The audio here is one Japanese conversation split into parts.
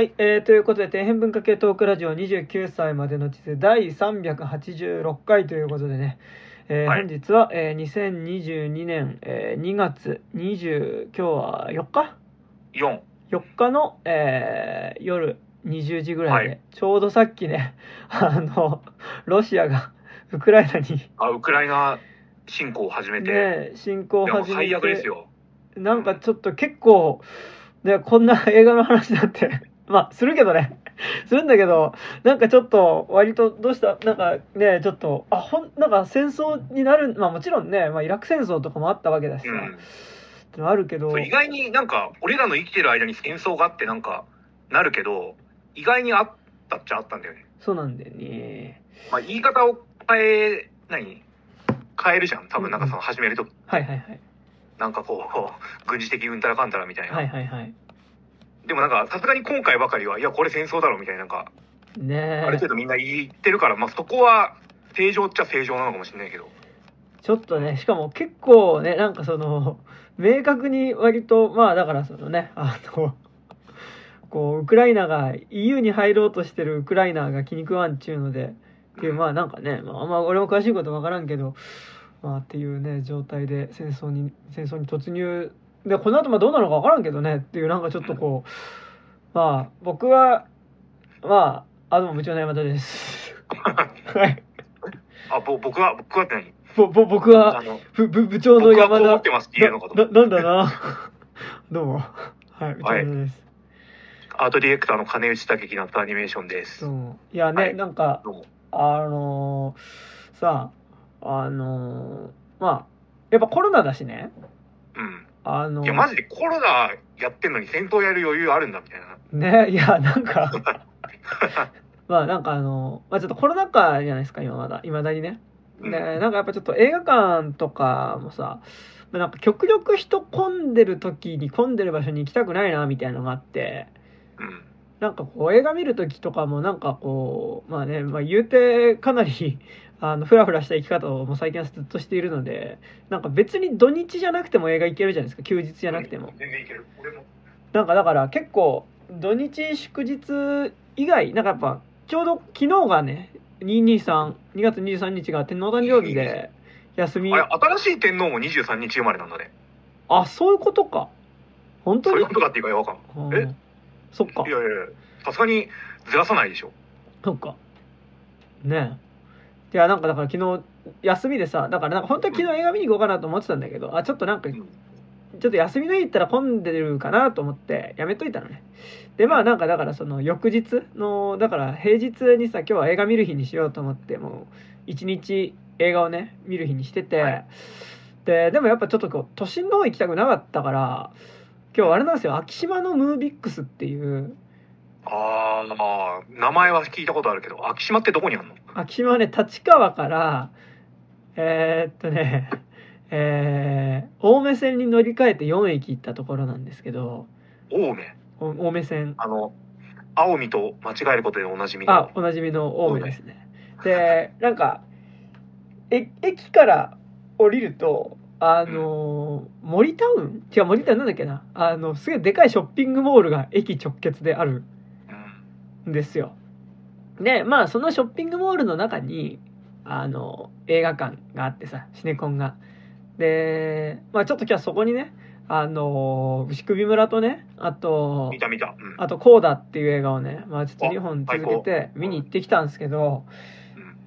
はい、えーということで、底辺文化系トークラジオ29歳までの地図第386回ということでね、えーはい。本日は、えー2022年、えー2月20、今日は4日？4 4日の、えー夜20時ぐらいで、はい。ちょうどさっきね、あの、ロシアがウクライナにあウクライナ侵攻を始めて、ね、侵攻を始めて、最悪ですよ。なんかちょっと結構、ね、こんな映画の話なんて、まあ、するけどね。するんだけど、なんかちょっと、割と、どうした？なんかね、ちょっと、あ、ほん、なんか戦争になる、まあもちろんね、まあイラク戦争とかもあったわけだしさ、うん。あるけど。意外になんか俺らの生きてる間に戦争があってなんかなるけど意外にあったっちゃあったんだよね。そうなんだよね。まあ言い方を変え何？変えるじゃん。多分なんかその始めるとはいはいはい。なんかこう軍事的うんたらかんたらみたいな、はいはいはい。でもなんかさすがに今回ばかりはいやこれ戦争だろみたいななんかねある程度みんな言ってるから、まあそこは正常っちゃ正常なのかもしれないけど。ちょっとね、しかも結構ね、なんかその、明確に割と、まあだからそのね、あの、こう、ウクライナが EU に入ろうとしてるウクライナが気に食わんっちゅうので、っていう、まあなんかね、まあま俺も詳しいことわからんけど、まあっていうね、状態で戦争に、戦争に突入、で、この後まあどうなのかわからんけどね、っていうなんかちょっとこう、まあ僕は、まあ、あ、どうも部長の山田です。はい。あぼ僕は僕はって何？ぼ、ぼ、僕はあ、の部部部長の山田。う思ってますって言うのかと。なななんだな。どうも。はい部長です、アートディレクターの金内武樹なったアニメーションです。どうも。いやね、はい。なんかあのーさあのーまあやっぱコロナだしね。うんあのーいやマジでコロナやってんのに戦闘やる余裕あるんだみたいな。ねいやなんかまあなんかあのまあちょっとコロナ禍じゃないですか今まだ。いまだにね。うん。ね、なんかやっぱちょっと映画館とかもさまあなんか極力人混んでる時に混んでる場所に行きたくないなみたいなのがあってうん。なんかこう映画見る時とかもなんかこうまあね、まあ、言うてかなりあのフラフラした生き方をもう最近はずっとしているのでなんか別に土日じゃなくても映画行けるじゃないですか。休日じゃなくても。全然いける。俺も。なんかだから結構土日祝日以外なんかやっぱちょうど昨日がね2232月23日が天皇誕生日で休み。あれ新しい天皇も23日生まれなんだね。あそういうことか。本当に？そういうことかっていうかわかんうんえ？そっか。いやいやいやさすがにずらさないでしょ。そっか。ねえいやなんかだから昨日休みでさだからなんか本当は昨日映画見に行こうかなと思ってたんだけどあちょっとなんかうん。ちょっと休みの日行ったら混んでるかなと思ってやめといたのね。でまあなんかだからその翌日のだから平日にさ今日は映画見る日にしようと思ってもう一日映画をね見る日にしてて、はい。ででもやっぱちょっとこう都心の方行きたくなかったから今日あれなんですよ昭島のムービックスっていうあーあー名前は聞いたことあるけど昭島ってどこにあんの？昭島はね立川からえーっとね えー青梅線に乗り換えて4駅行ったところなんですけど青梅？お青梅線。あの青海と間違えることでおなじみの？あおなじみの青梅ですね。で なんかえ駅から降りるとあのー森タウン？違う森タウンなんだっけな？あのすげえでかいショッピングモールが駅直結であるですよ。でまあそのショッピングモールの中にあの映画館があってさシネコンが。でまあちょっと今日はそこにねあの牛首村とねあと見た見た、うん。あと「コーダ」っていう映画をね、まあ、ちょっと2本続けて高見に行ってきたんですけど、うん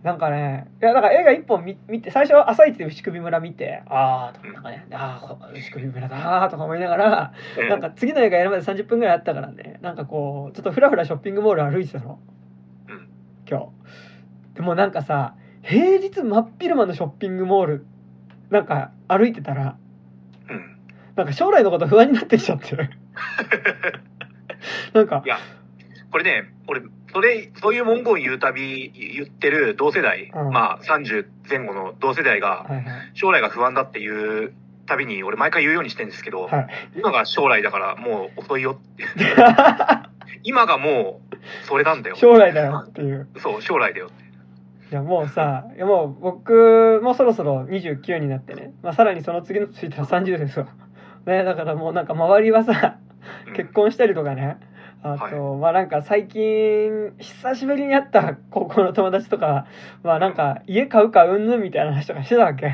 なんかねいやだから映画1本見見て最初は朝一で牛首村見てああとかなんかねああ牛首村だーとか思いながらうん。なんか次の映画やるまで30分ぐらいあったからねなんかこうちょっとフラフラショッピングモール歩いてたの。うん。今日。でもなんかさ平日真っ昼間のショッピングモールなんか歩いてたらうん。なんか将来のこと不安になってきちゃって。なんかこれね俺それそういう文言を言うたび言ってる同世代、うん。まあ30前後の同世代が将来が不安だっていうたびに俺毎回言うようにしてるんですけど、はい。今が将来だからもう遅いよって 今がもうそれなんだよ。将来だよっていう。そう将来だよっていやもうさいやもう僕もそろそろ29になってね、まあ、さらにその次の年いたら30ですわ。ねだからもうなんか周りはさうん。結婚したりとかねあと、まあなんか最近、久しぶりに会った高校の友達とか、まあなんか家買うかうんぬんみたいな話とかしてたわけ。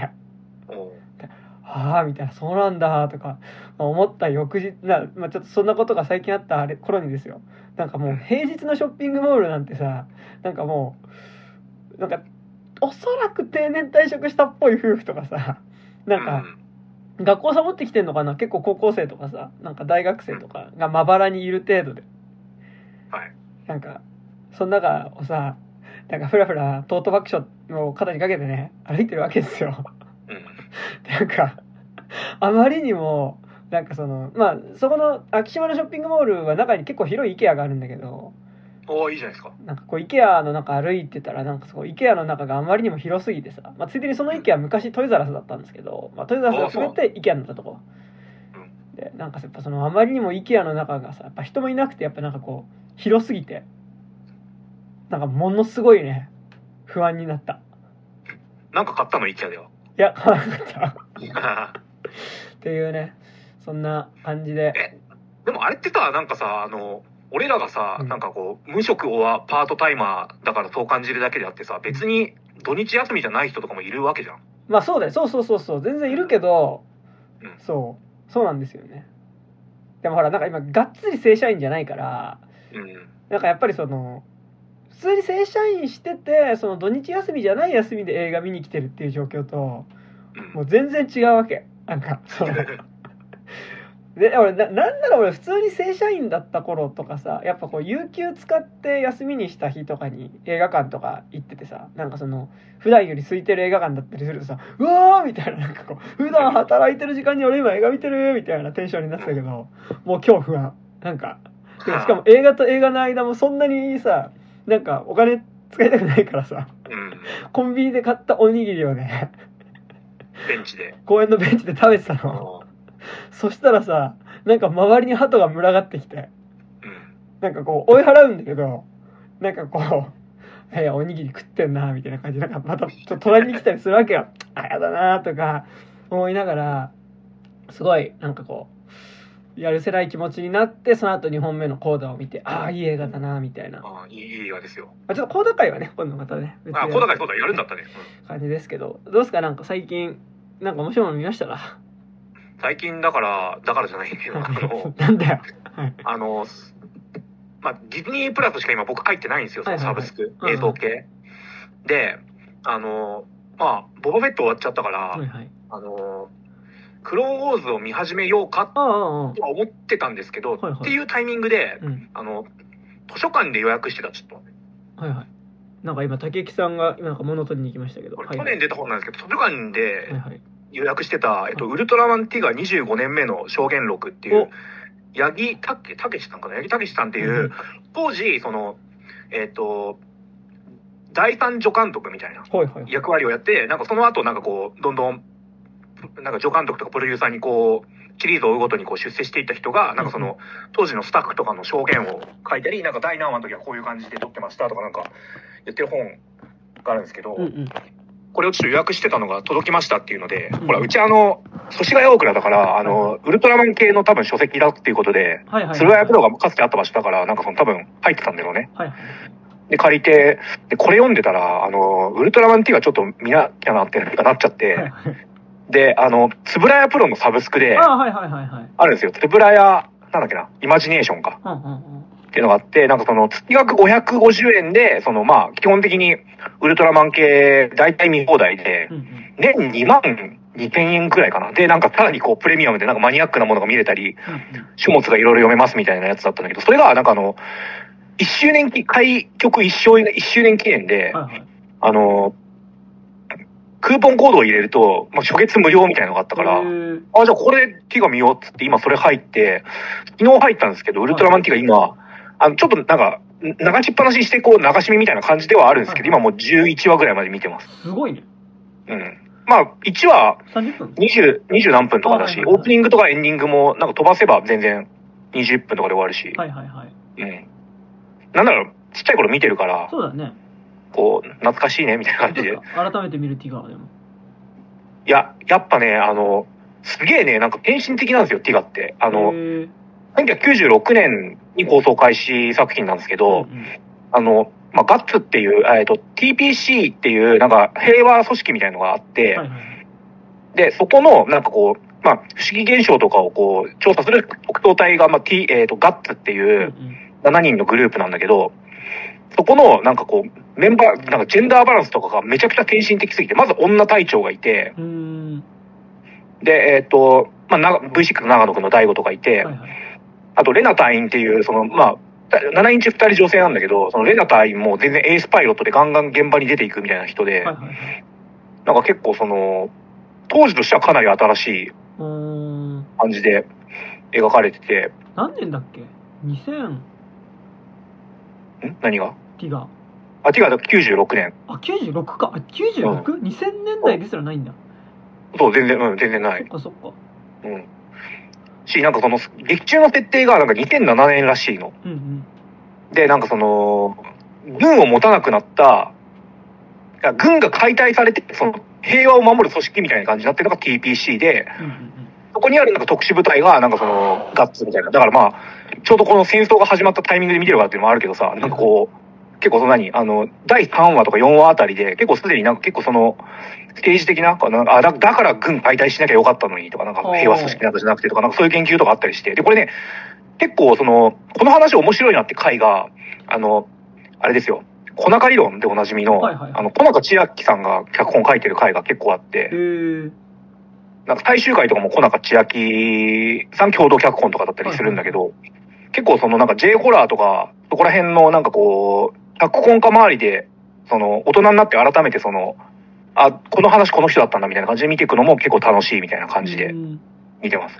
ああ、みたいな、そうなんだ、とか、まあ思った翌日、な、まあちょっとそんなことが最近あったあれ頃にですよ。なんかもう平日のショッピングモールなんてさ、なんかもう、なんか、おそらく定年退職したっぽい夫婦とかさ、なんか、学校サボってきてんのかな？結構高校生とかさ、なんか大学生とかがまばらにいる程度で。はい。なんか、その中をさ、なんかふらふらトートバッグショッを肩にかけてね、歩いてるわけですよ。うん。なんか、あまりにも、なんかその、まあ、そこの、秋島のショッピングモールは中に結構広い IKEA があるんだけど、おおいいじゃないですか。なんかこう IKEA の中歩いてたら、なんかそう IKEA の中があまりにも広すぎてさ、まあ、ついでにその IKEA は昔トイザラスだったんですけど、まあ、トイザラスが全て IKEA になったとこ。で、なんかやっぱそのあまりにも IKEA の中がさ、やっぱ人もいなくて、やっぱなんかこう、広すぎて、なんかものすごいね、不安になった。なんか買ったの、イケアでは。いや、買わなかった。っていうね、そんな感じで。えでもあれってさ、なんかさ、あの、俺らがさ、うんなんかこう、無職はパートタイマーだからそう感じるだけであってさ、別に土日休みじゃない人とかもいるわけじゃん。まあそうだよ、そうそうそうそう、全然いるけど、うんそう、そうなんですよね。でもほら、なんか今、がっつり正社員じゃないから、うん。なんかやっぱりその、普通に正社員してて、その土日休みじゃない休みで映画見に来てるっていう状況と、うんもう全然違うわけ。なんか、その、で、俺な、なんなら俺普通に正社員だった頃とかさ、やっぱこう、有給使って休みにした日とかに映画館とか行っててさ、なんかその、普段より空いてる映画館だったりするとさ、うわーみたいな、なんかこう、普段働いてる時間に俺今映画見てるみたいなテンションになってたけど、もう今日不安。なんか、でしかも映画と映画の間もそんなにさ、なんかお金使いたくないからさ、うん。コンビニで買ったおにぎりをね、ベンチで。公園のベンチで食べてたの。う そしたらさ、なんか周りに鳩が群がってきて、ん。なんかこう追い払うんだけど、なんかこう、えおにぎり食ってんな、みたいな感じで、なんかまたちょっと隣に来たりするわけよ。あ、やだな、とか思いながら、すごい、なんかこう、やるせない気持ちになって、その後2本目のコーダを見て、ああ、いい映画だな、みたいな。ああ、いい映画ですよ。あちょっとコーダ会はね、今度またね、別あ、で小高いそうだ、やるんだったね。うん感じですけど、どうですか？なんか最近、なんか面白いもの見ましたか？最近だから、だからじゃないけど、あの、なんだよ。はい。あの、まあ、ディズニープラスしか今僕入ってないんですよ、そのサブスク、映像系。で、あの、まあ、ボバフェット終わっちゃったから、はいはい。あの、クローンウォーズを見始めようかとは思ってたんですけど、はいはいっていうタイミングで、うん。あの、図書館で予約してた、ちょっと。はいはい。なんか今、竹木さんが、今なんか物取りに行きましたけど。去年出た本なんですけど、図書館ではいはい。予約してた、えっと、ウルトラマンティガ25年目の証言録っていう、八木たけ、たけしさんかな？八木たけしさんっていう、当時、その、えっ、と、第三助監督みたいな。役割をやって、なんかその後なんかこう、どんどん、なんか助監督とかプロデューサーにこう、シリーズを追うごとにこう出世していった人が、なんかその、当時のスタッフとかの証言を書いたり、なんか第何話の時はこういう感じで撮ってましたとかなんか言ってる本があるんですけど、うんうん。これをちょっと予約してたのが届きましたっていうので、うんほら、うちあの、祖師ヶ谷大倉だから、あの、ウルトラマン系の多分書籍だっていうことで、はいはい。鶴ヶ谷プロがかつてあった場所だから、なんかその多分入ってたんだろうね。はいはい。で、借りて、で、これ読んでたら、あの、ウルトラマンティがちょっと見なきゃなってなっちゃって、はいはいで、あの、つぶらやプロのサブスクで、ああ、はいはいはいはい。あるんですよ。つぶらや、なんだっけな、イマジネーションか。うんうんうん。っていうのがあって、なんかその、月額550円で、その、まあ、基本的に、ウルトラマン系、大体見放題で。年2万2000円くらいかな。で、なんかさらにこう、プレミアムでなんかマニアックなものが見れたり、書物がいろいろ読めますみたいなやつだったんだけど、それがなんかあの、1周年記、開局1周年、1周年記念で。あの、クーポンコードを入れると、まあ、初月無料みたいなのがあったから、あ、じゃあこれティガ見ようっつって今それ入って、昨日入ったんですけど、ウルトラマンティガ今、あの、ちょっとなんか、流しっぱなしにしてこう流し見みたいな感じではあるんですけど、はい今もう11話ぐらいまで見てます。すごいね。うん。まあ、1話30分？20、20何分とかだし、オープニングとかエンディングもなんか飛ばせば全然20分とかで終わるし、はいはいはい。うん。なんだろう、ちっちゃい頃見てるから、そうだね。こう、懐かしいね、みたいな感じで。改めて見るティガーでも。や、やっぱね、あの、すげえね、なんか献身的なんですよ、ティガって。あの、1996年に放送開始作品なんですけど、うんうん。あの、まあ、ガッツっていう、えっ、と、TPC っていう、なんか、平和組織みたいのがあって、はいはいで、そこの、なんかこう、まあ、不思議現象とかをこう、調査する特捜隊が、まあ、T、えっ、と、ガッツってうんいう7人のグループなんだけど、そこの、なんかこう、メンバー、なんかジェンダーバランスとかがめちゃくちゃ献身的すぎて、まず女隊長がいて、で、えっ、と、まあ、な V6 の長野くんの大悟とかいて、はいはいあと、レナ隊員っていう、その、まあ、7インチ2人女性なんだけど、そのレナ隊員も全然エースパイロットでガンガン現場に出ていくみたいな人で、はいはいはい。なんか結構その、当時としてはかなり新しいうーん。感じで描かれてて、何年だっけ？2000ん？何が？ティガ。あ、違う、96年。あ96か。あ 96?2000 年代ですらないんだ。そう、全然、うん、全然なそっい。かそっか。うん。し、なんかその、劇中の設定がなんか2007年らしいの。うんうんで、なんかその、軍を持たなくなった、軍が解体されて、その、平和を守る組織みたいな感じになってるのが TPC で、そこにあるなんか特殊部隊が、なんかその、ガッツみたいな。だからまあ、ちょうどこの戦争が始まったタイミングで見てるからっていうのもあるけどさ、なんかこう、結構その何あの、第3話とか4話あたりで、結構すでになんか結構その、政治的な、なんかあだだから軍解体しなきゃよかったのにとか、なんか平和組織なんかじゃなくてとか、なんかそういう研究とかあったりして。で、これね、結構その、この話面白いなって回が、あの、あれですよ。小中理論でおなじみの、はいはいあの、小中千秋さんが脚本書いてる回が結構あって、なんか最終回とかも小中千秋さん共同脚本とかだったりするんだけど、結構そのなんか J ホラーとか、そこら辺のなんかこう、脚本家周りで、その大人になって改めてその、あ、この話この人だったんだみたいな感じで見ていくのも結構楽しいみたいな感じでうん。見てます。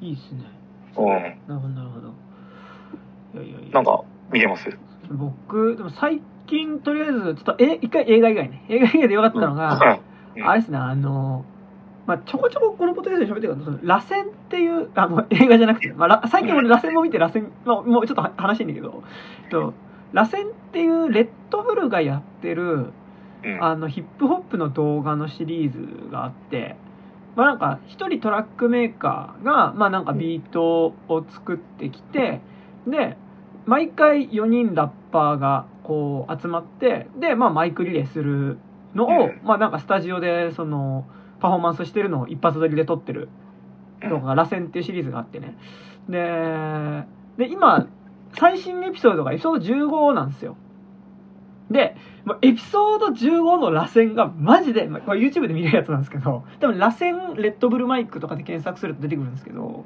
いいっすね。うん。なるほどなるほど。いやいやいや。なんか見てます？僕でも最近とりあえずちょっとえ一回映画以外ね。映画以外でよかったのが、うん。あれですねあのまあ、ちょこちょここのポッドキャストで喋ってるけど、その螺旋っていう、あの、映画じゃなくて、まあら、最近俺螺旋も見て螺旋、まあ、もうちょっとは話してんだけど、えっと、螺旋っていうレッドブルがやってる、うん。あのヒップホップの動画のシリーズがあって、まあなんか一人トラックメーカーが、まあなんかビートを作ってきて、で、毎回4人ラッパーがこう集まって、で、まあマイクリレーするのを、うんまあなんかスタジオでそのパフォーマンスしてるのを一発撮りで撮ってる動画が螺旋っていうシリーズがあってね。で、で、今、最新エピソードがエピソード15なんですよ。で、エピソード15の螺旋がマジで、まあ、これ YouTube で見れるやつなんですけど、多分螺旋レッドブルマイクとかで検索すると出てくるんですけど、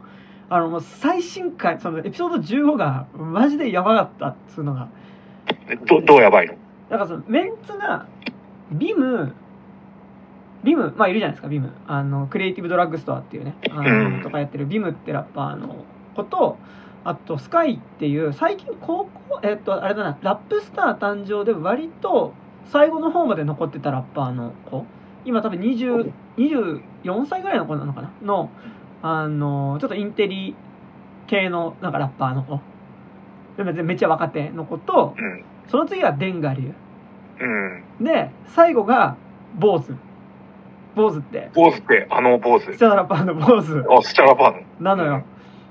あの、もう最新回、そのエピソード15がマジでやばかったっつうのが、ど、どうやばいの？なんかそのメンツが、ビム、ビム、まあいるじゃないですか、ビム。あの、クリエイティブドラッグストアっていうね、あうんの、とかやってるビムってラッパーの子と、あと、スカイっていう、最近高校、えっと、あれだな、ラップスター誕生で割と最後の方まで残ってたラッパーの子。今多分20、24歳ぐらいの子なのかな？の、あの、ちょっとインテリ系のなんかラッパーの子。でめめっちゃ若手の子と、うん。その次がデンガリュうん。で、最後が、坊主。坊主って、坊主って、あの坊主ス。チャダラッパーの坊主あ、スチャラパーなのよ。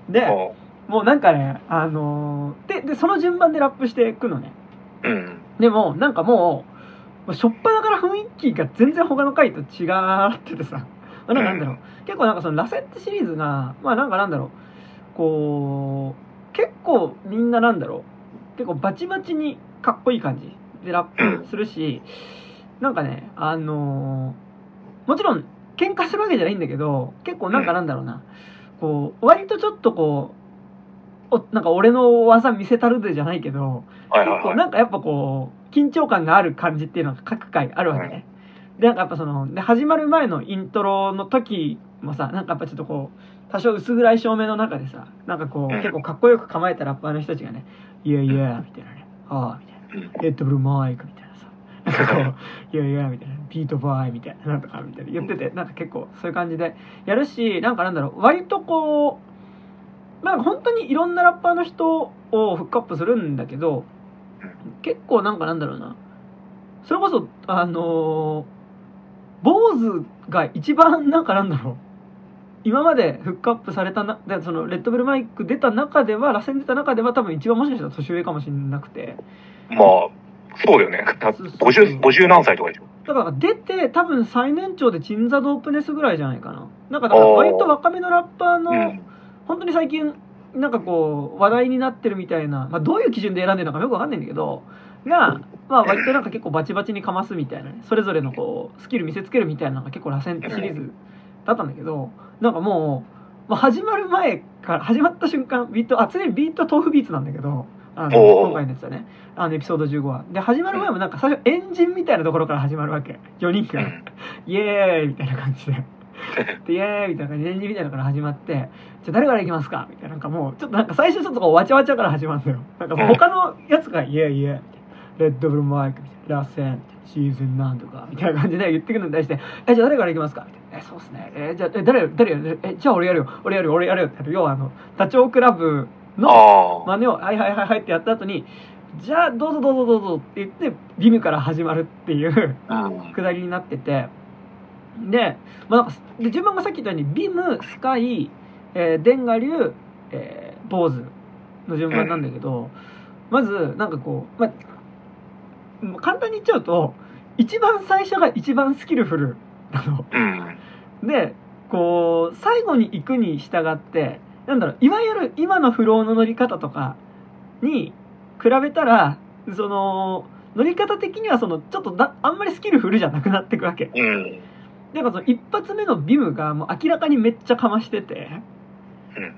で、の。もうなんかね、あのーで、で、その順番でラップしていくのね。あうん。でも、なんかもう、しょっぱなから雰囲気が全然他の回と違っててさ、まあなんかなんだろう、結構なんかそのラセットシリーズが、まあなんかなんだろう、こう、結構みんななんだろう、結構バチバチにかっこいい感じでラップするし、なんかね、あのーもちろん喧嘩するわけじゃないんだけど、結構なんかなんだろうな、こう、割とちょっとこう、おなんか俺の技見せたるでじゃないけど、結構はいはい。はい。なんかやっぱこう緊張感がある感じっていうのが各回あるわけね、でなんかやっぱそので始まる前のイントロの時もさなんかやっぱちょっとこう多少薄暗い照明の中でさなんかこう、うん。結構かっこよく構えたラッパーの人たちがね「いやいや」みたいなね「ああ」みたいな。うん「レッドブルマイク」みたいなさ。なんかこう「いやいや」みたいな「ビートバイ」みたいななんとかみたいな言っててなんか結構そういう感じでやるしなんかなんだろう割とこうまあ本当にいろんなラッパーの人をフックアップするんだけど結構なんかなんだろうなそれこそあのー坊主が一番なんかなんだろう今までフックアップされたなでそのレッドブルマイク出た中では螺旋出た中では多分一番もしかしたら年上かもしれなくてまあ、そうだよね。だそうそう50、50何歳とかでしょ。だから出て多分最年長でチンザ・ドープネスぐらいじゃないかななんかだから割と若めのラッパーの、うん。本当に最近なんかこう話題になってるみたいな、まあ、どういう基準で選んでるのかよくわかんないんだけどが、まあ、割となんか結構バチバチにかますみたいなねそれぞれのこうスキル見せつけるみたいなのが結構螺旋シリーズだったんだけどなんかもう、まあ、始まる前から始まった瞬間ビートあ常にビート豆腐ビーツなんだけどあの今回のやつはね。あのエピソード15は。で始まる前もなんか最初エンジンみたいなところから始まるわけ。4人が。うん。イエーイみたいな感じで。でイエーイみたいな感じで、演じみたいなのから始まって、じゃあ誰から行きますか？みたいな、なんかもう、ちょっとなんか最初ちょっとこう、わちゃわちゃから始まるんだよ。なんか他のやつが、イエーイイエーイレッドブルマイクラッセン、シーズンなんとか、みたいな感じで言ってくるのに対して、え、じゃあ誰から行きますか？みたいな、え、そうっすね。え、じゃあ、え、誰、誰やる？え、じゃあ俺やるよ。俺やるよ、俺やるよって。要はあの、ダチョウ倶楽部の。真似を、はいはいはいはいってやった後に、じゃあどうぞどうぞどうぞって言って、ビムから始まるっていう、うん。下りになっててで,、まあ、なんかで順番がさっき言ったようにビムスカイ、えー、デンガリュウ、えー、坊主の順番なんだけど、まずなんかこう、まあ、簡単に言っちゃうと一番最初が一番スキルフルなの。うん。でこう最後に行くに従ってなんだろういわゆる今のフローの乗り方とかに比べたらその乗り方的にはそのちょっとだあんまりスキルフルじゃなくなっていくわけうん。なんかその一発目のビムがもう明らかにめっちゃかましてて、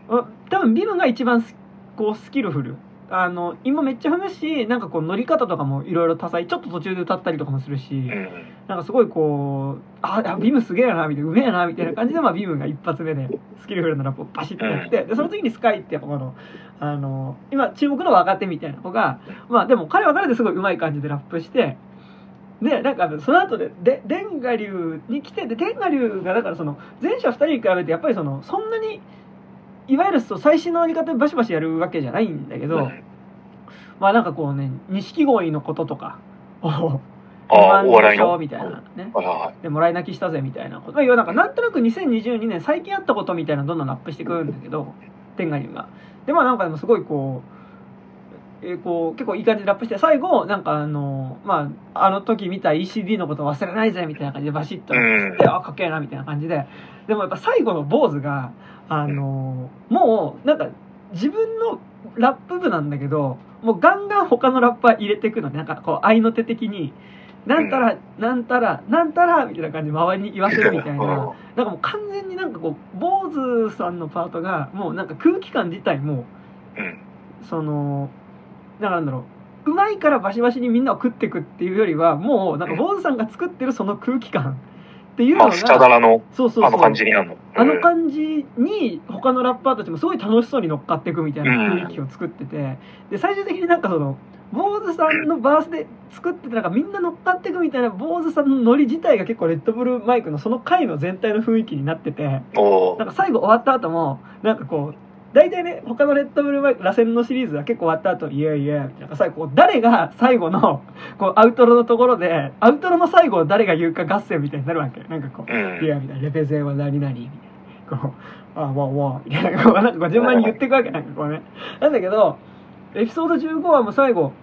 あ多分ビムが一番スこうスキルフル。あの今めっちゃ踏むしなんかこう乗り方とかもいろいろ多彩。ちょっと途中で歌ったりとかもするし、うん。なんかすごいこう、あ、あビムすげえな、みたいな、うめえな、みたいな感じで、まあ、ビムが一発目で、スキルフルなラップをバシッとやって、で、その時にスカイって、この、あの、今、注目の若手みたいな子が、まあ、でも彼は彼ですごい上手い感じでラップして、で、なんか、その後で、で、デンガリュウに来て、で、デンガリュウが、だからその、前者二人に比べて、やっぱりその、そんなに、いわゆる最新の乗り方でバシバシやるわけじゃないんだけど、まあなんかこうね、錦鯉のこととかを、ああ、お笑いの？みたいなね。で、もらい泣きしたぜみたいなこと。まあ、要はなんか、なんとなく2022年最近あったことみたいなのどんどんアップしてくるんだけど、天下流が。で、まあなんかでもすごいこう、えーこう、結構いい感じでラップして、最後、なんかあの、まあ、あの時見た ECD のこと忘れないぜみたいな感じでバシッとラップして、うんあ、かっけえなみたいな感じで。でもやっぱ最後の坊主が、あの、もう、なんか、自分のラップ部なんだけど、もうガンガン他のラッパー入れていくのね。なんかこう、合いの手的に、なんたら、なんたら、なんたら、みたいな感じで周りに言わせるみたいな。なんかもう完全になんかこう、坊主さんのパートが、もうなんか空気感自体も。その、だからなんだろう、うまいからバシバシにみんなを食っていくっていうよりは、もうなんか坊主さんが作ってるその空気感っていうのが、まあ、スチャダラの、そうそうそう。あの感じになるの？あの感じに他のラッパーたちもすごい楽しそうに乗っかっていくみたいな雰囲気を作ってて、で最終的になんかその坊主さんのバースで作っててなんかみんな乗っかっていくみたいな坊主さんのノリ自体が結構レッドブルマイクのその回の全体の雰囲気になっててなんか最後終わった後もなんかこう大体ね他のレッドブルマイク螺旋のシリーズは結構終わった後イエーイイエーイみたいな。なんか最後誰が最後のこうアウトロのところでアウトロの最後を誰が言うか合戦みたいになるわけ。なんかこううん。いや、みたいな、レペゼンは何々みたいな。こう、あ、わわみたいな、こう、なんかこう順番に言っていくわけ、なんかこうね。なんだけど、エピソード15はもう最後、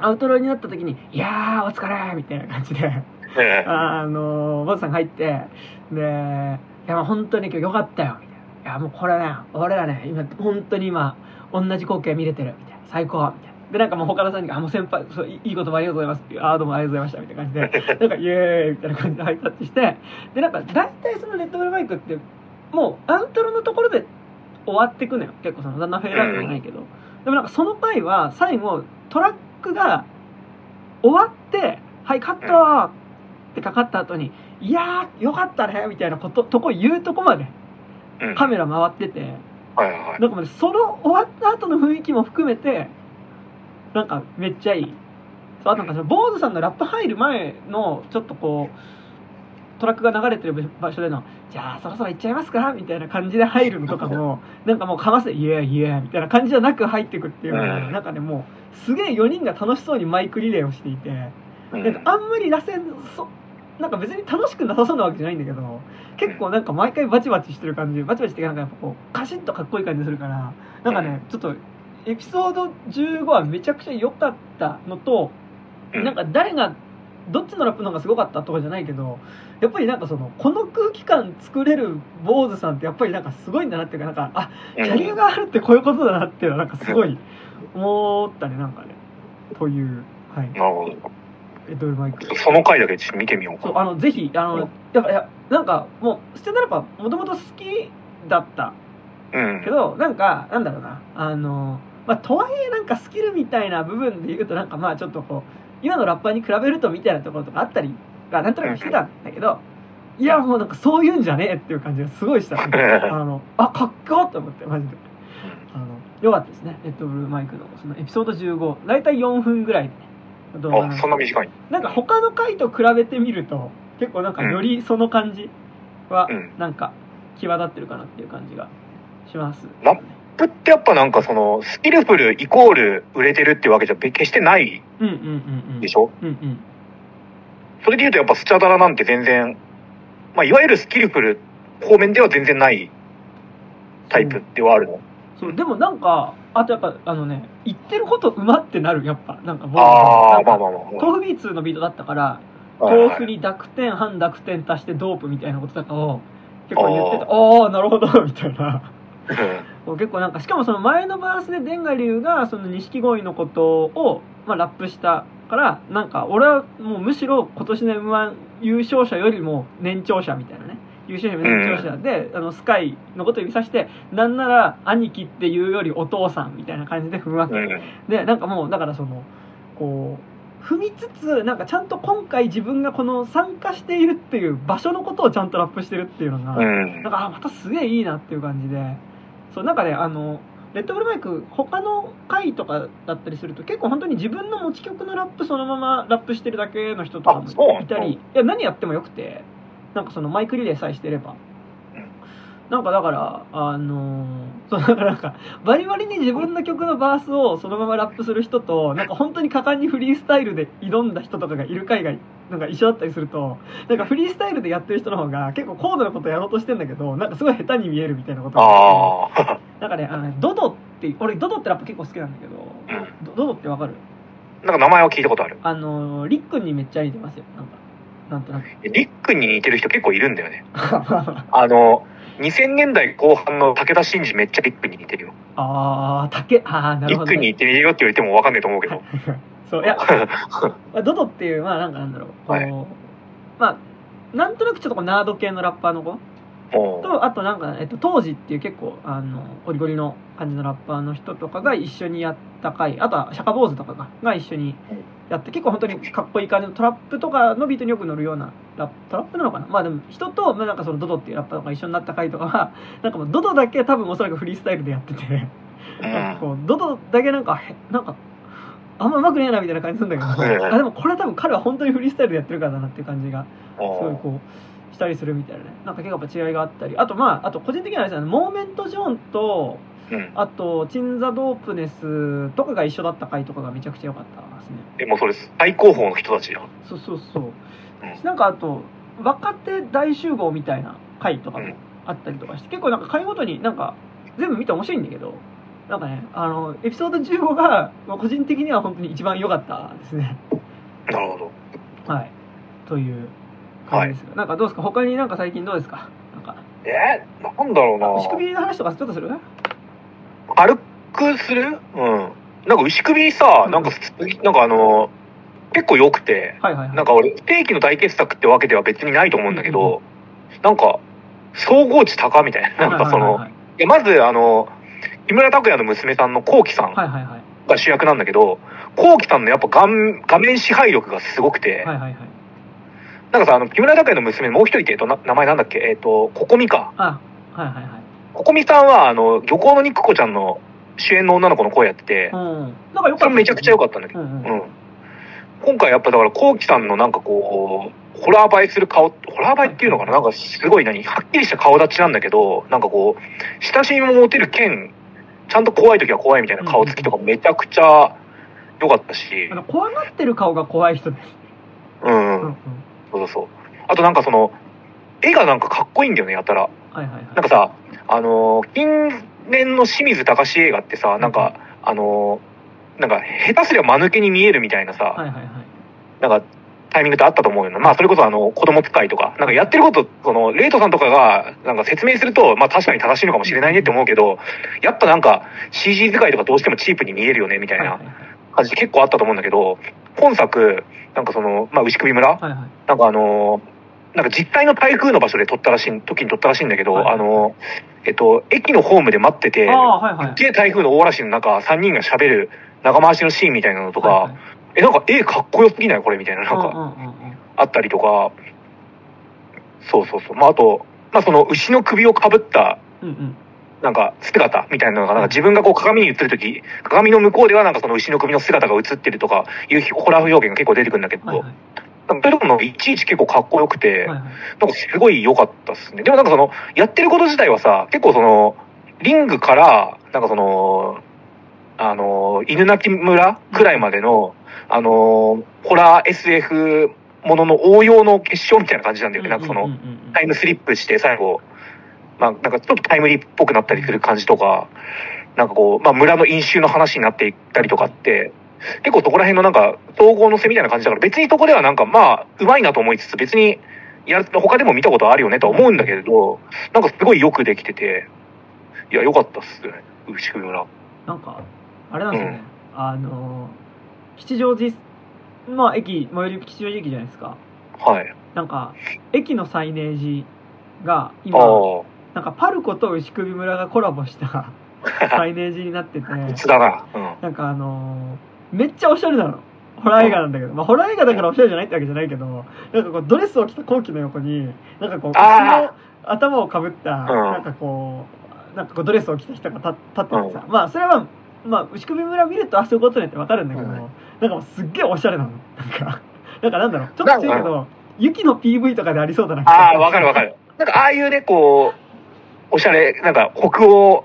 アウトロになった時に、いやー、お疲れみたいな感じで、ねあの、ボスさんが入って、で、いや、まあ本当に今日良かったよ、みたいな。いや、もうこれね、俺らね、今、本当に今、同じ光景見れてる、みたいな。最高、みたいな。で、なんかもう他のさんに、あ、もう先輩、そういいい言葉ありがとうございますっていう、あー、どうもありがとうございました、みたいな感じで、なんか、イエーイみたいな感じでハイタッチして、で、なんか、大体そのレッドブルマイクって、もう、アウトロのところで終わってくのよ。結構その、だんだんフェードアウトじゃないけど。でもなんかその回は、最後、トラックが終わって、はい、カットーってかかった後に、いやー、よかったねみたいなこと、とこ言うとこまでうん。カメラ回ってて、はいはい。なんかもうねその終わった後の雰囲気も含めて、なんかめっちゃいい。そう、あとなんかその、坊主さんのラップ入る前の、ちょっとこう、トラックが流れてる場所での、じゃあそろそろ行っちゃいますか？みたいな感じで入るのとかも、なんかもうかませ、イエーイエーみたいな感じじゃなく入ってくっていうのが、うん。なんかね、もう、すげえ4人が楽しそうにマイクリレーをしていて、うん。なんかあんまり螺旋そなんか別に楽しくなさそうなわけじゃないんだけど結構なんか毎回バチバチしてる感じ。バチバチってなんかやっぱこうカシッとかっこいい感じするからなんかねちょっとエピソード15はめちゃくちゃ良かったのとうん。なんか誰がどっちのラップの方がすごかったとかじゃないけどやっぱりなんかそのこの空気感作れる坊主さんってやっぱりなんかすごいんだなっていうかなんかあうん。キャリアがあるってこういうことだなっていうのはなんかすごい思ったねなんかね。というはいなるほど。エドルマイク。その回だけちょっと見てみようか。そうあのぜひあうん。のやっぱいやなんかもうステナラパもともと好きだった。うん。け。どなんかなんだろうな。あのまあとはいえなんかスキルみたいな部分で言うとなんかまあちょっとこう今のラッパーに比べるとみたいなところとかあったりがなんとなくしてたんだけどいやもうなんかそういうんじゃねえっていう感じがすごいした。あのあかっこよと思ってマジで。あのよかったですね。レッドブルマイクのそのエピソード15大体4分ぐらいのあ、そんな短い。なんか他の回と比べてみると結構なんかよりその感じはうん。なんか際立ってるかなっていう感じがします、ラップってやっぱなんかその、スキルフルイコール売れてるっていうわけじゃ決してないでしょ？それで言うとやっぱスチャダラなんて全然、まあいわゆるスキルフル方面では全然ないタイプではあるの？そう。でもなんかあとやっぱあのね言ってることうまってなるやっぱ。なんか。豆腐ビーツのビートだったから豆腐に濁点半濁点足してドープみたいなこととかを結構言っててああなるほどみたいな。うん結構なんかしかもその前のバースでデンガリュウがその錦鯉のことを、まあ、ラップしたからなんか俺はもうむしろ今年の m 1優勝者よりも年長者みたいなね優勝者よりも年長者で、あのスカイのことを指さしてなんなら兄貴っていうよりお父さんみたいな感じで踏むわけ、うん。でなんかもうだからそのこう踏みつつなんかちゃんと今回自分がこの参加しているっていう場所のことをちゃんとラップしてるっていうのが、うん。なんかあまたすげえいいなっていう感じで。そうなんかねあのレッドブルマイク他の回とかだったりすると結構本当に自分の持ち曲のラップそのままラップしてるだけの人とかもいたりいや何やってもよくてなんかそのマイクリレーさえしてればうんなんかだからあのー そうだからなんかバリバリに自分の曲のバースをそのままラップする人となんか本当に果敢にフリースタイルで挑んだ人とかがいる回がなんか一緒だったりするとなんかフリースタイルでやってる人の方が結構高度なことやろうとしてんだけどなんかすごい下手に見えるみたいなことがあって。なんかねあのねドドって俺ドドってラップ結構好きなんだけど、うドドドってわかる？なんか名前は聞いたことある。あのリックンにめっちゃ似てますよなんかなんとなくリックに似てる人結構いるんだよね。あの、2000年代後半の武田真治めっちゃリックに似てるよ。ああ竹ああなるほど、リックに似てるよって言われてもわかんないと思うけど。そういや まあドドっていうまあなんかなんだろうこう、はいまあなんとなくちょっとこうナード系のラッパーの子？とあとなんか、えっと、当時っていう結構あのゴリゴリの感じのラッパーの人とかが一緒にやった回あとはシャカ坊主とかがが一緒にやって結構本当にかっこいい感じのトラップとかのビートによく乗るようなラップトラップなのかな？まあでも人と、まあ、なんかそのドドっていうラッパーとか一緒になった回とかは なんかもうドドだけ多分おそらくフリースタイルでやっててなんかこうドドだけなんかへなんかあんま上手くねえなみたいな感じするんだけうんどあでもこれ多分彼は本当にフリースタイルでやってるからだなっていう感じがすごいうん。こうしたりするみたいなね。なんか結構やっぱ違いがあったり。あとまああと個人的にはあれですね。モーメント・ジョーンとうん。あとチン・ザ・ドープネスとかが一緒だった回とかがめちゃくちゃ良かったですね。でもそれ最高峰の人たちやん。そうそうそう。うん。なんかあと若手大集合みたいな回とかもうん。あったりとかして結構なんか回ごとになんか全部見て面白いんだけどなんかねあのエピソード15がまあ個人的には本当に一番良かったですね。なるほど。はい。という感じですが、なんかどうですか？他になんか最近どうですか？なんか。え？ー、なんだろうな。牛首の話とかちょっとする？軽くする？うん。なんか牛首さ、なんか、なんかあの、結構良くて、はいはいはい。なんか俺、不定期の大傑作ってわけでは別にないと思うんだけど、なんか、総合値高みたいな。なんかその、はいまずあの、木村拓哉の娘さんのこうきさんが主役なんだけど、こうきさんのやっぱ画面画面支配力がすごくて、はいはいはい。なんかさ、あの、木村拓哉の娘、もう一人って、えっと、な名前なんだっけ？えっと、ここみか。あはいはいはいここみさんは、あの、漁港の肉子ちゃんの主演の女の子の声やってて、うん。なんかよかった。それめちゃくちゃ良かったんだけど、うんうん。うん。今回やっぱだから、こうきさんのなんかこう、ホラー映えする顔、ホラー映えっていうのかな？なんかすごい何はっきりした顔立ちなんだけど、なんかこう、親しみも持てる剣、ちゃんと怖い時は怖いみたいな顔つきとかめちゃくちゃ良かったし。怖がってる顔が怖い人ですうん、そうそうそう。あとなんかその、絵がなんかかっこいいんだよね、やったら。はいはいはい。なんかさ、あのー近年の清水隆映画ってさ、なんか、あのーなんか、下手すりゃ間抜けに見えるみたいなさ、はいはいはい。なんか、タイミングってあったと思うよな。まあ、それこそあの、子供使いとか、なんかやってること、その、レイトさんとかが、なんか説明すると、まあ確かに正しいのかもしれないねって思うけど、やっぱなんか、CG 使いとかどうしてもチープに見えるよね、みたいな感じ結構あったと思うんだけど、本作、なんかその、まあ、牛首村はいはい。なんかあのーなんか実際の台風の場所で撮ったらしい、時に撮ったらしいんだけど、はい。あのーえっと、駅のホームで待ってて、ああはいはい。すっげえ台風の大嵐の中、3人が喋る長回しのシーンみたいなのとか、はいはい。え、なんか絵かっこよすぎない？これみたいな、なんか、うんうんうんうん。あったりとか、そうそうそう。まあ、あと、まあ、その牛の首をかぶった、うんうん。なんか姿みたいなのが、なんか自分がこう鏡に映るとき、鏡の向こうではなんかその牛の首の姿が映ってるとかいうホラー表現が結構出てくるんだけど、はいはいなんかそういちいち結構かっこよくて、はいはいなんかすごい良かったっすね。でもなんかその、やってること自体はさ、結構その、リングから、なんかその、あの、犬鳴村くらいまでの、あの、ホラー SF ものの応用の結晶みたいな感じなんだよね。なんかその、タイムスリップして最後、まあなんかちょっとタイムリーっぽくなったりする感じとか、なんかこう、まあ村の飲酒の話になっていったりとかって、結構そこら辺のなんか統合のせみたいな感じだから別にそこではなんかまあうまいなと思いつつ別にやる他でも見たことあるよねとは思うんだけれど、なんかすごいよくできてて、いや良かったっすね、牛首村。なんかあれなんですよね、あの吉祥寺まあ駅最寄り吉祥寺駅じゃないですかはい。なんか駅のサイネージがあ今あ、なんかパルコと牛首村がコラボした サイネージになってていつだな。うん。なんかあのーめっちゃおしゃれなの。ホラー映画なんだけど、まあ、ホラー映画だからおしゃれじゃないってわけじゃないけどなんかこうドレスを着た後期の横になんかこう頭をかぶったん。なんかこうなんかこうドレスを着た人が立立っててさ、まあそれはまあ牛首村見るとあそういうことねってわかるんだけど、うん。なんかすっげえおしゃれなの。なんかなんかなんだろう。ちょっと違うけどユキの PV とかでありそうだなああ、わかるわかる。なんかああいうね、こう、おしゃれ、なんか北欧、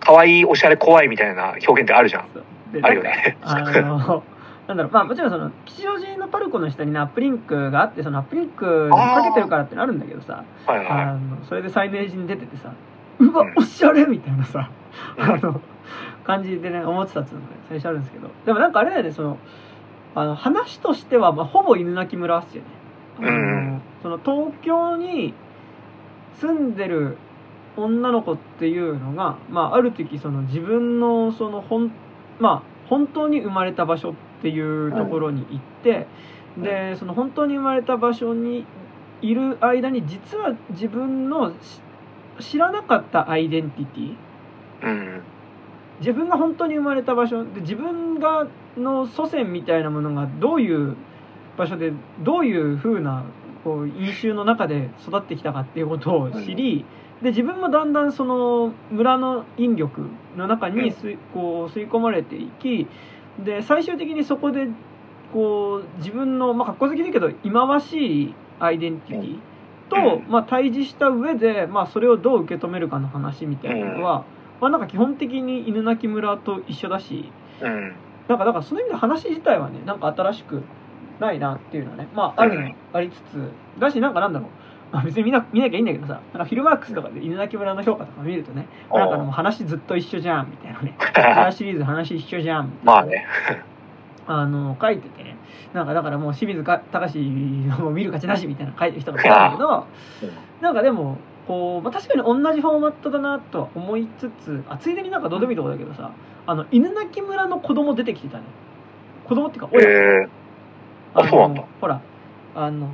可愛いおしゃれ怖いみたいな表現ってあるじゃん。であるよね。あの、なんだろう、まあもちろんその、吉祥寺のパルコの下にね、アップリンクがあって、そのアップリンクにかけてるからってのあるんだけどさ、はいはあの、それでサイネージに出ててさ、うわうん、おしゃれみたいなさ、うん。あの、感じでね、思ってたっていうのがね、最初あるんですけど、でもなんかあれだよね、その、あの、話としては、まあ、ほぼ犬鳴村っすよね。あのうん。その東京に住んでる女の子っていうのが、まあ、ある時その自分のその本,、まあ、本当に生まれた場所っていうところに行って、んでその本当に生まれた場所にいる間に実は自分のし知らなかったアイデンティティい。うん。自分が本当に生まれた場所で自分がの祖先みたいなものがどういう場所でどういう風なこう飲酒の中で育ってきたかっていうことを知り、で自分もだんだんその村の引力の中に吸いこう吸い込まれていきで最終的にそこでこう自分のまあ格好好きだけど忌まわしいアイデンティティと、うん。まあ、対峙した上で、まあ、それをどう受け止めるかの話みたいなのは、まあ、なんか基本的に犬鳴村と一緒だしうん。なんかだからその意味で話自体はねなんか新しくないなっていうのはねまああるのうん。ありつつだしなんかなんだろうまあ別に見な見なきゃいいんだけどさなんかフィルマークスとかで犬鳴村の評価とか見るとねなんかもう話ずっと一緒じゃんみたいなねホラーシリーズ話一緒じゃんみたいなまあね。あの書いててねなんかだからもう清水か隆の見る価値なしみたいな書いてる人がいたんだけどなんかでもこう、まあ、確かに同じフォーマットだなとは思いつつあついでになんかどうでもいいとこだけどさあの犬鳴村の子供出てきてたね。子供っていうか親、ええあそうなんだ。ほらあの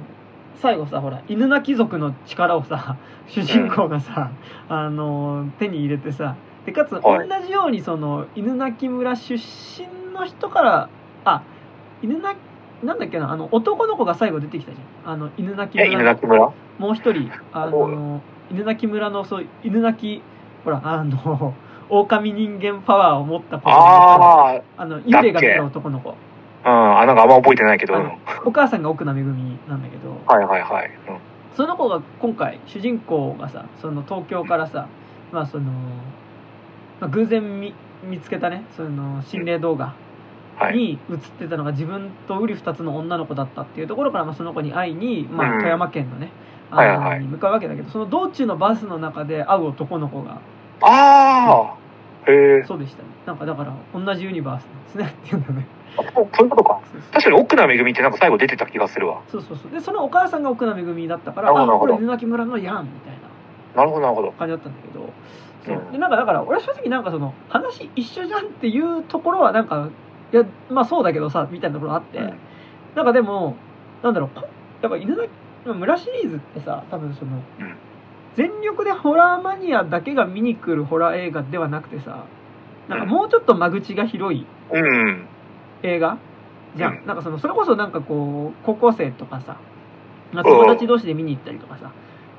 最後さほら犬鳴族の力をさ主人公がさ、あの手に入れてさでかつ同はい。じようにその犬鳴村出身の人からあ犬鳴なんだっけなあの男の子が最後出てきたじゃん。あの犬鳴え、村？もう一人あの犬鳴村のそう犬鳴ほらあの狼人間パワーを持った子がああの幽霊が出た男の子。あ、うん。あ、なんかあんま覚えてないけど。お母さんが奥名恵なんだけどはいはいはい。うんその子が今回主人公がさその東京からさまあその、まあ、偶然見見つけたねその心霊動画はい。に映ってたのが自分と瓜二つの女の子だったっていうところから、まあ、その子に会いに、まあ、うん富山県のね、はいはいはいあのに向かうわけだけどその道中のバスの中で会う男の子がああへえ。そうでしたねなんかだから同じユニバースなんですねっていうんだねあそうそういうことか。確かに奥名めぐみってなんか最後出てた気がするわ。そうそうそうでそのお母さんが奥名めぐみだったからあこれ犬鳴村のやんみたいななるほどなるほど。感じだったんだけどそううんでなんかだから俺は正直なんかその話一緒じゃんっていうところはなんかいやまあそうだけどさみたいなところあって、うんなんかでもなんだろうこやっぱ犬鳴村シリーズってさ多分その、うん全力でホラーマニアだけが見に来るホラー映画ではなくてさなんかもうちょっと間口が広いうん。映画じゃん、うんなんかそのそれこそなんかこう高校生とかさまあ友達同士で見に行ったりとかさ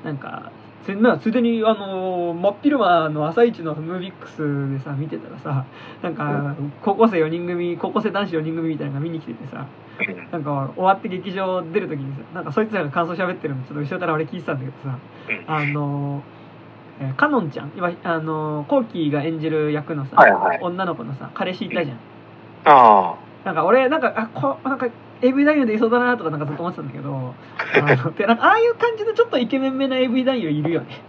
なんかつなついでにあの真っ昼間の朝一のムービックスでさ見てたらさなんか高校生4人組高校生男子4人組みたいなのが見に来ててさうん。なんか終わって劇場出る時にさなんかそいつらが感想喋ってるのちょっと後ろから俺聞いてたんだけどさあのえーカノンちゃん今あのコウキが演じる役のさ、はいはい。女の子のさ彼氏いたじゃん。あなんか俺なんかあこなんか AV 男優でいそうだなとかなんかずっと思ってたんだけどあ なんかああいう感じのちょっとイケメンめな AV 男優いるよね。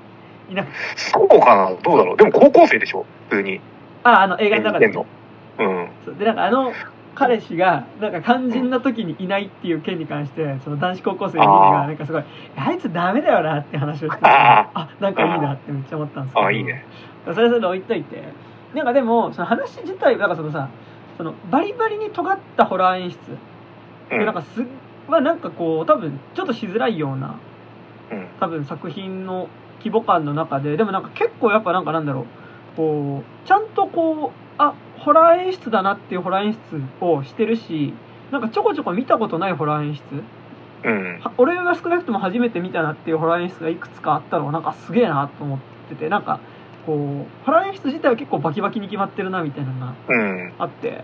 いなあ。そうかな？どうだろう？でも高校生でしょ？普通に。ああの映画の中での。うん。でなんかあの彼氏がなんか肝心な時にいないっていう件に関してその男子高校生みんなあー。がなんかすごいあいつダメだよなって話をしててああなんかいいなってめっちゃ思ったんですけど。ああ、いいね。それぞれ置いといて。なんかでもその話自体なんかそのさそのバリバリに尖ったホラー演出うん。でなんかすまあなんかこう多分ちょっとしづらいようなうん。多分作品の規模感の中ででもなんか結構やっぱなんかなんだろうこうちゃんとこうあホラー演出だなっていうホラー演出をしてるしなんかちょこちょこ見たことないホラー演出うん。は俺が少なくとも初めて見たなっていうホラー演出がいくつかあったのがなんかすげえなと思っててなんかこうホラー演出自体は結構バキバキに決まってるなみたいなのがうん。あって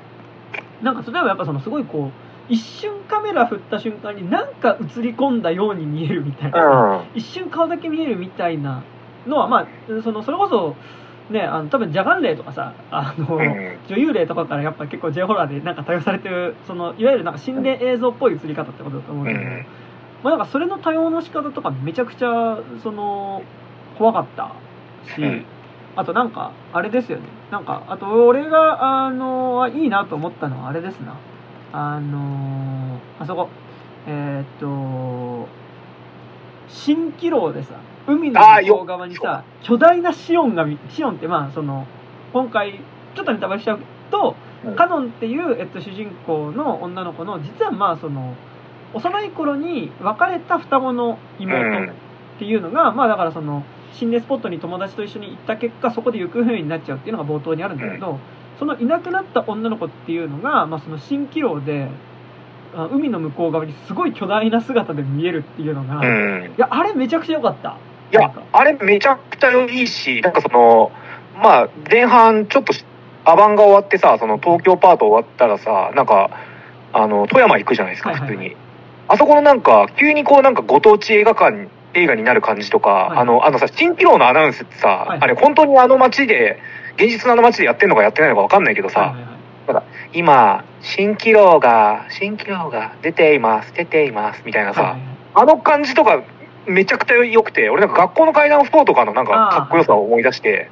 なんか例えばやっぱそのすごいこう一瞬カメラ振った瞬間になんか映り込んだように見えるみたいなさうん。一瞬顔だけ見えるみたいなのはまあそのそれこそねあの多分ジャガン霊とかさあの、うん。女優霊とかからやっぱ結構 J ホラーでなんか多用されてるそのいわゆるなんか心霊映像っぽい映り方ってことだと思うんだけど、うんまあなんかそれの多用の仕方とかめちゃくちゃその怖かったし、うんあとなんかあれですよね。なんかあと俺があのいいなと思ったのはあれですな。あのあそこ。えーっと蜃気楼でさ海の向こう側にさ巨大なシオンが見シオンってまあその今回ちょっとネタバレしちゃうと、うん。カノンっていう、えっと、主人公の女の子の実はまあその幼い頃に別れた双子の妹っていうのが、まあだからその心霊スポットに友達と一緒に行った結果そこで行方不明になっちゃうっていうのが冒頭にあるんだけど、そのいなくなった女の子っていうのが、まあ、その蜃気楼であ海の向こう側にすごい巨大な姿で見えるっていうのが、いうん。やあれめちゃくちゃ良かったいや、あれめちゃくちゃいいし、なんかその、まあ、前半ちょっとしアバンが終わってさ、その東京パート終わったらさ、なんか、あの、富山行くじゃないですか、はいはいはい普通に。あそこのなんか、急にこうなんかご当地映画館、映画になる感じとか、はい。あの、あのさ、蜃気楼のアナウンスってさ、はい。あれ本当にあの街で、現実のあの街でやってんのかやってないのかわかんないけどさ、はいはいはい。今、蜃気楼が、蜃気楼が出ています、出ています、みたいなさ、はいあの感じとかめちゃくちゃ良くて、俺なんか学校の階段4とかのなんかかっこよさを思い出して、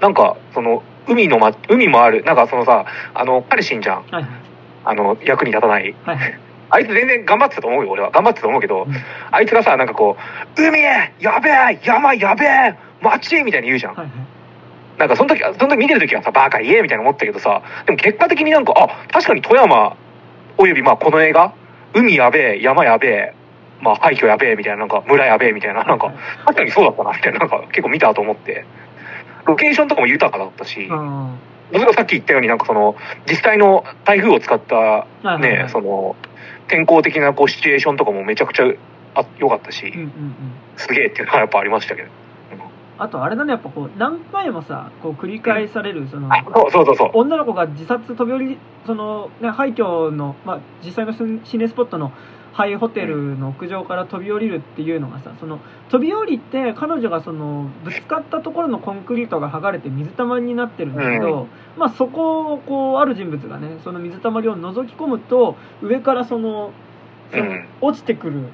なんかその海のま、海もある、なんかそのさ、あの、彼死んじゃん。はいはい。あの、役に立たないはいあいつ全然頑張ってたと思うよ、俺は。頑張ってたと思うけど、うんあいつがさ、なんかこう、海へやべえ山やべえ街みたいに言うじゃん。はいはいなんかその時、その時見てる時はさ、バカ言えみたいな思ったけどさ、でも結果的になんか、あ、確かに富山、およびまあこの映画、海やべえ、山やべえ、まあ廃墟やべえみたいな、なんか村やべえみたいな、なんか、確かにそうだったな、みたいな、なんか結構見たと思って。ロケーションとかも豊かだったし、うん僕がさっき言ったようになんかその、実際の台風を使ったねい、その、天候的なこうシチュエーションとかもめちゃくちゃあ良かったし、うんうんうんすげえっていうのはやっぱありましたけど。あとあれだねやっぱこう何回もさこう繰り返されるそのそうそうそう。女の子が自殺飛び降りその、ね、廃墟の、まあ、実際の心霊スポットのハイホテルの屋上から飛び降りるっていうのがさその飛び降りて彼女がそのぶつかったところのコンクリートが剥がれて水たまりになってるんだけど、まあ、そこをこうある人物がねその水たまりを覗き込むと上からそのそのうん。落ちてくる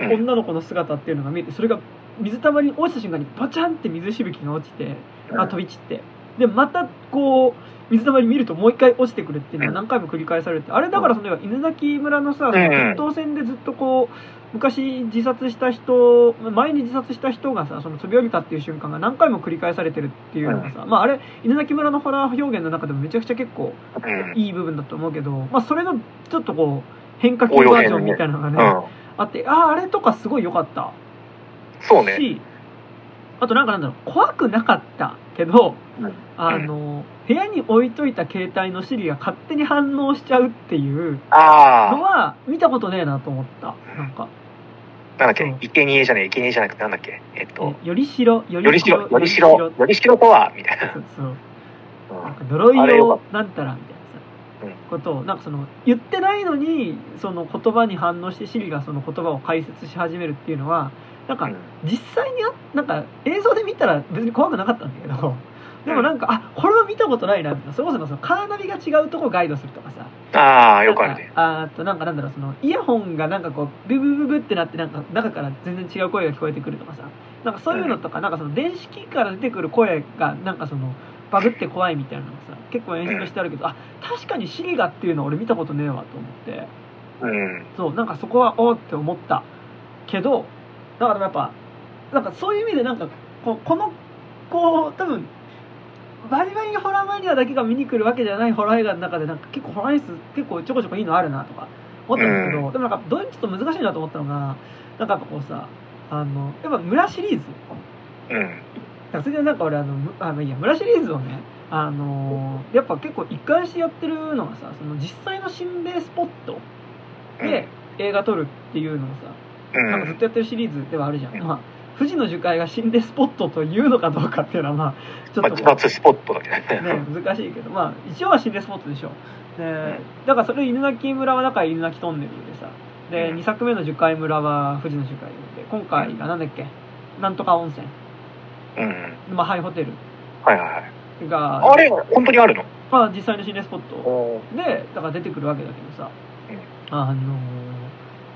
うん。女の子の姿っていうのが見えてそれが水たまりに落ちた瞬間にバチャンって水しぶきが落ちてあ飛び散って。でまたこう水たまり見るともう一回落ちてくるっていうのが何回も繰り返されてあれだからその犬鳴村のさその決闘戦でずっとこう昔自殺した人前に自殺した人がさその飛び降りたっていう瞬間が何回も繰り返されてるっていうのがさ、まああれ犬鳴村のホラー表現の中でもめちゃくちゃ結構うん。いい部分だと思うけど、まあ、それのちょっとこう変化球バージョンみたいなのがねうん。あってあああれとかすごい良かった。そうね。しあとなんかなんだろう怖くなかったけどうん。あの部屋に置いといた携帯のシリが勝手に反応しちゃうっていうのあは見たことねえなと思った。なんか。あ、なんだっそうけ、生贄じゃねえ、生贄じゃなくてなんだっけ、えっと、えよりしろよよりしろ、よりしろ、よりしろ。とは、みたいな。そうなんか呪いをなんたらみたいなさ、うん。ことをなんかその言ってないのにその言葉に反応してシリがその言葉を解説し始めるっていうのはなんかうん。実際にあなんか映像で見たら別に怖くなかったんだけどでもなんかあこれは見たことないなそれこそそのカーナビが違うとこガイドするとかさ。ああ、よくあるね。あーとなんかなんだろうそのイヤホンがなんかこうブブブブってなってなんか中から全然違う声が聞こえてくるとかさ。なんかそういうのとか、なんかその電子機器から出てくる声がなんかそのバグって怖いみたいなのがさ結構演出としてあるけど、あ確かにシリガっていうのは俺見たことねえわと思って。うん。そうなんかそこはおーって思ったけどだからやっぱなんかそういう意味でなんかここのこう多分バリバリホラーマニアだけが見に来るわけじゃないホラー映画の中でなんか結構ホラー演出結構ちょこちょこいいのあるなとか思ったんですけど、うでもなんかどういうちょっと難しいなと思ったのがなんかやっぱこうさあのやっぱ村シリーズうん。それでなんか俺あのむあまあいいや村シリーズをねあのやっぱ結構一貫してやってるのがさその実際の心霊スポットで映画撮るっていうのをさうん。なん。かずっとやってるシリーズではあるじゃん、まあ富士の樹海が心霊スポットというのかどうかっていうのはまあちょまあ、っと自発スポットだけどね。ね。難しいけどまあ一応は心霊スポットでしょ。でだからそれ犬鳴村はだから犬鳴トンネルでさでうん。2作目の樹海村は富士の樹海で今回がなんだっけ？なんとか温泉。うん。まあハイホテル。はいはいはい。があれ、本当にあるの？まあ実際の心霊スポット。おでだから出てくるわけだけどさ、うん。あの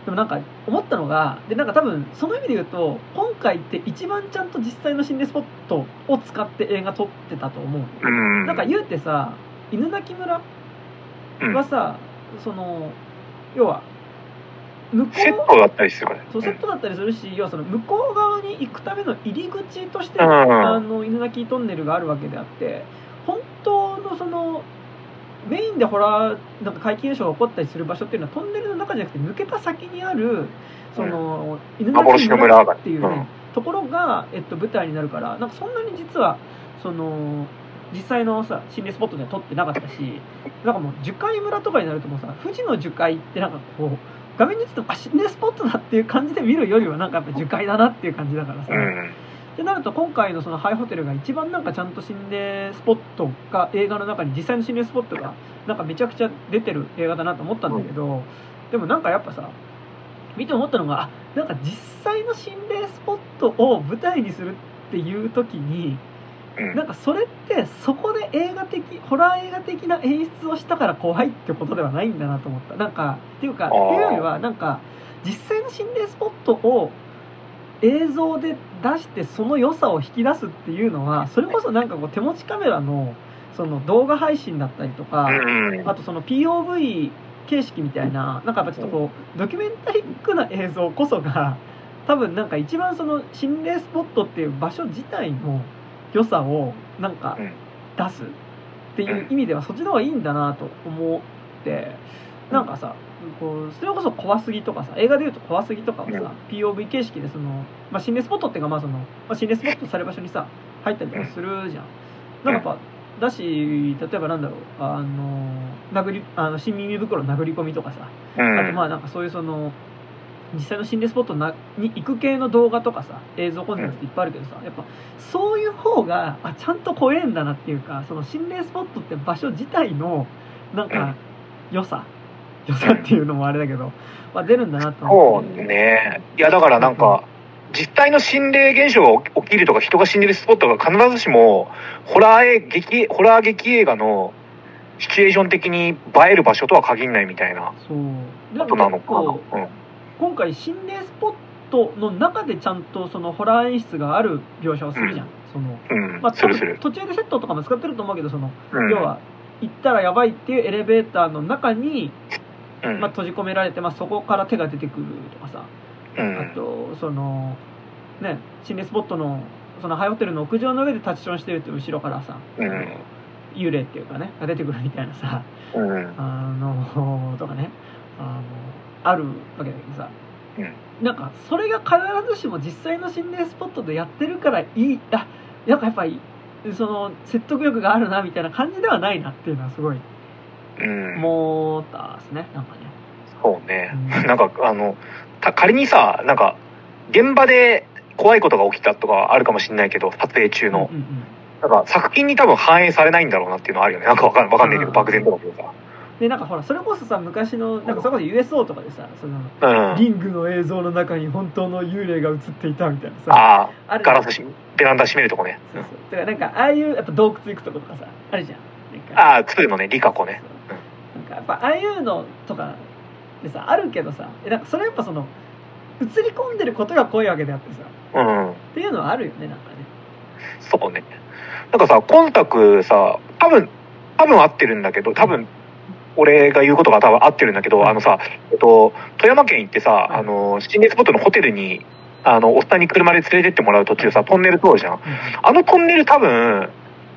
でもなんか思ったのがでなんか多分その意味で言うと今回って一番ちゃんと実際の心霊スポットを使って映画撮ってたと思う、うん。なんか言うてさ犬鳴村うんはさ、その要は向こうセットだったりする。そうセットだったりするし要はその向こう側に行くための入り口として、うんあの犬鳴トンネルがあるわけであって本当のそのメインでホラーなんか怪奇現象が起こったりする場所っていうのはトンネルの中じゃなくて抜けた先にあるその、犬鳴幻の村がっていうね、うん。ところが、えっと、舞台になるからなんかそんなに実はその実際のさ心霊スポットでは撮ってなかったしなんかもう樹海村とかになるともうさ富士の樹海ってなんかこう画面に映ってもあ心霊スポットだっていう感じで見るよりはなんかやっぱ樹海だなっていう感じだからさ、うん。ってなると今回のそのハイホテルが一番なんかちゃんと心霊スポットが映画の中に実際の心霊スポットがなんかめちゃくちゃ出てる映画だなと思ったんだけど、でもなんかやっぱさ見て思ったのがあなんか実際の心霊スポットを舞台にするっていう時にうん。なんかそれってそこで映画的ホラー映画的な演出をしたから怖いってことではないんだなと思った。なんかっていうかっていうよりはなんか実際の心霊スポットを映像で出してその良さを引き出すっていうのはそれこそなんかこう手持ちカメラのその動画配信だったりとか、うん。あとその POV 形式みたいななんかやっぱちょっとこうドキュメンタリックな映像こそが多分なんか一番その心霊スポットっていう場所自体の良さをなんかうん出すっていう意味ではそっちの方がいいんだなと思ってなんかさこうそれこそ怖すぎとかさ映画でいうと怖すぎとかをさ、うん POV 形式でその、まあ、心霊スポットっていうかまあその、まあ、心霊スポットされる場所にさ入ったりとかするじゃん。なんかやっぱだし例えばなんだろうあの殴りあの新耳袋殴り込みとかさうん。あとまあなんかそういうその実際の心霊スポットなに行く系の動画とかさ映像コンテンツっていっぱいあるけどさやっぱそういう方があちゃんと怖えんだなっていうかその心霊スポットって場所自体のなんか良さ良さっていうのもあれだけど、まあ、出るんだなとそ思ってうね。いや、だからなんか、実際の心霊現象が起きるとか人が死んでるスポットが必ずしも、ホラー映劇、ホラー劇映画のシチュエーション的に映える場所とは限らないみたいなそうでことなのか結構な。今回心霊スポットの中でちゃんとそのホラー演出がある描写をするじゃん、そのうん。うん。まあ、するする。多分途中でセットとかも使ってると思うけどその、うん。要は行ったらやばいっていうエレベーターの中に、うん、まあ、閉じ込められて、まあ、そこから手が出てくるとかさ、うん。あとそのね心霊スポットのそのハイホテルの屋上の上でタッチションしてると後ろからさ、うん。幽霊っていうかねが出てくるみたいなさ。うん。あのとかね。あのあるわけだけどさ、なんかそれが必ずしも実際の心霊スポットでやってるからいい。あなんかやっぱりその説得力があるなみたいな感じではないなっていうのはすごいうん。思ったですねなんかね。そうね。うん なんか、あの、た仮にさ、なんか、現場で怖いことが起きたとかあるかもしれないけど、撮影中のう。んうんなんか、作品に多分反映されないんだろうなっていうのはあるよね。なんかわかんわかんないけど、うん漠然とだけどさ。でなんかほらそれこそさ昔のなんかそれこそ USO とかでさそのうん。リングの映像の中に本当の幽霊が映っていたみたいなさああ、ガラスし、ベランダ閉めるとこね。そうそうだからなんかああいうやっぱ洞窟行くとことかさあるじゃんああ、作るのね、リカ子ね。やっぱああいうのとかでさあるけどさえなんかそれやっぱその映り込んでることが怖いわけであってさうん。っていうのはあるよねなんかねそうね。なんかさ、今作さ、多分、多分合ってるんだけど、多分、俺が言うことが多分合ってるんだけど、あのさ、えっと、富山県行ってさ、あの、心霊スポットのホテルに、あの、おっさんに車で連れてってもらう途中さ、トンネル通るじゃん。あのトンネル多分、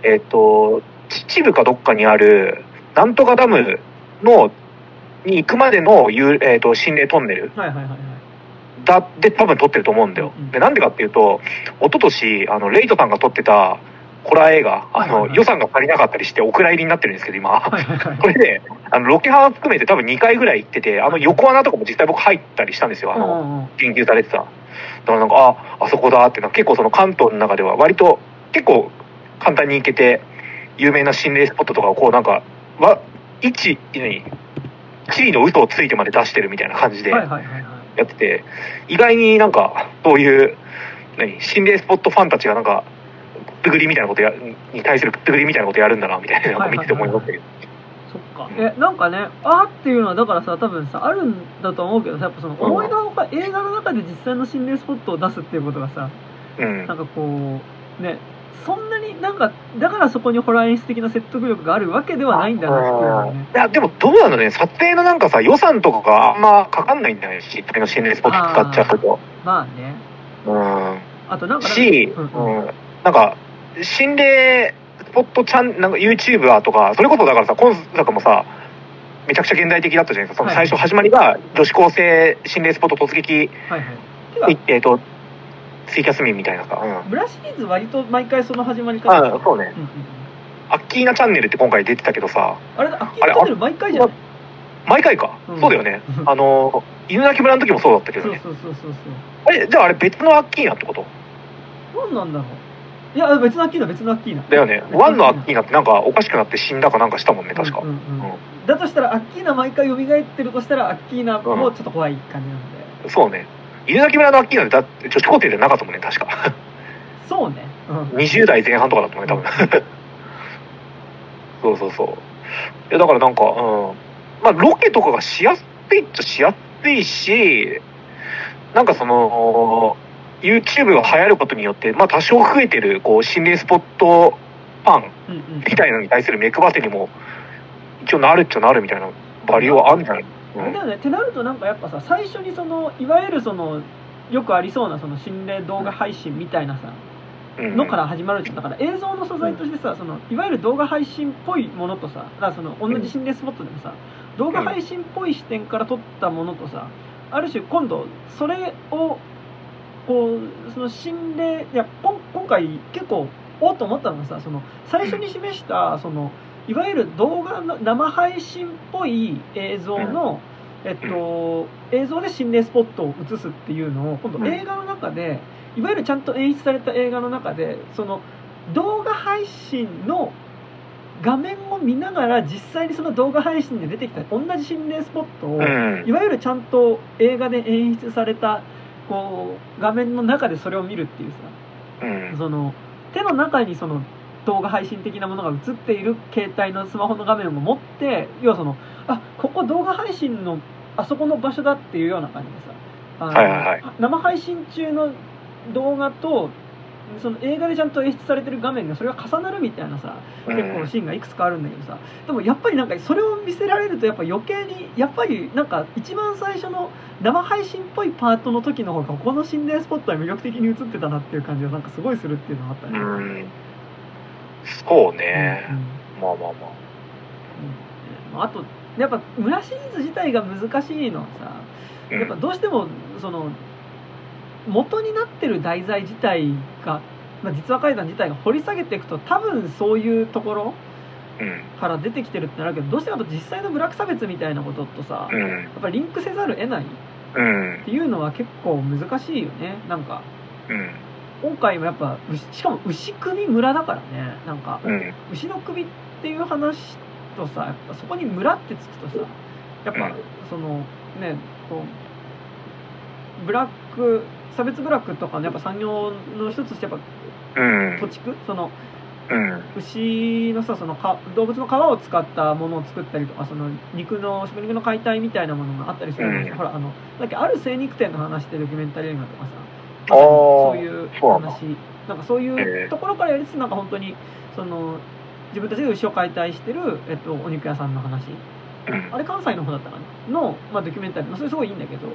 えっと、秩父かどっかにある、なんとかダムの、に行くまでの、ゆえっと、心霊トンネルはいはいはいはいだで多分撮ってると思うんだよ。で、なんでかっていうと、一昨年あの、レイトさんが撮ってたホラー映画、あの、予算が足りなかったりしてお蔵入りになってるんですけど、今。これで、あの、ロケハン含めて多分2回ぐらい行ってて、あの横穴とかも実際僕入ったりしたんですよ。あの、研究されてた。だからなんか、あ、あそこだって結構その関東の中では割と結構簡単に行けて、有名な心霊スポットとかをこうなんか、わ、一、何地理の嘘をついてまで出してるみたいな感じでやってて、意外になんか、そういう、何心霊スポットファンたちがなんか、くぐりみたいなことや、に対するくぐりみたいなことやるんだな、みたいな、なんか見てて思いましたけど。そっかえなんかねあーっていうのはだからさ多分さあるんだと思うけどさやっぱその思いのほか映画の中で実際の心霊スポットを出すっていうことがさうんなん。かこうねそんなになんかだからそこにホラー演出的な説得力があるわけではないんだなっていうのはねいや、でもどうなのね、撮影のなんかさ、予算とかがあんまかかんないんだよ、実際の心霊スポット使っちゃうと。まあねうん。あとなんかし、うんうん。なんか、心霊スポットチャン、なんか YouTuber とか、それこそだからさ、今作もさ、めちゃくちゃ現代的だったじゃないですか。その最初始まりが女子高生心霊スポット突撃、はいはいえっと、ツイキャス民みたいなさ。うん。ブラシリーズ割と毎回その始まり方あそうね。うんうんうんアッキーナチャンネルって今回出てたけどさ、あれだアッキーチャンネル毎回じゃない毎回か。うんそうだよねう。んあの、犬鳴村の時もそうだったけそうどね。そうそうそうあれ、じゃああれ別のアッキーナってこと？そう何なんだろういや別のアッキーナ別のアッキーナだよね。ワンのアッキーナってなんかおかしくなって死んだかなんかしたもんね、確かうん。うんうんうんだとしたらアッキーナ毎回蘇ってるとしたらアッキーナもちょっと怖い感じなんで、そうね。犬鳴村のアッキーナってだって女子高生じゃなかったもんね、確か。そうね、うん、20代前半とかだったもんね、多分。そうそうそう。いや、だからなんか、うん。まあ、ロケとかがしやすいっちゃしやすいし、なんかその、YouTube が流行ることによって、まあ多少増えてる、こう、心霊スポットファンみたいなのに対する目配せにも、一応なるっちゃなるみたいなバリューはあるんじゃない？うんあれだよね。ってなるとなんかやっぱさ最初にそのいわゆるそのよくありそうなその心霊動画配信みたいなさうん。のから始まるじゃん。だから映像の素材としてさそのいわゆる動画配信っぽいものとさだからその同じ心霊スポットでもさ動画配信っぽい視点から撮ったものとさある種今度それをこうその心霊いや今回結構おっと思ったのがさその最初に示したそのいわゆる動画の生配信っぽい映像の、えっと、映像で心霊スポットを映すっていうのを今度うん。映画の中でいわゆるちゃんと演出された映画の中でその動画配信の画面を見ながら実際にその動画配信で出てきた同じ心霊スポットを、うん。いわゆるちゃんと映画で演出されたこう画面の中でそれを見るっていうさ。うん。その手の中にその動画配信的なものが映っている携帯のスマホの画面を持って要はそのあここ動画配信のあそこの場所だっていうような感じでさあのはいはいはい。生配信中の動画とその映画でちゃんと演出されてる画面がそれが重なるみたいなさうん。結構シーンがいくつかあるんだけどさ。でもやっぱりなんかそれを見せられるとやっぱ余計にやっぱりなんか一番最初の生配信っぽいパートの時の方がここの心霊スポットは魅力的に映ってたなっていう感じがなんかすごいするっていうのがあったね。うんそうね、うんまあまあまあ。うん。あとやっぱ村シリーズ自体が難しいのはさうん。やっぱどうしてもその元になってる題材自体が、まあ、実話怪談自体が掘り下げていくと多分そういうところうん。から出てきてるってなるけどどうしても実際の部落差別みたいなこととさ、やうん。っぱりリンクせざるを得ないっうん。ていうのは結構難しいよね。なんかうん今回もやっぱ牛しかも牛首村だからね。なんかうん。牛の首っていう話とさやっぱそこに村ってつくとさやっぱ、うん。そのねこうブラック差別部落とかのやっぱ産業の一つとしてやっうん。ぱ土地区？そのうん。牛のさそのか動物の皮を使ったものを作ったりとかその肉の食肉の解体みたいなものがあったりするんですよ、うん。ほらあのだっけある精肉店の話ってドキュメンタリー映画とかさあーそういう話なんかそういうところからやりつつなんか本当にその自分たちで牛を解体してる、えっと、お肉屋さんの話。うん。あれ関西の方だったかな？の、まあ、ドキュメンタリー、まあ、それすごいいいんだけど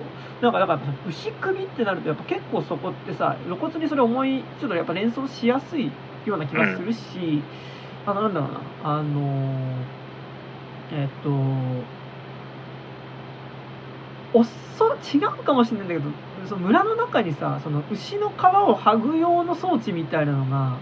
なんかだからやっぱさ牛首ってなるとやっぱ結構そこってさ露骨にそれ思いちょっとやっぱ連想しやすいような気がするし、あのなんだろうな。あのえっとおそ違うかもしれないんだけどその村の中にさその牛の皮を剥ぐ用の装置みたいなのが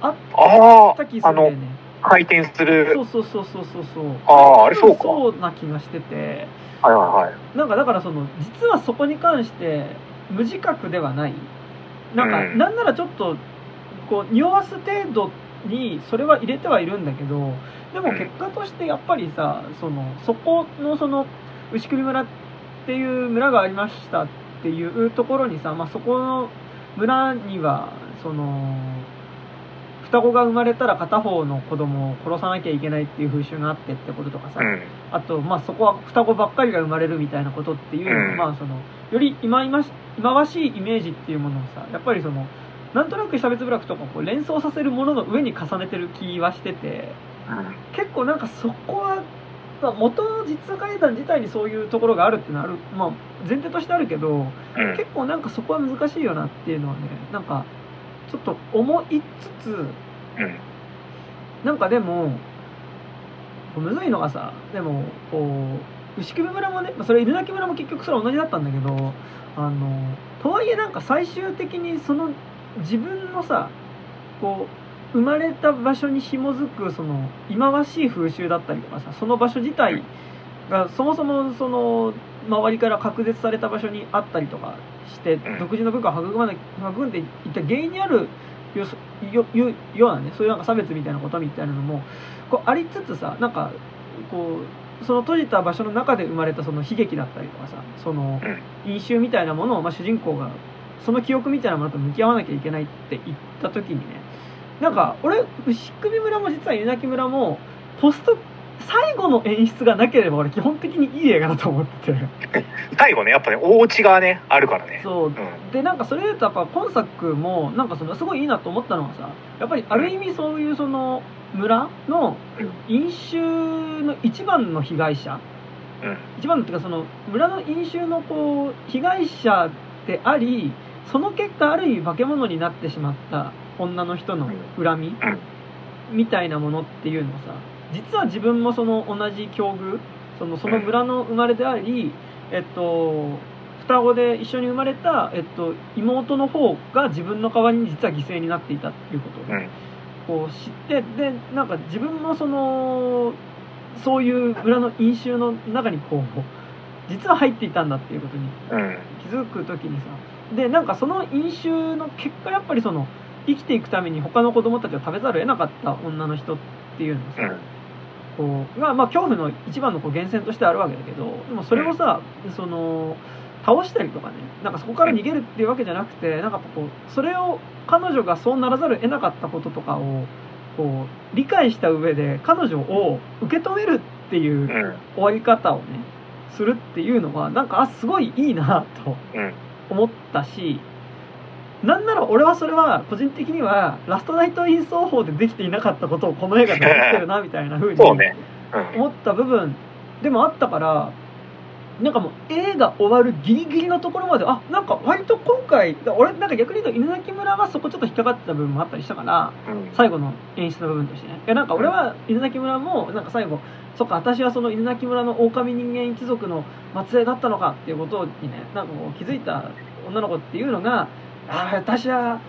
あっあた気すああのるんだよね。回転するそうそうそうそうそうそう。あああれそうかそうな気がしてて、はいはいはいなんかだからその実はそこに関して無自覚ではない。なんか、うんなんならちょっとこう匂わす程度にそれは入れてはいるんだけど、でもうん結果としてやっぱりさ、そのそこのその牛首村っていう村がありましたっていうところにさ、まあそこの村にはその双子が生まれたら片方の子供を殺さなきゃいけないっていう風習があってってこととかさ、うん。あと、まあ、そこは双子ばっかりが生まれるみたいなことっていううん。まあ、そのより今今し今わしいイメージっていうものをさやっぱりそのなんとなく差別部落とかをこう連想させるものの上に重ねてる気はしてて結構なんかそこは、まあ、元の実話怪談自体にそういうところがあるってのはある、まあ、前提としてあるけどうん。結構なんかそこは難しいよなっていうのはねなんかちょっと思いつつうん。なんかでもむずいのがさでもこう牛首村もねまあそれ犬鳴村も結局それは同じだったんだけどあのとはいえなんか最終的にその自分のさこう生まれた場所に紐づくその忌まわしい風習だったりとかさその場所自体がそもそもその周りから隔絶された場所にあったりとかしてん。独自の文化を育まな育んでいった原因にあるよよよようなねそういうなんか差別みたいなことみたいなのもこうありつつさなんかこうその閉じた場所の中で生まれたその悲劇だったりとかさその飲酒みたいなものを、まあ、主人公がその記憶みたいなものと向き合わなきゃいけないって言った時にねなんか俺牛首村も実は犬鳴村もポスト最後の演出がなければ俺基本的にいい映画だと思ってて。最後ねやっぱねお家がねあるからね。そう。うん。でなんかそれでとやっぱ今作もなんかそのすごいいいなと思ったのはさやっぱりある意味そういうその村の飲酒の一番の被害者。うん。一番のっていうかその村の飲酒のこう被害者でありその結果ある意味化け物になってしまった女の人の恨み？みたいなものっていうのをさ実は自分もその同じ境遇そのその村の生まれであり、えっと双子で一緒に生まれた、えっと、妹の方が自分の代わりに実は犠牲になっていたっていうことを、うん。こう知ってでなんか自分もそのそういう村の飲酒の中にこう実は入っていたんだっていうことにうん。気づく時にさでなんかその飲酒の結果やっぱりその生きていくために他の子供たちを食べざるを得なかった女の人っっていうのをさ、うんこうが、まあ、恐怖の一番のこう源泉としてあるわけだけどでもそれをさ、その倒したりとかねなんかそこから逃げるっていうわけじゃなくてなんかこうそれを彼女がそうならざるを得なかったこととかをこう理解した上で彼女を受け止めるっていううん。終わり方をねするっていうのはなんかあすごいいいなとうん。思ったしなんなら俺はそれは個人的にはラストナイト・イン奏法でできていなかったことをこの映画でできてるなみたいな風にそうね。うん。思った部分でもあったからなんかもう映画終わるギリギリのところまであなんか割と今回だ俺なんか逆に言うと犬鳴村がそこちょっと引っかかってた部分もあったりしたからうん。最後の演出の部分としてねいやなんか俺は犬鳴村もなんか最後そっか私はその犬鳴村の狼人間一族の末裔だったのかっていうことにねなんかこう気づいた女の子っていうのがああ私は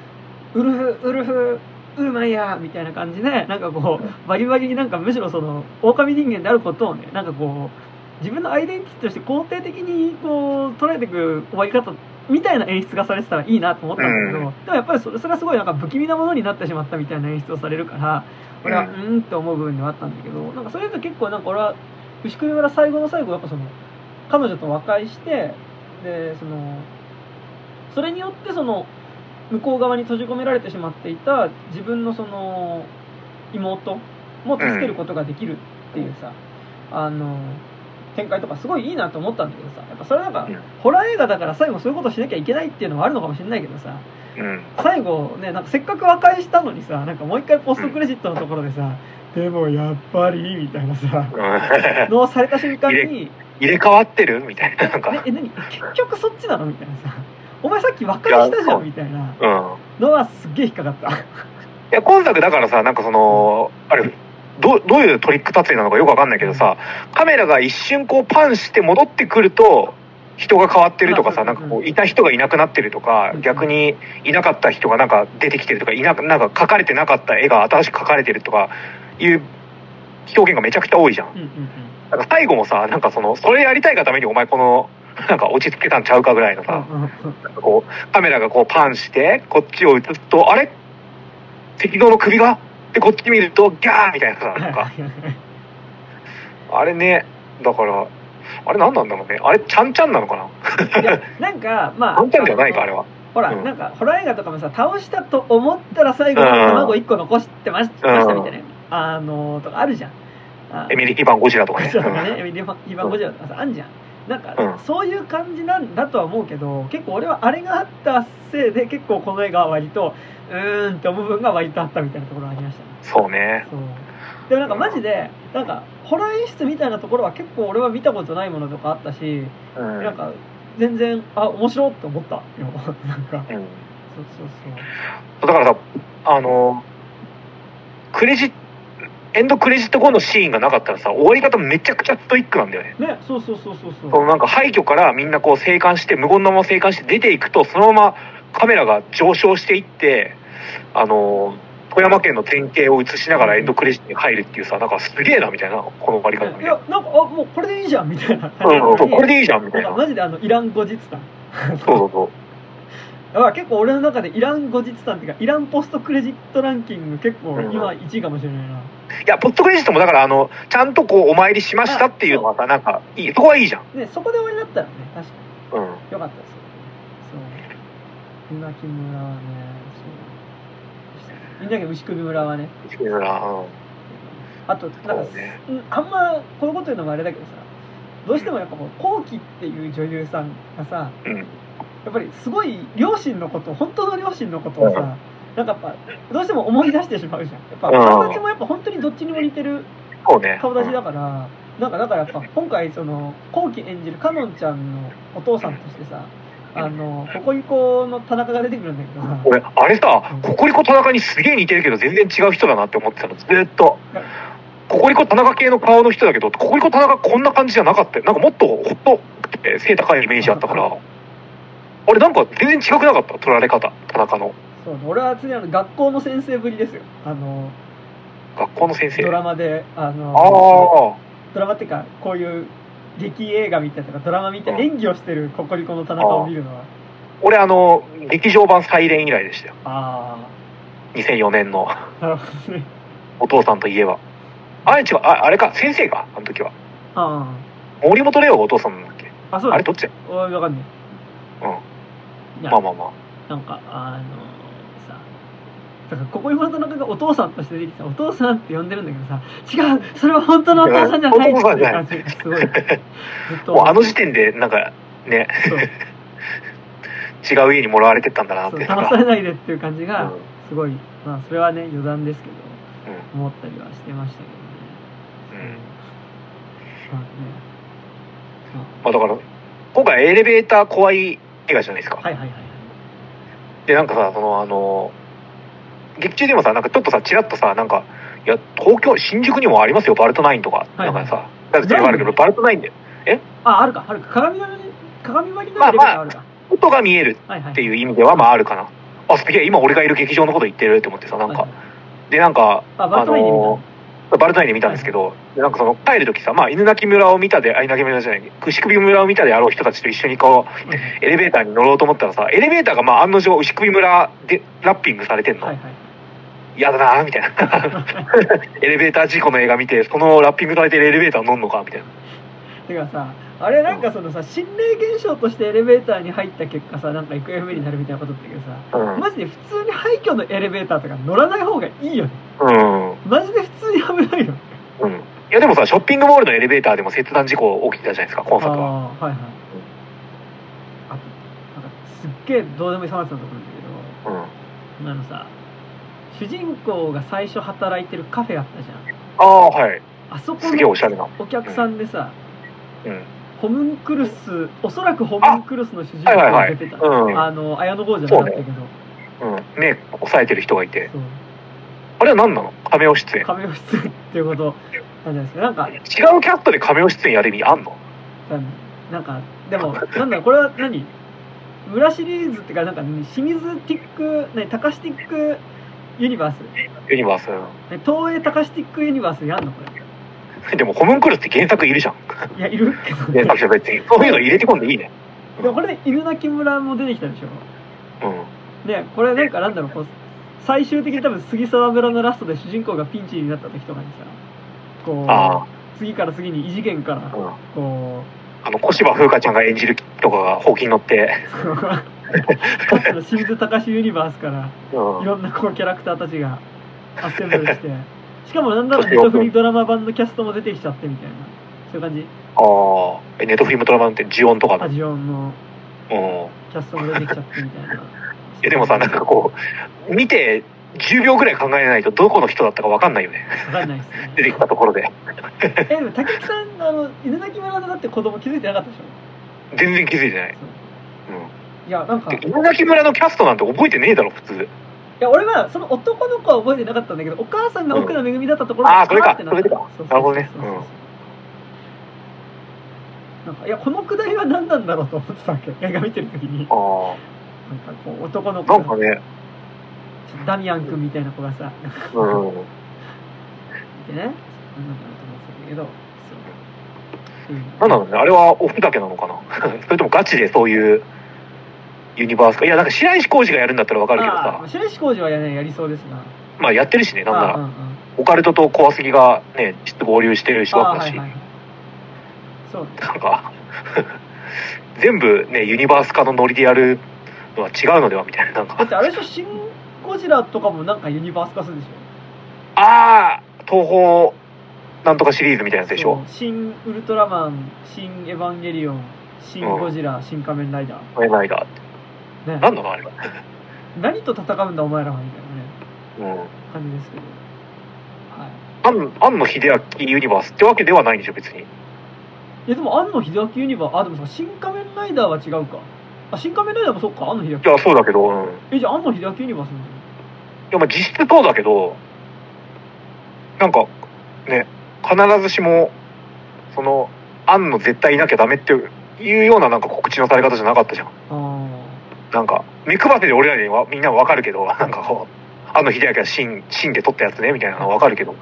ウルフウルフウルマンやみたいな感じでなんかこうバリバリになんかむしろその狼人間であることをねなんかこう自分のアイデンティティとして肯定的にこう捉えていく終わり方みたいな演出がされてたらいいなと思ったんだけど、うん。でもやっぱりそれそれはすごいなんか不気味なものになってしまったみたいな演出をされるから俺はうんって思う部分ではあったんだけどなんかそれと結構なんか俺は牛久村最後の最後やっぱその彼女と和解してでそのそれによってその向こう側に閉じ込められてしまっていた自分のその妹も助けることができるっていうさ、あの展開とかすごいいいなと思ったんだけどさやっぱそれなんか、うんホラー映画だから最後そういうことしなきゃいけないっていうのはあるのかもしれないけどさうん。最後ねなんかせっかく和解したのにさなんかもう一回ポストクレジットのところでさ、でもやっぱりみたいなさうんのをされた瞬間に入れ替わってるみたいな。なんか。ねえ何？結局そっちなのみたいなさお前さっき和解したじゃんみたいな。うん。のはすっげえ引っかかった。いや、今作だからさ、なんかその、あれ、どどういうトリック撮影なのかよくわかんないけどさ、カメラが一瞬こうパンして戻ってくると、人が変わってるとかさ、うん。なんかこう、いた人がいなくなってるとかうん、逆にいなかった人がなんか出てきてるとか、いなく、なんか描かれてなかった絵が新しく描かれてるとか、いう表現がめちゃくちゃ多いじゃん。なんか最後もさ、なんかその、それやりたいがためにお前この、なんか落ち着けたんちゃうかぐらいのさ、こう、カメラがこうパンして、こっちを映すと、あれ？赤道の首が？で、こっち見ると、ギャー！みたいなさ、なんか、あれね、だから、あれ何なんだろうね。あれ、ちゃんちゃんなのかな？いやなんか まあちゃんちゃんじゃないか、あれは。ほら、うん。なんかホラー映画とかもさ倒したと思ったら最後に卵1個残してましたみたいな、あのとかあるじゃん。あエミリー・バン・ゴジラとかね。そうだね、エミリー・イヴァン・ゴジラとかさ、あんじゃん。なんか、うんそういう感じなんだとは思うけど、結構俺はあれがあったせいで、結構この映画は割と、うーんって思う部分が割とあったみたいなところがありましたね。そうね。そう。でもなんかマジで、なんか、ホラー演出みたいなところは結構俺は見たことないものとかあったし、うん。なんか、全然、あ、面白いって思ったよ。なんか、うんそうそうそう。だからさ、あの、クレジエンドクレジット後のシーンがなかったらさ、終わり方めちゃくちゃストイックなんだよね。ね、そうそうそうそうそう。そのなんか廃墟からみんなこう生還して無言のまま生還して出ていくとそのままカメラが上昇していってあの富山県の典型を映しながらエンドクレジットに入るっていうさなんかすげえなみたいなこの終わり方みたいいや、なんか、あ、もうこれでいいじゃんみたいななうんそうこれででいいじゃんみたいなマジであの、イラン後日談。そうそうそう結構俺の中でイラン後日談っていうかイランポストクレジットランキング結構うん。今1位かもしれないな、いやポットクレジットもだからあのちゃんとこうお参りしましたっていうのがさなんかいい。そこはいいじゃん。でそこで終わりだったらね確かうん。によかったですよ。そう。稲木村はねそう。稲木牛首村はね。いいなうん。あとなんか、ね。うんあんまこういうこと言うのもあれだけどさどうしてもやっぱこう後期っていう女優さんがさうんやっぱりすごい両親のこと本当の両親のことをさ、うん。なんかやっぱどうしても思い出してしまうじゃん。やっぱうん。顔立ちもやっぱ本当にどっちにも似てるそうね。顔立ちだから、なんかだからやっぱ今回その後期演じるかのんちゃんのお父さんとしてさあのココリコの田中が出てくるんだけどさ。俺あれさココリコ田中にすげえ似てるけど全然違う人だなって思ってたの。ずーっとココリコ田中系の顔の人だけどココリコ田中こんな感じじゃなかったよなんかもっとほっと背高いイメージあったからあれなんか全然違くなかった？取られ方。田中の。そう俺は次あの学校の先生ぶりですよ。あの学校の先生。ドラマでああのあドラマっていうかこういう劇映画みたいなとかドラマみたいなうん。演技をしてるココリコの田中を見るのは。俺あの劇場版サイレン以来でしたよ。あ2004年の。お父さんといえば。あれ違う、ああれか、先生か、あの時は。あ森本レオがお父さんなんだっけ？ああそうだ。あれどっちわかんない。うん。まあまあまあ。なんかあのさだからここに本当のがお父さんとして出てきた。お父さんって呼んでるんだけどさ違う。それは本当のお父さんじゃない。っていう感じ。がすごい。ずっと。もうあの時点で、なんか、ね、違う家にもらわれてったんだなって。騙されないでっていう感じがうん。すごい。まあそれはね余談ですけどうん。思ったりはしてましたけどね。うん。まあね。まあだから、今回エレベーター怖い映画じゃないですか。まあはいはいはいはい。で、なんかさ、そのあの、劇中でもさ、なんかちょっとさ、ちらっとさ、なんか、いや、東京、新宿にもありますよ、バルトナインとか。はいなんかさ、だってあるけど、バルトナインで、ああるかあるか。鏡の鏡割りのエレベーターあるか、音が見えるはいはい。っていう意味では、まああるかな。あ、すげえ、今俺がいる劇場のこと言ってるって思ってさ、なんか。はいは、い。で、なんか、あバルトナインで見たの？バルトナインで見たんですけど、でなんかその帰る時さ、まあ犬鳴村を見たで、あ、犬鳴村じゃない、牛首村を見たであろう人たちと一緒にこう、はいエレベーターに乗ろうと思ったらさ、エレベーターがまあ案の定牛首村でラッピングされてんの。はいはい嫌だなみたいな。エレベーター事故の映画見て、そのラッピングされてるエレベーター乗んのかみたいな。てかさあれなんかそのさ心霊現象としてエレベーターに入った結果さなんか行方不明になるみたいなことだったけどさうん。マジで普通に廃墟のエレベーターとか乗らない方がいいよねうん。マジで普通に危ないようん。いやでもさ、ショッピングモールのエレベーターでも切断事故起きてたじゃないですか、今ああ作は。はいはいあとなんかすっげえどうでもいい話なんだと思うんだけどうん。あのさ主人公が最初働いてるカフェあったじゃんああ、はい。あそこの。お客さんでさ、うん。ホムンクルスおそらくホムンクルスの主人公はいはいはい。が出てた、うん。あの綾野剛じゃなかったけど。うん。目押さえてる人がいて。あれは何なの？カメオ出演。カメオ出演っていうこと。なんじゃないですか？なんか違うキャストでカメオ出演やる意味あんの？なんかでもなんだこれは何？村シリーズっていうかなんか清水ティック何タカシティックユニバース？ユニバース。ね東映タカシティックユニバースやんの？こでもホムンクルスって原作いるじゃん。れいやいるけど原作者別に。そういうの入れてこんでいいね。これで犬鳴村も出てきたでしょ？うん。でこれなんかなんだろうこう最終的に多分杉沢村のラストで主人公がピンチになった時とかにさこあう次から次に異次元からあ。うあの、小芝風花ちゃんが演じるとかがほうきに乗って、うかつての清水隆ユニバースからうんいろんなこうキャラクターたちがアッセンブルしてしかもなんだろうネットフリドラマ版のキャストも出てきちゃってみたいなそういう感じああ、えネットフリームドラマってジオンとかジオンの？うん。いキャストも出てきちゃってみたいなやでもさ、なんかこう、見て10秒ぐらい考えないとどこの人だったかわかんないよね。わかんないですね出てきたところで。えでも竹木さんあの犬鳴村のだって子供気づいてなかったでしょ？全然気づいてない。いやなんかいで稲垣村のキャストなんて覚えてねえだろ、普通。や俺はその男の子は覚えてなかったんだけどお母さんが奥野めぐみだったところうん。あーそれか。ってなった。それか。なるほどね。ん。かいやこのくだりは何なんだろうと思ってたわけ。映画見てる時に。あなんかこう男のあ。子が。なんかね、ダミアン君みたいな子がさ。うん。いてね。なんだろうと思ってたんだけど。そう。うん。なんだろうね、あれはおふざけなのかな。それともガチでそういうユニバースか。いや、なんか白石浩二がやるんだったらわかるけどあさあ、白石浩二はや,、ね、やりそうですな。まあやってるしね、なんなら、うんうん。オカルトと怖すぎがね、ちょっと合流してる人だったし、あはいはいはい。そう。ねなんか、全部ね、ユニバース化のノリでやるのは違うのではみたいな、なんか、だってあれでしょシン・ゴジラとかもなんかユニバース化するでしょ？ああ、東宝なんとかシリーズみたいなやつでしょ。新ウルトラマン新エヴァンゲリオン新ゴジラ、新仮面ライダー。仮面ライダーって。ねなんなのあれは。何と戦うんだお前らはみたいなねうん。感じですけどはい庵庵野秀明ユニバースってわけではないんでしょ、別に。いやでも庵野秀明ユニバーあでもさ新仮面ライダーは違うかあ新仮面ライダーもそっか庵野秀明いや、そうだけど、うん。いえじゃあ庵野秀明ユニバースなんじや、まあ実質そうだけど、なんか、ね、必ずしも、その、庵野絶対いなきゃダメっていうようななんか告知のされ方じゃなかったじゃん。ゃないなんか、目配せで俺らにはみんなわかるけど、なんかこう、庵野秀明が芯、芯で撮ったやつね、みたいなのはわかるけどな。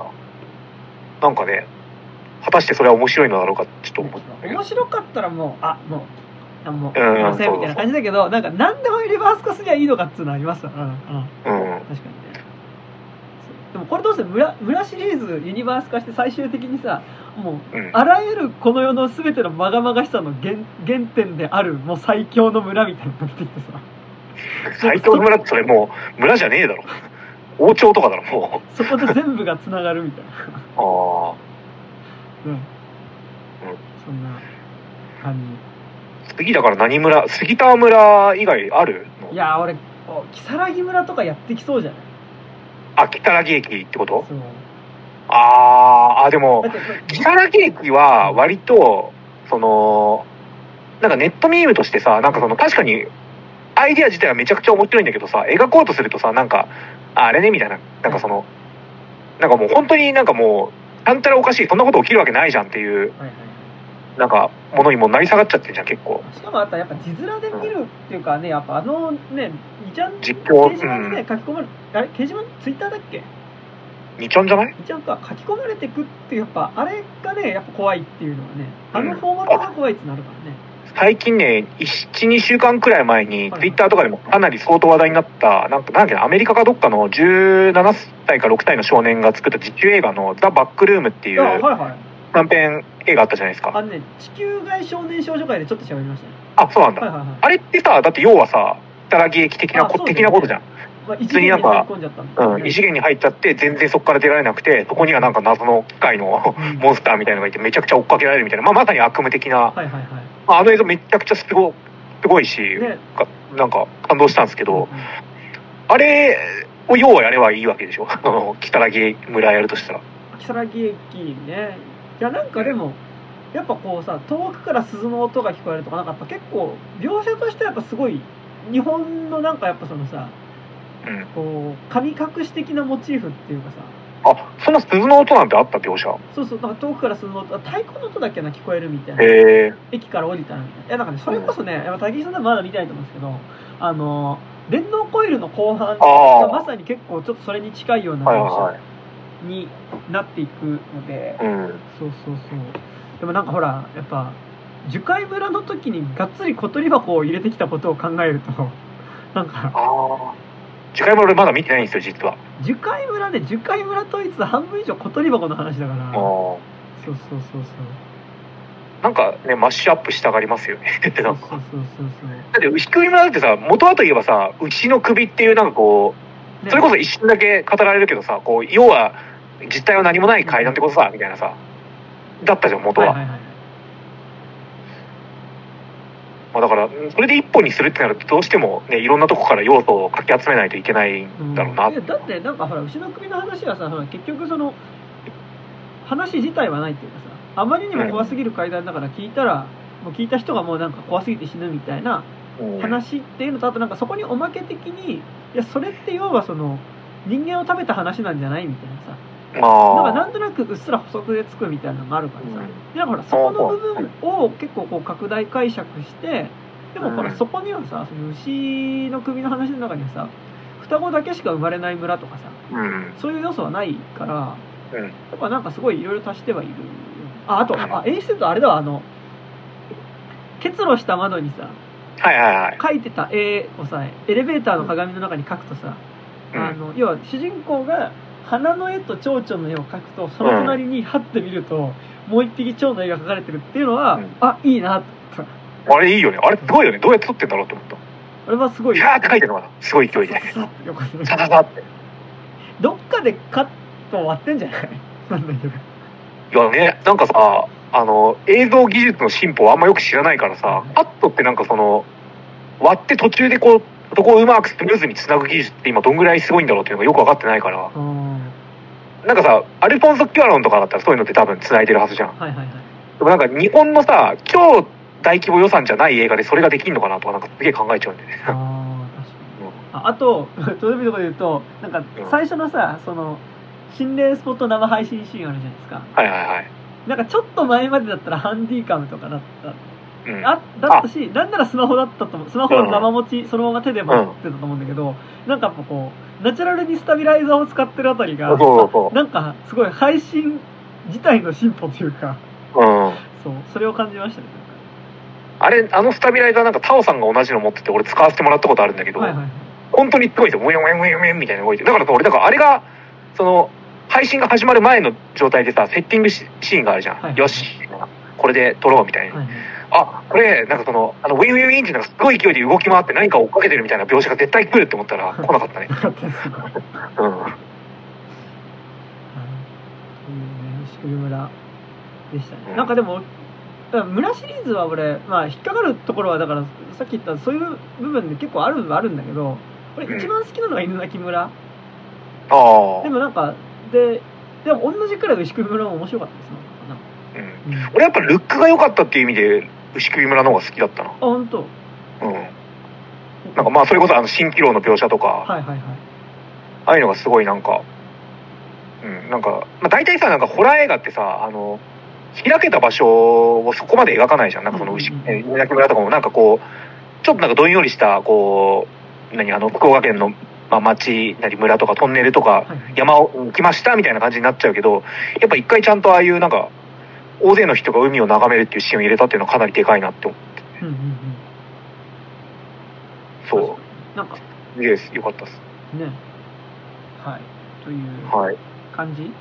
なんかね、果たしてそれは面白いのだろうかちょっと思ったんだけど。面白かったらもうあもうあもういませんみたいな感じだけどなんか何でもリバース化すりゃいいのかっつうのありますわ。うんうん。確うん。かにね。でもこれどうせ村村シリーズユニバース化して最終的にさもううん。あらゆるこの世の全てのまがまがしさの原原点であるもう最強の村みたいなのが出てきてさ。最強の村ってそれもう、村じゃねえだろ。王朝とかだろ、もそこで全部がつながるみたいな。う。ああ。ね、そんな感次だから何村杉田村以外あるの？じいやー俺如月村とかやってきそうじゃない？あ、北良木駅ってこと？そうあー、あ、でもだ、って北良木駅は割と、その、なんかネットミームとしてさ、なんかその確かに、アイディア自体はめちゃくちゃ面白いんだけどさ、描こうとするとさ、なんか、ああれねみたいな、なんかその、なんかもう本当になんかもう、なんたらおかしい、そんなこと起きるわけないじゃんっていう、はいはいなんか、ものにもなり下がっちゃってるじゃん、結構。しかもあとやっぱ字面で見るっていうかねやっぱあのね2ちゃん実況掲示板にね書き込まれあれ掲示板ツイッターだっけ？2ちゃんじゃない？2ちゃんか書き込まれてくってやっぱあれがねやっぱ怖いっていうのはねあのフォーマットが怖いってなるからね、最近ね、1、2週間くらい前に、はい。ツイッターとかでもかなり相当話題になった、なんか、なんだっけな、アメリカかどっかの17歳か6歳の少年が作った実習映画のザ・バックルームっていうはい短編映画あったじゃないですか。あのね地球外少年少女会でちょっと喋りましたねあ、そうなんだ。はいはいはい。あれってさ、だって要はさ、たら劇的な的なことじゃん。まあ、一通になんかうん、異次元に入っちゃって、全然そこから出られなくて、そこにはなんか謎の機械のうん。モンスターみたいなのがいて、めちゃくちゃ追っかけられるみたいな、まあ、まさに悪夢的な、はいはいはい。まあ、あの映像めちゃくちゃすごすごいし、ね。かなんか感動したんですけど、うん。あれを要はやればいいわけでしょ？あの、北木村やるとしたら。如月駅ね。いやなんかでもやっぱこうさ遠くから鈴の音が聞こえるとかなんかやっぱ結構描写としてはやっぱすごい日本のなんかやっぱそのさうん。こう神隠し的なモチーフっていうかさ。あ、そんな鈴の音なんてあった描写？そうそうなんか遠くから鈴の音あ太鼓の音だけな聞こえるみたいな。へえ。駅から降りたらみたいな。いやなんかねそれこそねやっぱ武井さんでもまだ見たいと思うんですけどあの電動コイルの後半がまさに結構ちょっとそれに近いようなはい描。写になっていくので、うん。そうそうそう。でもなんかほらやっぱ樹海村の時にがっつり小鳥箱を入れてきたことを考えるとなんかああ。次回も俺まだ見てないんですよ、実は。樹海村ね樹海村といつ半分以上小鳥箱の話だからあそうそうそうそうあ。なんかね、マッシュアップしたがりますよね。ってそうなんか。そうそうそうそうだって、牛首村だってさ、元はといえばさ、牛の首っていうなんかこう、ねそれこそ一瞬だけ語られるけどさ、こう、要は、実態は何もない階段ってことさ、みたいなさ、だったじゃん、元は。はいはいはいまあ、だから、それで一本にするってなると、どうしてもね、いろんなとこから要素をかき集めないといけないんだろうな。いやだってなんかほら牛の首の話はさほら結局その話自体はないっていうかさあまりにも怖すぎる階段だから聞いたら、もう聞いた人がもうなんか怖すぎて死ぬみたいなうん。話っていうのとあとなんかそこにおまけ的にいやそれって要はその人間を食べた話なんじゃないみたいなさまあ、なんかなんとなくうっすら補足でつくみたいなのがあるからさ、うん。でなんかほらそこの部分を結構こう拡大解釈してでもほらうん。そこにはさその牛の首の話の中にはさ双子だけしか生まれない村とかさうん。そういう要素はないからうん。やっぱなんかすごいいろいろ足してはいるああとうんあ演出とあれだわあの結露した窓にさはいはいはい。描いてた絵をさエレベーターの鏡の中に描くとさ、うん。あの要は主人公が花の絵と蝶々の絵を描くとその隣にハッて見ると、もう一匹蝶の絵が描かれてるっていうのは、うんあいいなと思ったあれいいよね。あれすごいよね。どうやって撮ってんだろうって思った。あれはすごいキャーって書いてるのかな。すごい勢いで。ささっと横にサササって。どっかでカット割ってんじゃない？なんだけどいやね、なんかさ、あの、映像技術の進歩をあんまよく知らないからさ、カットってなんかその、割って途中でこう、そこをうまくスムーズにつなぐ技術って今どんぐらいすごいんだろうっていうのがよく分かってないから、うん。なんかさ、アルフォンソ・キュアロンとかだったらそういうのって多分繋いでるはずじゃん。はいはいはいでもなんか日本のさ、超大規模予算じゃない映画でそれができんのかなとかなんかすげえ考えちゃうんだよね。あー確かに。ああとどういうところで言うとなんかうん。最初のさその心霊スポット生配信シーンあるじゃないですか。はいはいはい。なんかちょっと前までだったらハンディカムとかだったうん。あだったしなんならスマホだったと思うスマホの生持ち、そのまま手で持ってたと思うんだけど、なんかやっぱこうナチュラルにスタビライザーを使ってるあたりがそうそうそなんかすごい配信自体の進歩というかう。うん。そうそれを感じましたねあれ、あのスタビライザーなんかタオさんが同じの持ってて俺使わせてもらったことあるんだけど、はいはいはい本当にすごいんですよ。ウェンウェンウェンウェンみたいな動いて。だからさ俺、だからあれがその、配信が始まる前の状態でさ、セッティングシシーンがあるじゃん。はいよし、これで撮ろうみたいな。はいあ、これ、なんかその、あの、ウィンウィンウィンってなんかすごい勢いで動き回って何かを追っかけてるみたいな描写が絶対来るって思ったら来なかったね。うん。村でしたね、うんなんかでも村シリーズは俺、まあ、引っかかるところはだからさっき言ったそういう部分で結構あるはあるんだけど俺うん一番好きなのは犬鳴村、ああ。でもなんかででも同じくらい牛首村も面白かったですうん。なんかな、うん、あ俺やっぱルックが良かったっていう意味で、牛首村の方が好きだったな。本当うん。なんかまあそれこそあの蜃気楼の描写とか、はいはいはいああいうのがすごいなんか、うん、なんか、まあ大体さ、なんかホラー映画ってさ、あの、開けた場所をそこまで描かないじゃん。なんかその牛、うんうんうんえー稲村とかもなんかこう、ちょっとなんかどんよりした、こう、何、あの、福岡県の、まあ、町なり村とかトンネルとか、山を行きましたみたいな感じになっちゃうけど、やっぱ一回ちゃんとああいうなんか、大勢の人が海を眺めるっていうシーンを入れたっていうのはかなりでかいなって思う。うんうんうんそなんかう。いいです。よかったです。ねはいというはい。感じ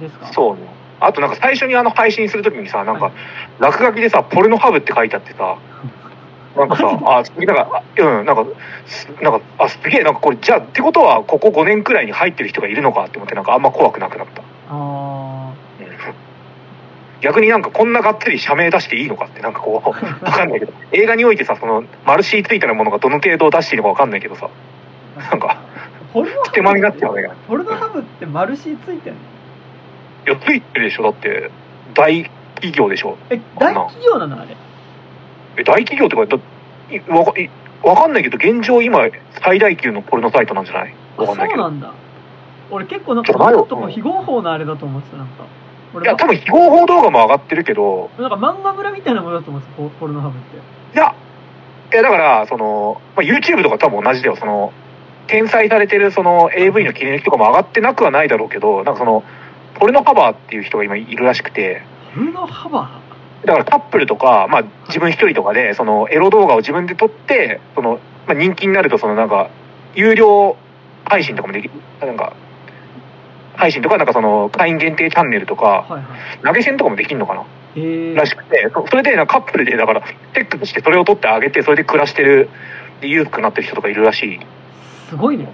ですか？そうね。あとなんか最初にあの配信するときにさ、なんかはい落書きでさ、ポルノハブって書いてあってさ、なんかさ、あ、なんか、あうん、なんか、すなんか、あ、すげえ、なんかこれ、じゃあ、ってことは、ここ5年くらいに入ってる人がいるのかって思って、なんかあんま怖くなくなった。あうん逆になんかこんながっつり社名出していいのかって、なんかこう、わかんないけど、映画においてさ、その、マルシーついてるものがどの程度出していいのかわかんないけどさ、あなんか、ポルノ手間になっちゃうね。ポルノハブってマルシーついてんの？いや、ついてるでしょ、だって、大企業でしょ。え大企業なのあれ？え大企業ってかだいわかいわかんないけど現状今最大級のポルノサイトなんじゃない？あそわかんないけど。うなんだ。俺結構なんかとこう非合法なあれだと思ってたなんか。俺いや多分非合法動画も上がってるけど。なんか漫画村みたいなものだと思ってたポポルノハブって。いやいやだからその、まあ、YouTube とか多分同じだよ。その転載されてるその AV の切り抜きとかも上がってなくはないだろうけどなんかそのポルノカバーっていう人が今いるらしくて。ポルノハバだからカップルとか、まあ、自分一人とかでそのエロ動画を自分で撮ってその、まあ、人気になるとそのなんか有料配信とかもできるなんか配信とかなんかその会員限定チャンネルとかーはいはい。投げ銭とかもできるのかな？えー、らしくてそそれでカップルでだからテックしてそれを撮ってあげてそれで暮らしてるで裕福になってる人とかいるらしい。すごいね。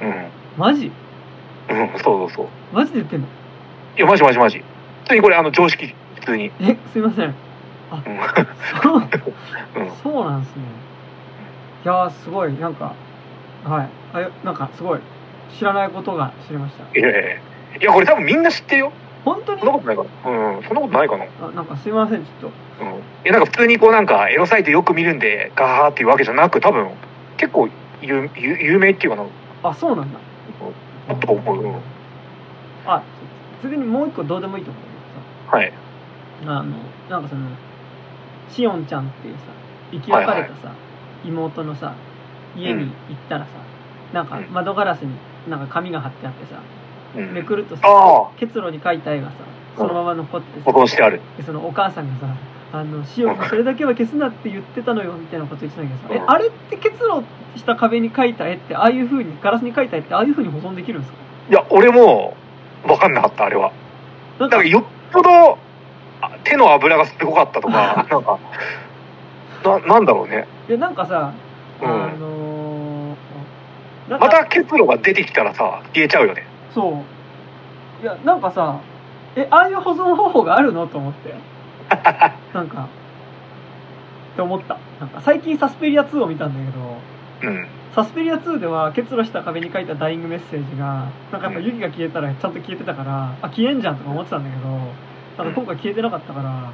うん。マジ？うんそうそうそう。マジで言ってんの？いやマジマジマジ。普通にこれあの常識普通に。えすいません。うん。そう。うん。そうなんですね。いやーすごい。なんかはい。あよなんかすごい知らないことが知れました。いやいやいやこれ多分みんな知ってるよ。本当に？そんなことないかなうん。そんなことないかな。あなんかすいませんちょっうん、いやなんか普通にこうなんかエロサイトよく見るんでガーっていうわけじゃなく多分結構有有有名っていうかな。とあそうなんだ。だと思う、うん、あついでにもう一個どうでもいいと思うけどさ。あのなんかそのしおんちゃんっていうさ生き別れたさ、妹のさ家に行ったらさ、なんかうん窓ガラスになんか紙が貼ってあってさ。うん。めくるとさ結露に描いた絵がさそのまま残ってて保存してある。でそのお母さんがさ「あのしおんそれだけは消すなって言ってたのよ」みたいなこと言ってたんだけどさ、うん。えあれって結露した壁に描いた絵ってああいう風にガラスに描いた絵ってああいう風に保存できるんですか？いや俺も分かんなかったあれは。なんかだからよっぽどあ手の油がすごかったとか なんかななんだろうね。いやなんかさうん。あのまた結露が出てきたらさ消えちゃうよね。そう。いやなんかさえああいう保存方法があるの？と思って。なんか。って思った。なんか最近サスペリア2を見たんだけど。うん。サスペリア2では結露した壁に書いたダイイングメッセージがなんかやっぱ雪が消えたらちゃんと消えてたからあ消えんじゃんとか思ってたんだけどなん。か今回消えてなかったから、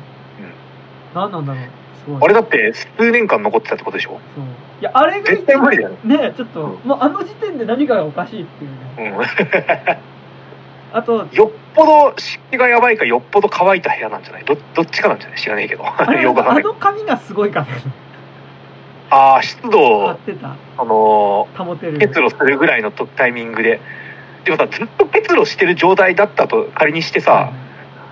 何なんだろう。すごい。あれだって数年間残ってたってことでしょ？そう。いやあれが絶対無理だよね。ねちょっと、うん。もうあの時点で何かがおかしいっていうね。うん。あとよっぽど湿気がやばいかよっぽど乾いた部屋なんじゃない？どどっちかなんじゃない？知らねえけど。あれよくわかんないあの髪がすごいからああ湿張度ってた。あの保てる。結露するぐらいのとタイミングで。でもさずっと結露してる状態だったと仮にしてさ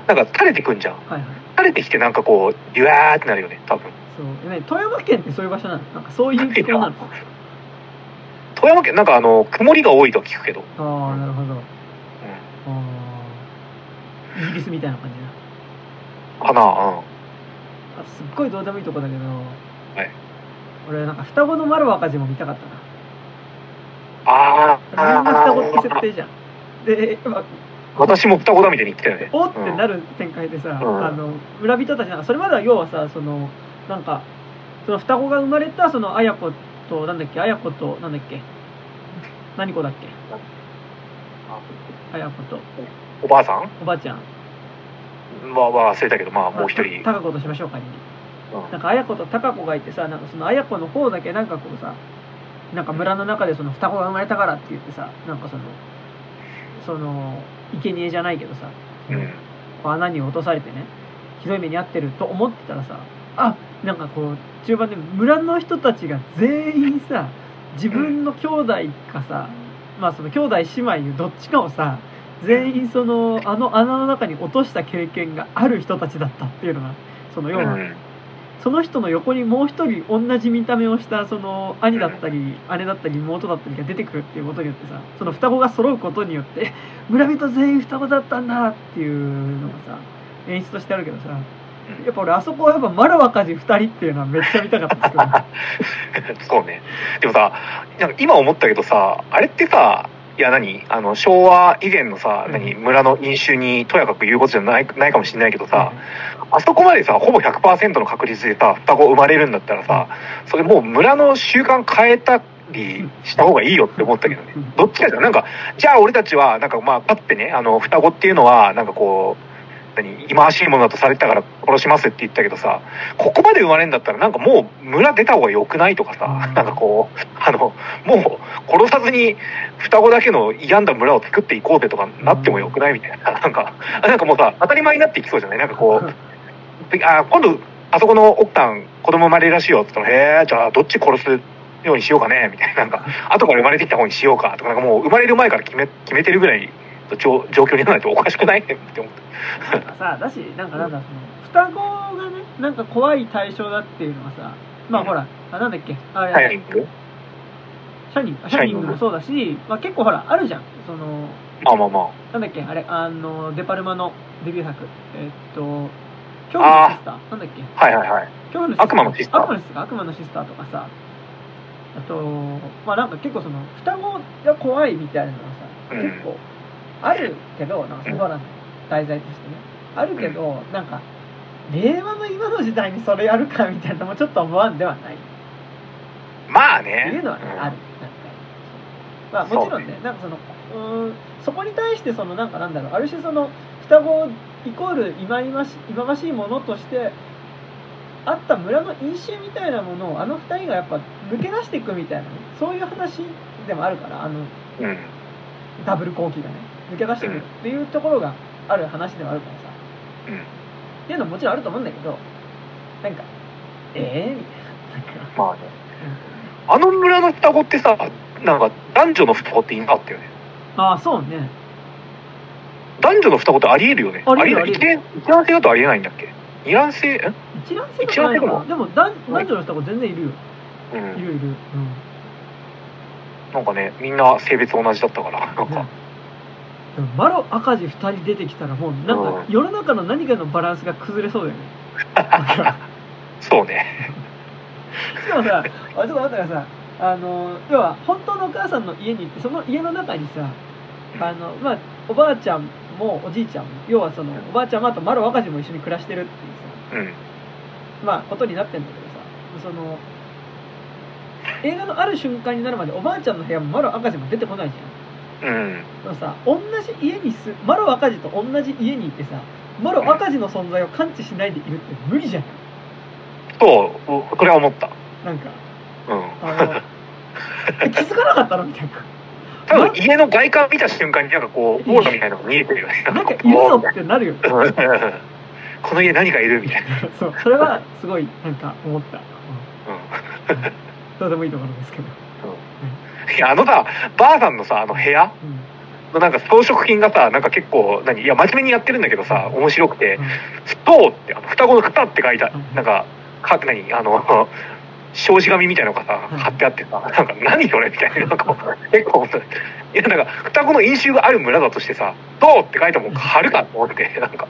なんか垂れてくんじゃん。はいはい垂れてきてなんかこうビュワーってなるよね多分。そう。ね富山県ってそういう場所なの？なんかそういう気候なの富山県なんかあの曇りが多いとは聞くけど。ああなるほど。イギリスみたいな感じなかなうん。あすっごいどうでもいいとこだけど、はい。俺なんか双子の丸若字も見たかったあなみんな双子ってあ設定じゃん。で今私も双子だみたいに言ってたよね。おってなる展開でさ、うん。あの村人たちなんかそれまでは要はさそのなんかその双子が生まれたその綾子となんだっけ綾子となんだっけ何子だっけ綾子と。おばあさん？おばあちゃん。はは忘れたけど、まあもう一人。た高子としましょうかに。うん。なんか綾子と高子がいてさなんかその綾子の方だけなんかこうさなんか村の中でその双子が生まれたからって言ってさなんかそのその生贄じゃないけどさ、うん。こう穴に落とされてねひどい目に遭ってると思ってたらさあなんかこう中盤で村の人たちが全員さ自分の兄弟かさ、まあその兄弟姉妹どっちかをさ全員そのあの穴の中に落とした経験がある人たちだったっていうのがその要は、うんその人の横にもう一人同じ見た目をしたその兄だったり姉だったり妹だったりが出てくるっていうことによってさその双子が揃うことによって 村人全員双子だったんだっていうのがさ演出としてあるけどさやっぱ俺あそこはやっぱ丸若字2人っていうのはめっちゃ見たかった そうね。でもさ、なんか今思ったけどさ、あれってさ、いや何？あの、昭和以前のさ、うん。何？村の飲酒にとやかく言うことじゃないないかもしれないけどさ、あそこまでさ、ほぼ100%の確率でさ、双子生まれるんだったらさ、それもう村の習慣変えたりした方がいいよって思ったけどね。どっちかじゃんなんか、じゃあ俺たちは、なんかまあ、パってね、あの、双子っていうのは、なんかこう、何、忌まわしいものだとされてたから殺しますって言ったけどさ、ここまで生まれるんだったらなんかもう村出た方が良くないとかさ、うん。なんかこう、あの、もう殺さずに双子だけの病んだ村を作っていこうぜとかなっても良くないみたいな、なんか、なんかもうさ、当たり前になっていきそうじゃない？なんかこう、であ、今度、あそこの奥さん子供生まれるらしいよ。って言ったら、へえ、じゃあどっち殺すようにしようかね？みたいな、なんか、後から生まれてきた方にしようか。とか、なんかもう生まれる前から決め、決めてるぐらいの状状況にならないとおかしくないって思って。なんかさだしなんかなんだその双子がねなんか怖い対象だっていうのはさまあほらあなんだっけ？あれシャイニング？シャイニング。もそうだし、まあ、結構ほらあるじゃん。そのまあまあ。まなんだっけ？あれあのデパルマのデビュー作。えっと恐怖のシスター。なんだっけ？あ。はいはいはい。恐怖のシスター。悪魔のシスター。悪魔のシスター。悪魔のシスターとかさ。あとまあなんか結構その双子が怖いみたいなのはさ、うん。結構あるけどなんかそこはなんか題材としてね。あるけど、なんか令和の今の時代にそれやるかみたいなのもちょっと思わんではない。まあってね。いうのはね、うん。あるなんかまあもちろんねなんかそのうーんそこに対してそのなんかなんだろう。ある種その双子イコール忌ままし忌まましいものとしてあった村の飲酒みたいなものをあの二人がやっぱ抜け出していくみたいなねそういう話でもあるからあのうん。ダブル後期がね抜け出してくるっていうところがある話ではあるからさ、うんっていうのももちろんあると思うんだけどなんかええみたいな。まあね。あの村の双子ってさ、なんか男女の双子っていなかったよね。ああそうね。男女の双子ってありえるよね。ありえるない一卵性だとありえないんだっけ？二卵性？ん一卵性じゃないかでも男男女の人が全然いるよ。うん。いるいる。うん。なんかね、みんな性別同じだったから、なんか。ね。でもマロ赤字2人出てきたらもうなんかうん。世の中の何かのバランスが崩れそうだよね。そうね。しかもさあちょっと待ってください。あの要は本当のお母さんの家に行ってその家の中にさあのまあおばあちゃんもおじいちゃんも要はそのおばあちゃんもあとマロ赤字も一緒に暮らしてるっていうさうん。まあことになってんだけどさその映画のある瞬間になるまでおばあちゃんの部屋もマロ赤字も出てこないじゃんうん。でもさ同じ家にすマロ赤字と同じ家にいてさマロ赤字の存在を感知しないでいるって無理じゃんそう、うこれは思った。なんかうん。あのえ気づかなかったのみたいな多分家の外観見た瞬間になんかこう、オーラみたいなのが見えてるよね。なんかいるぞってなるよねうん この家何かいるみたいな。そうそれはすごいなんか思った、うんうんどうでもいいところですけど、いや、あのさ、ばあさんのさ、あの部屋？うん。のなんか装飾品がさ、なんか結構、何？いや、真面目にやってるんだけどさ、面白くて、ストーって、あの、双子の双って書いたうん、なんか、か、何？あの、障子紙みたいなのがさ、うん。貼ってあってさ、なんか、何それみたいな、なんか、結構、いや、なんか、双子の飲酒がある村だとしてさ、どうって書いても、貼るかと思って、なんか。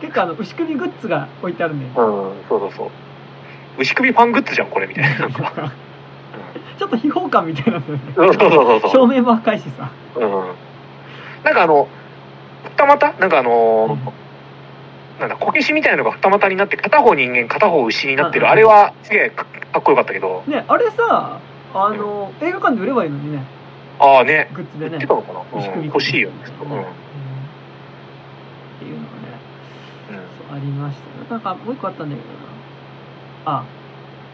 結構あの牛首グッズが置いてあるんで、うん、そうそうそう。牛首ファングッズじゃん、これ、みたいな。なんか。ちょっと秘宝感みたいな。ねそうそうそうそう。照明も赤いしさ。うん。なんかあの、二股？なんかあのーなんだ、こけしみたいなのが二股になって、片方人間、片方牛になってる、うんあれはすげえかかっこよかったけど、ねあれさあの映画館で売ればいいのにね。ああね、グッズでね。売ってたのかな、欲しいよ、うん。うん。っていうのがね。うん。そうありました。ねなんかもう一個あったんだけどな。あ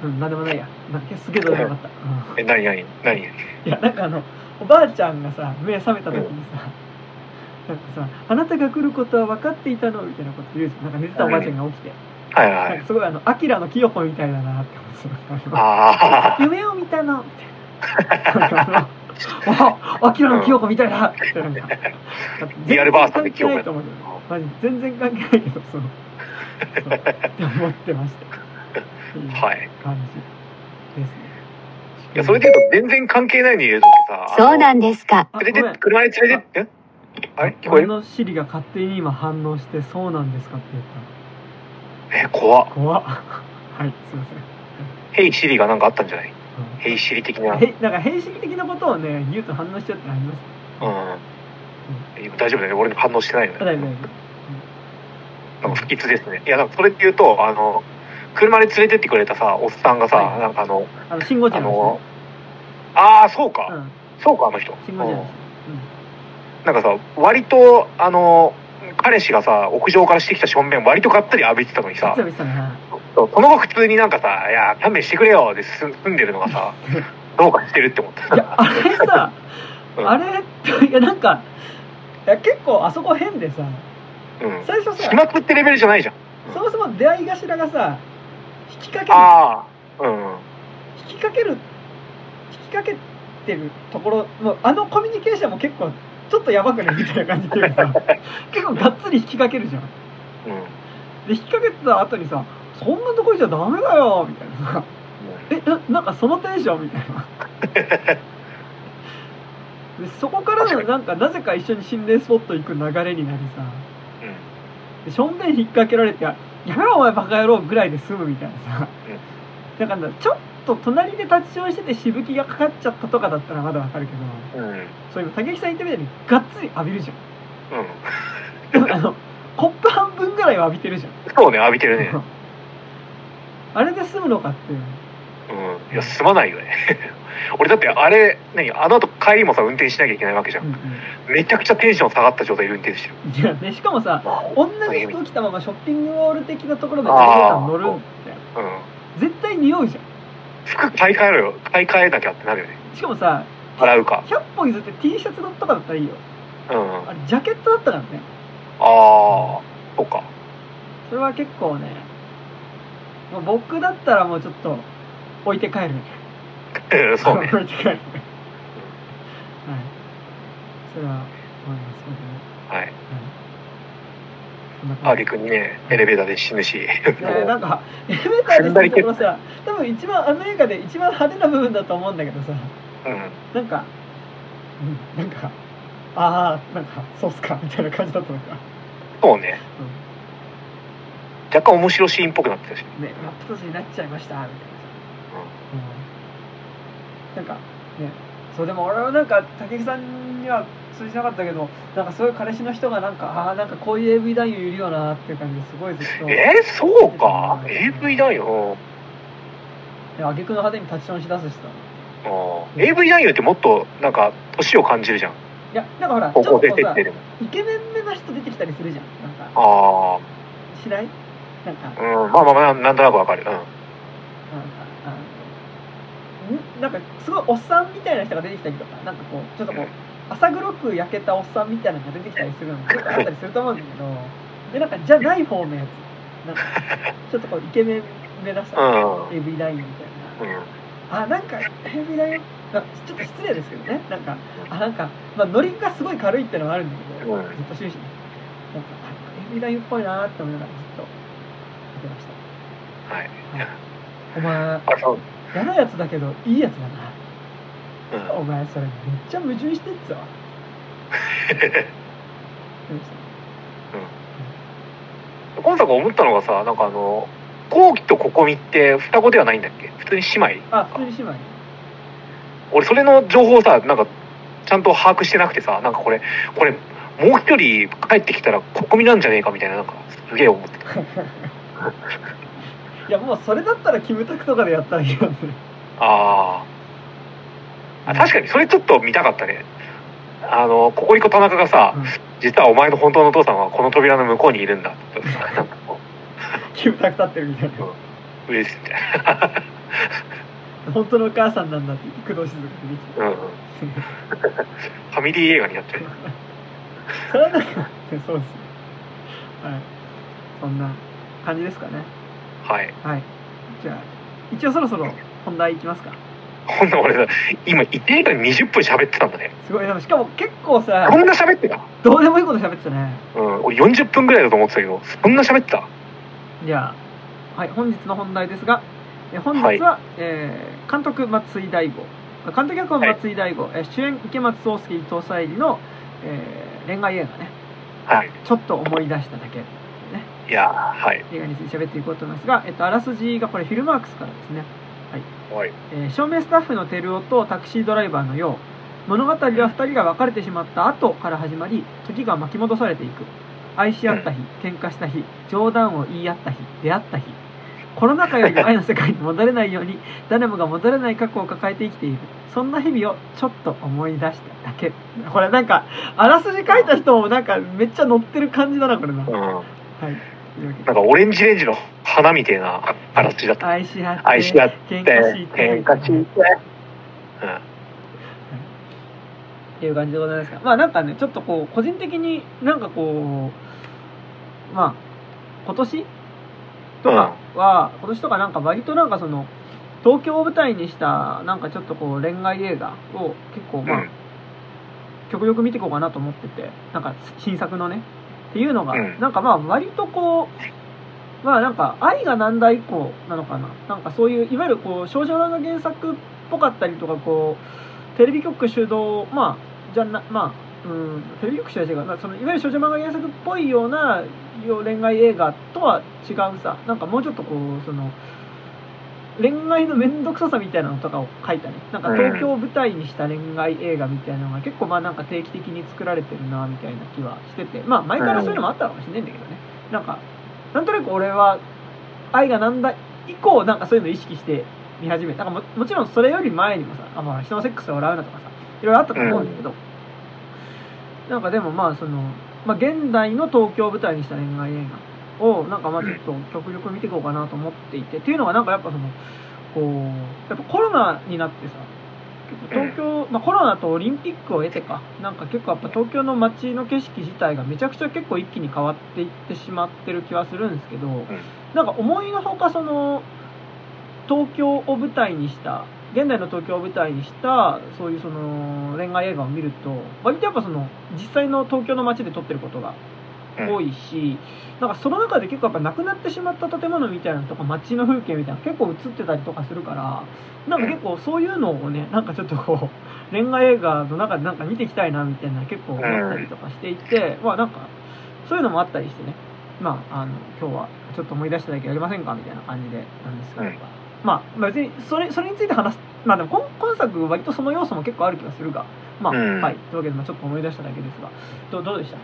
うんなんでもないや。なんかすげえどうでもよかった、うん。え、なになになにいやなんかあのおばあちゃんがさ目覚めた時にさ、なんかさ「あなたが来ることは分かっていたの?」みたいなこと言うじゃん。なんか寝てたおばあちゃんが起きて、はいはいなんか。すごいあの「アキラのキヨコみたいだな」って思ってたああ、夢を見たのみたいな。なんかあのあアキラのキヨコみたいだってなんか。リアルバーサーで全然関係ないと思うよ。マジ全然関係ないけどその。そう。って思ってましたっていうはい。感じですね。い。や、それで言うと全然関係ないのに言うとさ、そうなんですか。あ連れて、車で連れてって、あれ聞こえる？俺のシリが勝手に今反応して「そうなんですか?」って言っえ、怖っ。た怖っ。はいすいません。ヘイシリがなんかあったんじゃない？うん。ヘイシリ的な。うん。へなんか変式的なことをね言うと反応しちゃうってあります。大丈夫だよね。俺の反応してないよ。か不吉ですね。いや、なんかそれって言うと、あの、車で連れてってくれたさ、おっさんがさ、はい。なんかあの、あの信号あ機のの、ああ、そうか、うん。そうか、あの人。信号うん。なんかさ、割と、あの、彼氏がさ、屋上からしてきた正面、割とがっつり浴びてたのにさ。実は、見てたねその後普通になんかさ、いや、勘弁してくれよ、で住んでるのがさ、どうかしてるって思っていやあれさ うん。あれいやなんかいや結構あそこ変でさうん。最初さしまくってレベルじゃないじゃん。そもそも出会い頭がさ引きかける。ああ、うん。引きかける引きかけてるところもうあのコミュニケーションも結構ちょっとやばくねみたいな感じっていうかさ 結構がっつり引きかけるじゃん。うん。で引きかけた後にさ「そんなとこいじゃダメだよ」みたいなさ「えななんかそのテンション?」みたいな。でそこからのなんかなぜか一緒に心霊スポット行く流れになりさ。で正面引っ掛けられて「やめろお前バカ野郎」ぐらいで済むみたいなさ、だからちょっと隣で立ちションしててしぶきがかかっちゃったとかだったらまだわかるけどうん。うん。そう今竹木さん言ったみたいにがっつり浴びるじゃんうん。あのコップ半分ぐらいは浴びてるじゃんそうね、浴びてるね。あれで済むのかっていううん。いや、すまないよね。俺だってあれ、何あの後帰りもさ、運転しなきゃいけないわけじゃん。うんめちゃくちゃテンション下がった状態で運転してる。うんいやねしかもさ同じ服着たままショッピングモール的なところで乗るんだようん。絶対匂うじゃん服買い替えろよ。買い替えなきゃってなるよね。しかもさ洗うか。100歩譲って T シャツだとかだったらいいようん。あれジャケットだったからねああ、そうか。それは結構ね僕だったらもうちょっと置いて帰るうんそうね。置いて帰るはいそれは思いますはい。はいそんな感じあげくにね、エレベーターで死ぬし。ねなんかエレベーターで死ぬところさ多分一番あの映画で一番派手な部分だと思うんだけどさうん。なんか、うん、なんかああなんかそうっすかみたいな感じだったのか、そうね。若干面白シーンっぽくなってたし。ね真っ二つになっちゃいましたみたいななんかねそうでも俺はなんか武井さんには通じなかったけどなんかそういう彼氏の人がなんかああなんかこういう AV 男優いるよなっていう感じですごいずっとえー、そうか ?AV だよ。で挙句の果てに立ちションしだすしさあー AV 男優ってもっと、なんか、年を感じるじゃん。いやなんかほらち高校ょっとさ生設定でも。イケメンめな人出てきたりするじゃんなんかあしない？なんかあ、うん。まあまあまあ、なんとなくわかる。うん。なんかすごいおっさんみたいな人が出てきたりとかなんかこうちょっとこう浅黒く焼けたおっさんみたいなのが出てきたりするのも結構あったりすると思うん。だけどでなんかじゃない方のやつ。なんかちょっとこうイケメン目指したうん AV ラインみたいな。うん。あなんか AV ラインあちょっと失礼ですけどね。なんかあなんか、まあ、ノリがすごい軽いってのはあるんだけど、うん。ずっと終始ねなんかあ AV ラインっぽいなーって思いながらずっと見てました。はい。お前あ、そう。嫌なやつだけどいいやつだな。うん。お前それめっちゃ矛盾してっぞ。ど うした今作思ったのがさなんかあの後期とココミって双子ではないんだっけ？普通に姉妹？あ普通に姉妹。俺それの情報さなんかちゃんと把握してなくてさなんかこれこれもう一人帰ってきたらココミなんじゃねえかみたいななんかすげえ思ってた いやもうそれだったらキムタクとかでやったらいいよね。あー。あ確かにそれちょっと見たかったね。あのココリコ田中がさ、うん。実はお前の本当のお父さんはこの扉の向こうにいるんだ。って言ってさなんかこキムタク立ってるみたいな。ううえすみたい。な 本当のお母さんなんだって工藤静香出てきて。うんうん。ファミリー映画になっちゃう。それはなんかそうですね。はい。そんな感じですかねはい。はい。じゃあ一応そろそろ本題いきますか。ほんな俺さ今1時間20分喋ってたんだね。すごい。しかも結構さこんな喋ってた？どうでもいいこと喋ってたね。うん。俺40分ぐらいだと思ってたけどそんな喋ってた？じゃあはい本日の本題ですがえ本日は、えー監督松井大吾。監督役は松井大吾、えー主演池松壮亮伊藤沙莉の、えー恋愛映画ね。はい。ちょっと思い出しただけ。ねいやーはい。映画について喋っていこうと思いますが、えっと、あらすじがこれフィルマークスからですね。はい。えー照明スタッフの照夫とタクシードライバーのよう物語は2人が別れてしまった後から始まり時が巻き戻されていく。愛し合った日喧嘩した日冗談を言い合った日出会った日。コロナ禍より愛の世界に戻れないように誰もが戻れない過去を抱えて生きている。そんな日々をちょっと思い出しただけ。これなんかあらすじ書いた人もなんかめっちゃ乗ってる感じだなこれな、うん。はいなんかオレンジレンジの花みたいなあらすじだった。愛し合って愛し合って喧嘩して。っていう感じでございますがまあなんかねちょっとこう個人的になんかこうまあ今年とかは、今年とかなんか割となんかその東京を舞台にしたなんかちょっとこう恋愛映画を結構まあ、うん。極力見ていこうかなと思っててなんか新作のねっていうのが、うん。なんかまあ割とこうまあなんか愛がなんだ以降なのかな。なんかそういういわゆるこう少女漫画原作っぽかったりとかこうテレビ局主導まあじゃなまあうんテレビ局主導は違うなそのいわゆる少女漫画原作っぽいような恋愛映画とは違うさ。なんかもうちょっとこうその恋愛の面倒くささみたいなのとかを書いたね。なんか東京を舞台にした恋愛映画みたいなのが結構まあなんか定期的に作られてるなみたいな気はしてて。まあ前からそういうのもあったかもしれないんだけどね。なんかなんとなく俺は愛がなんだ以降なんかそういうの意識して見始めた。なんかももちろんそれより前にもさあ、まあ、人のセックスを笑うなとかさいろいろあったと思うんだけど、なんかでもまあその、まあ、現代の東京を舞台にした恋愛映画をなんかまあちょっと極力見ていこうかなと思っていてっていうのがなんかやっぱそのこうやっぱコロナになってさ結構東京、まあ、コロナとオリンピックを得てかなんか結構やっぱ東京の街の景色自体がめちゃくちゃ結構一気に変わっていってしまってる気はするんですけど、なんか思いのほかその東京を舞台にした現代の東京を舞台にしたそういうその恋愛映画を見ると割とやっぱその実際の東京の街で撮ってることが多いし、なんかその中で結構やっぱなくなってしまった建物みたいなのとか街の風景みたいなの結構映ってたりとかするからなんか結構そういうのをねなんかちょっとこう 恋愛映画の中でなんか見ていきたいなみたいな結構思ったりとかしていて、まあなんかそういうのもあったりしてね。まああの今日はちょっと思い出しただけやりませんかみたいな感じでなんですが、うん。まあ別にそれそれについて話すまあでも今今作割とその要素も結構ある気がするが。まあ、うん。はい。というわけでまあちょっと思い出しただけですが。どうどうでした？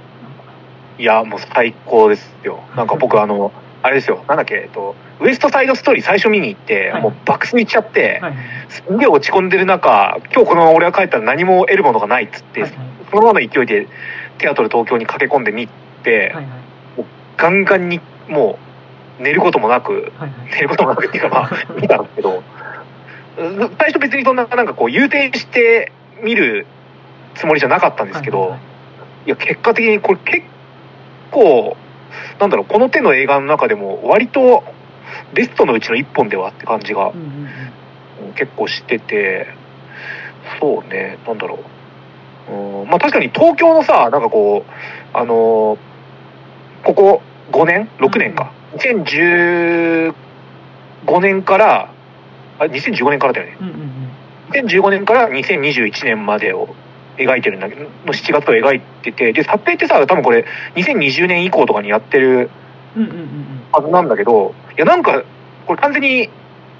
いやもう最高ですよ。なんか僕あのあれですよ。なんだっけえっとウエストサイドストーリー最初見に行って、はい。もう爆睡しちゃって、すんげえ落ち込んでる中今日このまま俺が帰ったら何も得るものがないっつって、はいはい。そのままの勢いでテアトル東京に駆け込んでみて、はいはい。ガンガンにもう寝ることもなくはいはい。寝ることもなくっていうかまあ 見たんですけどうん最初別にそんななんかこう誘転して見るつもりじゃなかったんですけど、はいはいい。や結果的にこれ結構なんだろうこの手の映画の中でも割とベストのうちの一本ではって感じが結構しててそうねなんだろう。うんまあ確かに東京のさなんかこうあのーここ5年？6年か、2015年からあ2015年からだよね。うんうんうん。2015年から2021年までを描いてるんだけど、の7月を描いてて、で、撮影ってさ、多分これ、2020年以降とかにやってるはずなんだけど、いや、なんか、これ完全に、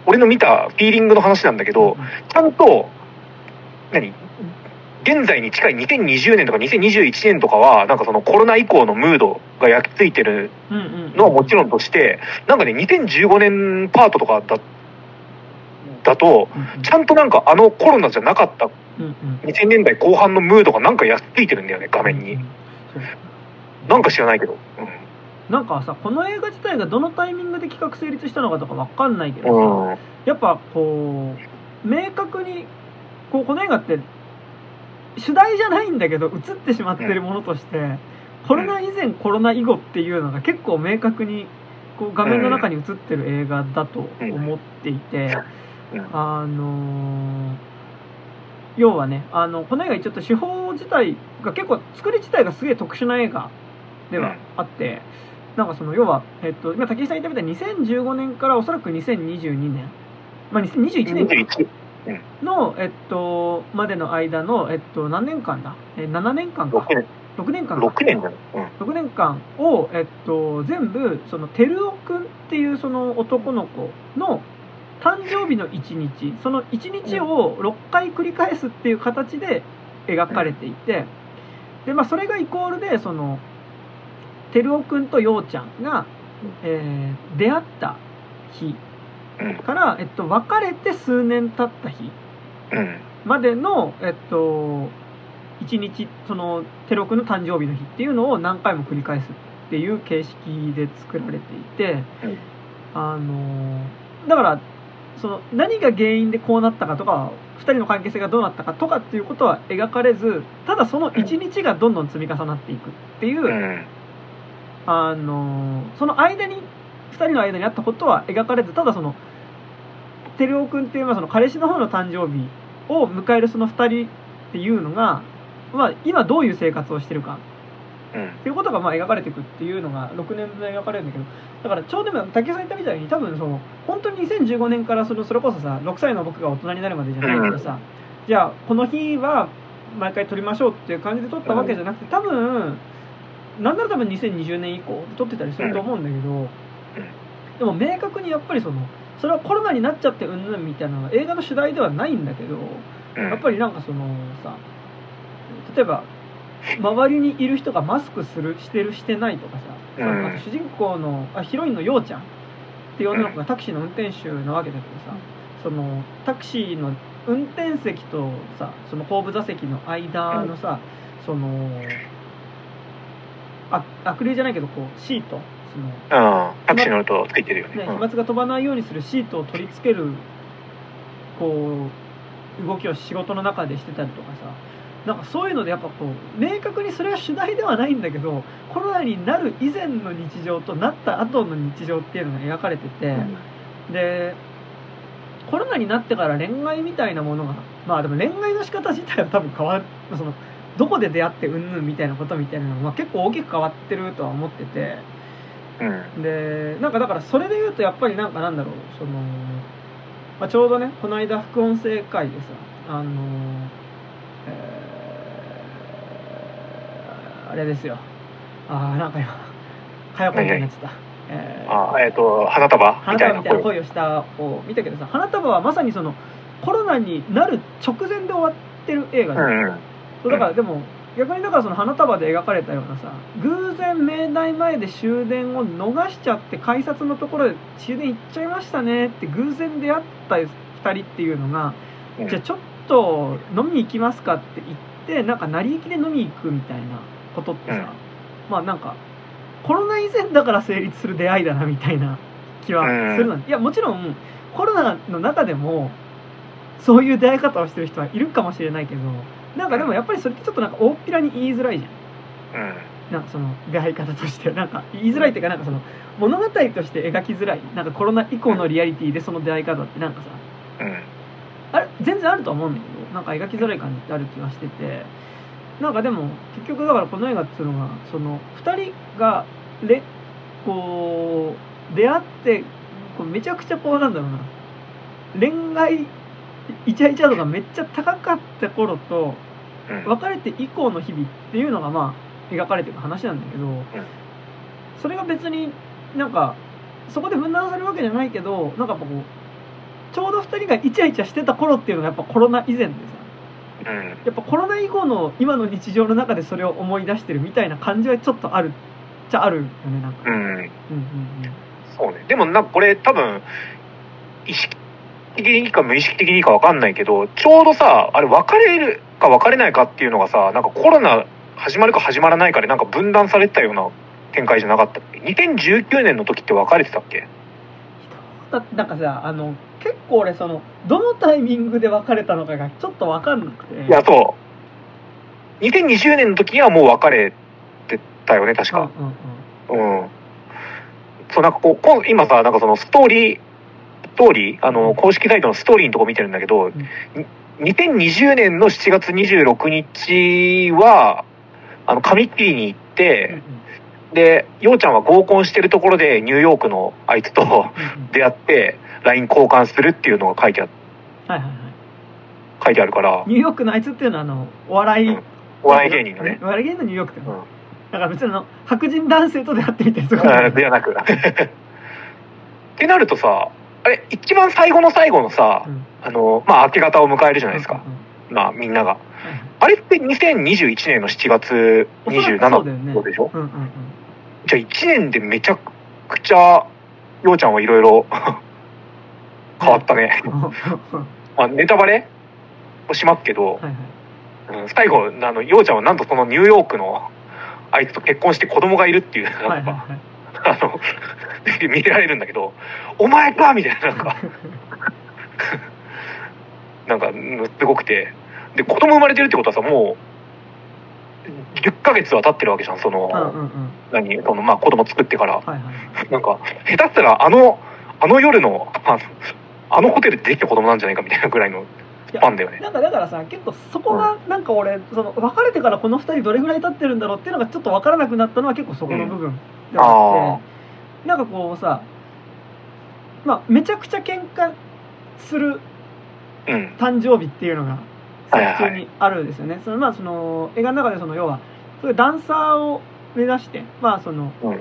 俺の見たフィーリングの話なんだけうんど、ちゃんと、何？現在に近い2020年とか2021年とかは、なんかそのコロナ以降のムードが焼き付いてるのはもちろんとして、なんかね、2015年パートとかだ、だと、ちゃんとなんかあのコロナじゃなかったうんうん2000年代後半のムードがなんか焼き付いてるんだよね、画面に。そうなんか知らないけど。なんかさこの映画自体がどのタイミングで企画成立したのかとかわかんないけどさ、うん。うん。やっぱこう明確にこうこの映画って主題じゃないんだけど映ってしまってるものとして、コロナ以前コロナ以後っていうのが結構明確にこう画面の中に映ってる映画だと思っていて、うんあのー要はねあのこの映画ちょっと手法自体が結構作り自体がすげえ特殊な映画ではあって、なんかその要は、えっと、今竹井さん言ったみたいに2015年からおそらく2022年、まあ、2021年か。21。の、えっと、までの間の、えっと、何年間だ？え7年間か。6年、6年間か。6年じゃないうん。6年間を、えっと、全部その照夫くんっていうその男の子の誕生日の1日その1日を6回繰り返すっていう形で描かれていてで、まあ、それがイコールでその照夫くんと陽ちゃんが、えー出会った日うん。から、えっと、別れて数年経った日うん。までの、えっと、一日、その、テロ君の誕生日の日っていうのを何回も繰り返すっていう形式で作られていて、うんあの、だから、その、何が原因でこうなったかとか、二人の関係性がどうなったかとかっていうことは描かれず、ただその一日がどんどん積み重なっていくっていう、うん。あのその間に2人の間にあったことは描かれずただその照夫君っていう、まあ、その彼氏の方の誕生日を迎えるその2人っていうのが、まあ、今どういう生活をしてるかうんっていうことがまあ描かれていくっていうのが6年分描かれるんだけどだからちょうど今竹井さん言ったみたいに多分その本当に2015年からそのそれこそさ6歳の僕が大人になるまでじゃないけどさ、じゃあこの日は毎回撮りましょうっていう感じで撮ったわけじゃなくて多分なんなら多分2020年以降撮ってたりすると思うんだけど、でも明確にやっぱりそのそれはコロナになっちゃってうんぬんみたいなのは映画の主題ではないんだけど、うん。やっぱりなんかそのさ例えば周りにいる人がマスクするしてるしてないとかさ、そのあと主人公のあヒロインのようちゃんっていう女の子がタクシーの運転手なわけだけどさそのタクシーの運転席とさその後部座席の間のさ、そのあアクリルじゃないけどこうシートそのうん。タクシー乗るとついてるよね。ね、うん飛沫が飛ばないようにするシートを取り付けるこう動きを仕事の中でしてたりとかさなんかそういうのでやっぱこう明確にそれは主題ではないんだけどコロナになる以前の日常となった後の日常っていうのが描かれてて、でコロナになってから恋愛みたいなものがまあでも恋愛の仕方自体は多分変わるそのどこで出会ってうんぬんみたいなことみたいなのが、まあ、結構大きく変わってるとは思ってて。うん。でなんかだからそれで言うとやっぱりなんかなんだろうその、まあ、ちょうどねこの間副音声会でさあのえーあれですよ。ああなんか今かやこみたいになっちゃった、えーあ、えっと、花束？花みたいな声。束みたいな恋を。したを見たけどさ花束はまさにそのコロナになる直前で終わってる映画じうんうん。そうだからでも逆にだからその花束で描かれたようなさ偶然明大前で終電を逃しちゃって改札のところで終電行っちゃいましたねって偶然出会った2人っていうのが、うん。じゃあちょっと飲みに行きますかって言ってなんか成り行きで飲みに行くみたいなことってさ、うん。まあなんかコロナ以前だから成立する出会いだなみたいな気はするの、いやもちろんコロナの中でもそういう出会い方をしてる人はいるかもしれないけどなんかでもやっぱりそれってちょっとなんか大っぴらに言いづらいじゃん。うん。なんかその出会い方として。なんか言いづらいっていうかなんかその物語として描きづらい。なんかコロナ以降のリアリティでその出会い方ってなんかさ。うん。あれ？全然あるとは思うんだけどなんか描きづらい感じってある気はしててなんかでも結局だからこの映画っていうのがその2人がれこう出会ってこうめちゃくちゃこうなんだろうな。恋愛イチャイチャ度がめっちゃ高かった頃とうん。別れて以降の日々っていうのがまあ描かれてる話なんだけど、それが別になんかそこで分断されるわけじゃないけどなんかやっぱこうちょうど2人がイチャイチャしてた頃っていうのがやっぱコロナ以前でさうんやっぱコロナ以降の今の日常の中でそれを思い出してるみたいな感じはちょっとあるっちゃあるよねなんか。うんうんうんそうね。でもなんかこれ多分、意識的にか無意識的にかわかんないけど、ちょうどさ、あれ別れるか別れないかっていうのがさ、なんかコロナ始まるか始まらないかでなんか分断されてたような展開じゃなかったっけ ?2019 年の時って別れてたっけ？だなんかさあの結構俺そのどのタイミングで別れたのかがちょっと分かんなくていや、そう。2020年の時にはもう別れてたよね、確うんか。うんうんうん。そう、なんかこう、今さ、なんかそのストーリー、ストーリー、あの、公式サイトのストーリーのとこ見てるんだけど、に2020年の7月26日は、あの、髪切りに行っうんて、で、ようちゃんは合コンしてるところでニューヨークのあいつとうんうん 出会って、LINE 交換するっていうのが書いてあはいはいはい。書いてあるから、ニューヨークのあいつっていうのはあのお笑い、うん。お笑い芸人のね。お笑い芸人のニューヨークっていうの、うん。だから別にあの白人男性と出会ってみたりとか。あ ではなく。ってなるとさ、あれ、一番最後の最後のさ、うん。あの、まあ、明け方を迎えるじゃないですか。うんうんまあ、みんなが。あれって2021年の7月おそらくそうだよ27ね日でしょ？うんうんじゃあ1年でめちゃくちゃ、ようちゃんはいろいろ変わったね。ま あ、ネタバレ？をしますけど、はいうん最後、あの、ようちゃんはなんとそのニューヨークのあいつと結婚して子供がいるっていう、なんか、はいはいはいあの、見られるんだけど、お前かみたいな、なんか、なんか、うんすごくて。で、子供生まれてるってことはさ、もう、10ヶ月は経ってるわけじゃん、その、うんうんうん何、その、まあ、子供作ってから。はいはいなんか、下手したら、あの、あの夜の、あのホテルでできた子供なんじゃないかみたいなぐらいのファンだよね。なんかだからさ結構そこがなんか俺その別れてからこの2人どれぐらい経ってるんだろうっていうのがちょっと分からなくなったのは結構そこの部分ではあって、なんかこうさまあめちゃくちゃ喧嘩するうん。誕生日っていうのがはいはい作中にあるんですよね。そのまあその映画の中でその要はそういうダンサーを目指してまあそのうん。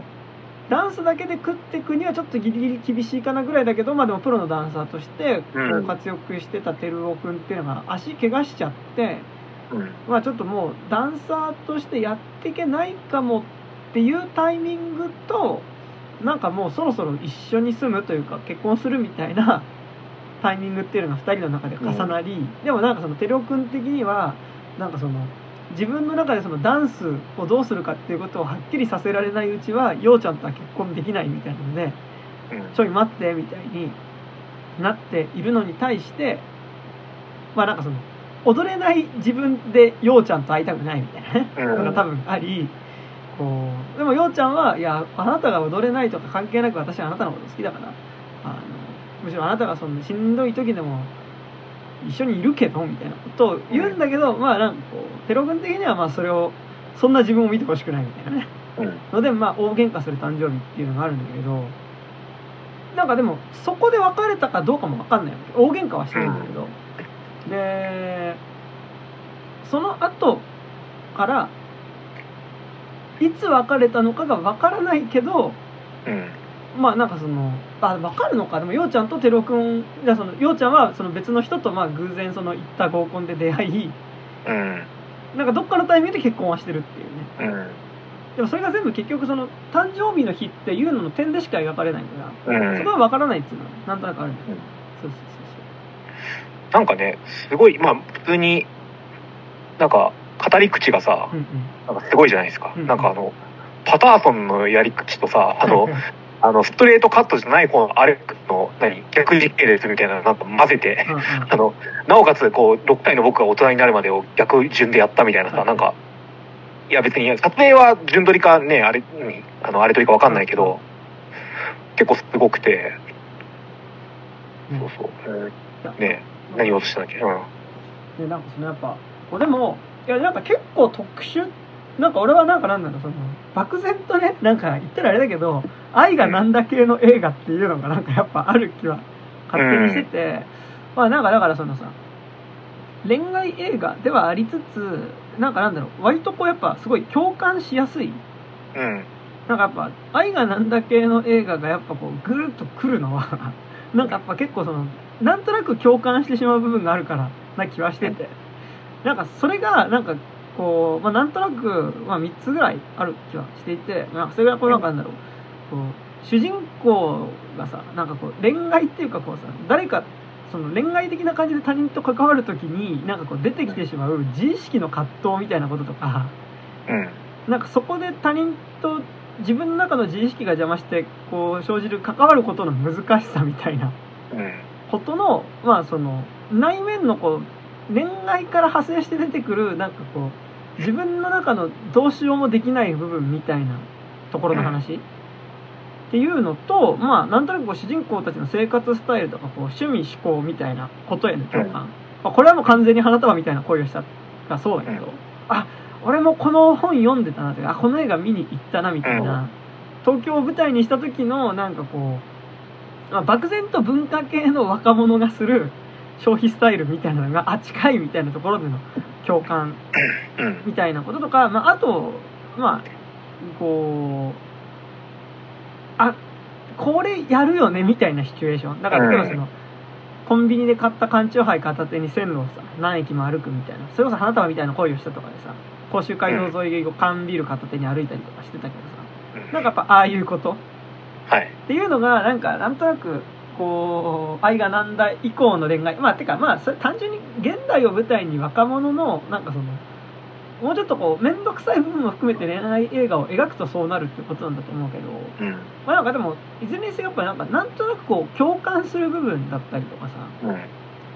ダンスだけで食っていくにはちょっとギリギリ厳しいかなぐらいだけどまあでもプロのダンサーとしてこううん活躍してた照夫君っていうのが足怪我しちゃって。うん。まあちょっともうダンサーとしてやっていけないかもっていうタイミングとなんかもうそろそろ一緒に住むというか結婚するみたいなタイミングっていうのが2人の中で重なり、でもなんかそのテレオ君的にはなんかその自分の中でそのダンスをどうするかっていうことをはっきりさせられないうちはようちゃんとは結婚できないみたいなのでうん。ちょい待ってみたいになっているのに対してまあなんかその踊れない自分でようちゃんと会いたくないみたいなねうんのが多分ありこうでもようちゃんはいやあなたが踊れないとか関係なく私はあなたのこと好きだからあのむしろあなたがそんなしんどい時でも一緒にいるけどみたいなことを言うんだけど、まあなんかこうテロ君的にはまあそれをそんな自分を見てほしくないみたいな。ねうん。のでまあ大喧嘩する誕生日っていうのがあるんだけどなんかでもそこで別れたかどうかも分かんないわけ。大喧嘩はしてるんだけど、でその後からいつ別れたのかが分からないけどうん。まあなんかそのあ分かるのか。でもようちゃんとテロ君じゃあそのようちゃんはその別の人とまあ偶然その行った合コンで出会いうん。なんかどっかのタイミングで結婚はしてるっていうね。うん。でもそれが全部結局その誕生日の日っていうのの点でしか描かれないから、うん。そこは分からないっていうのはなんとなくあるんだけど、うん。そうそうなんかね、すごい、まあ、普通に、なんか、語り口がさそう、そうなんかすごいじゃないですか。うんなんかあの、パターソンのやり口とさ、あうんうんの、あの、ストレートカットじゃない方のアレックスの、何、逆時系列みたいなのなんか混ぜて、うんうん。あの、なおかつ、こう、6歳の僕が大人になるまでを逆順でやったみたいなさ、なんか、いや別に、撮影は順撮りかね、あれ、にあの、あれ撮りかわかんないけど、結構すごくて、うん。そうそう。うんいやね何言おうとしたんだっけ？うん。でなんかそのやっぱこうでもいやなんか結構特殊なんか俺はなんかなんだろうその漠然とねなんか言ったらあれだけど愛がなんだ系の映画っていうのがなんかやっぱある気は勝手にしてて、まあなんかだからそのさ恋愛映画ではありつつなんかなんだろう割とこうやっぱすごい共感しやすい。うん。なんかやっぱ愛がなんだ系の映画がやっぱこうぐるっとくるのは なんかやっぱ結構そのなんとなく共感してしまう部分があるからな気はしてて。なんかそれがなんかこう、まあ、なんとなく、まあ、3つぐらいある気はしていて、まあ、それがこうなんかなんだろうこう主人公がさなんかこう恋愛っていうかこうさ誰かその恋愛的な感じで他人と関わるときになんかこう出てきてしまう自意識の葛藤みたいなこととかうん。なんかそこで他人と自分の中の自意識が邪魔してこう生じる関わることの難しさみたいなうん。ことのまあその内面のこう恋愛から派生して出てくるなんかこう自分の中のどうしようもできない部分みたいなところの話、っていうのとまあなんとなくこう主人公たちの生活スタイルとかこう趣味思考みたいなことへの共感、まあ、これはもう完全に花束みたいな恋をしたがそうだけど、うん。あ俺もこの本読んでたなとかあこの映画見に行ったなみたいな、東京を舞台にした時のなんかこう、まあ、漠然と文化系の若者がする消費スタイルみたいなのがあ近いみたいなところでの共感うん。みたいなこととか、まあ、あとまあこうあこれやるよねみたいなシチュエーション。だから例えばその、コンビニで買った缶チューハイ片手に線路をさ何駅も歩くみたいな。それこそ花束みたいな恋をしたとかでさ甲州街道沿いを缶ビール片手に歩いたりとかしてたけどさ。なんかやっぱああいうことはい。っていうのがなんかなんとなくこう愛がなんだ以降の恋愛まあてかまあそれ単純に現代を舞台に若者のなんかそのもうちょっとこう面倒くさい部分も含めて恋愛映画を描くとそうなるってことなんだと思うけどうん。まあなんかでもいずれにせよやっぱりなんかなんとなくこう共感する部分だったりとかさうん。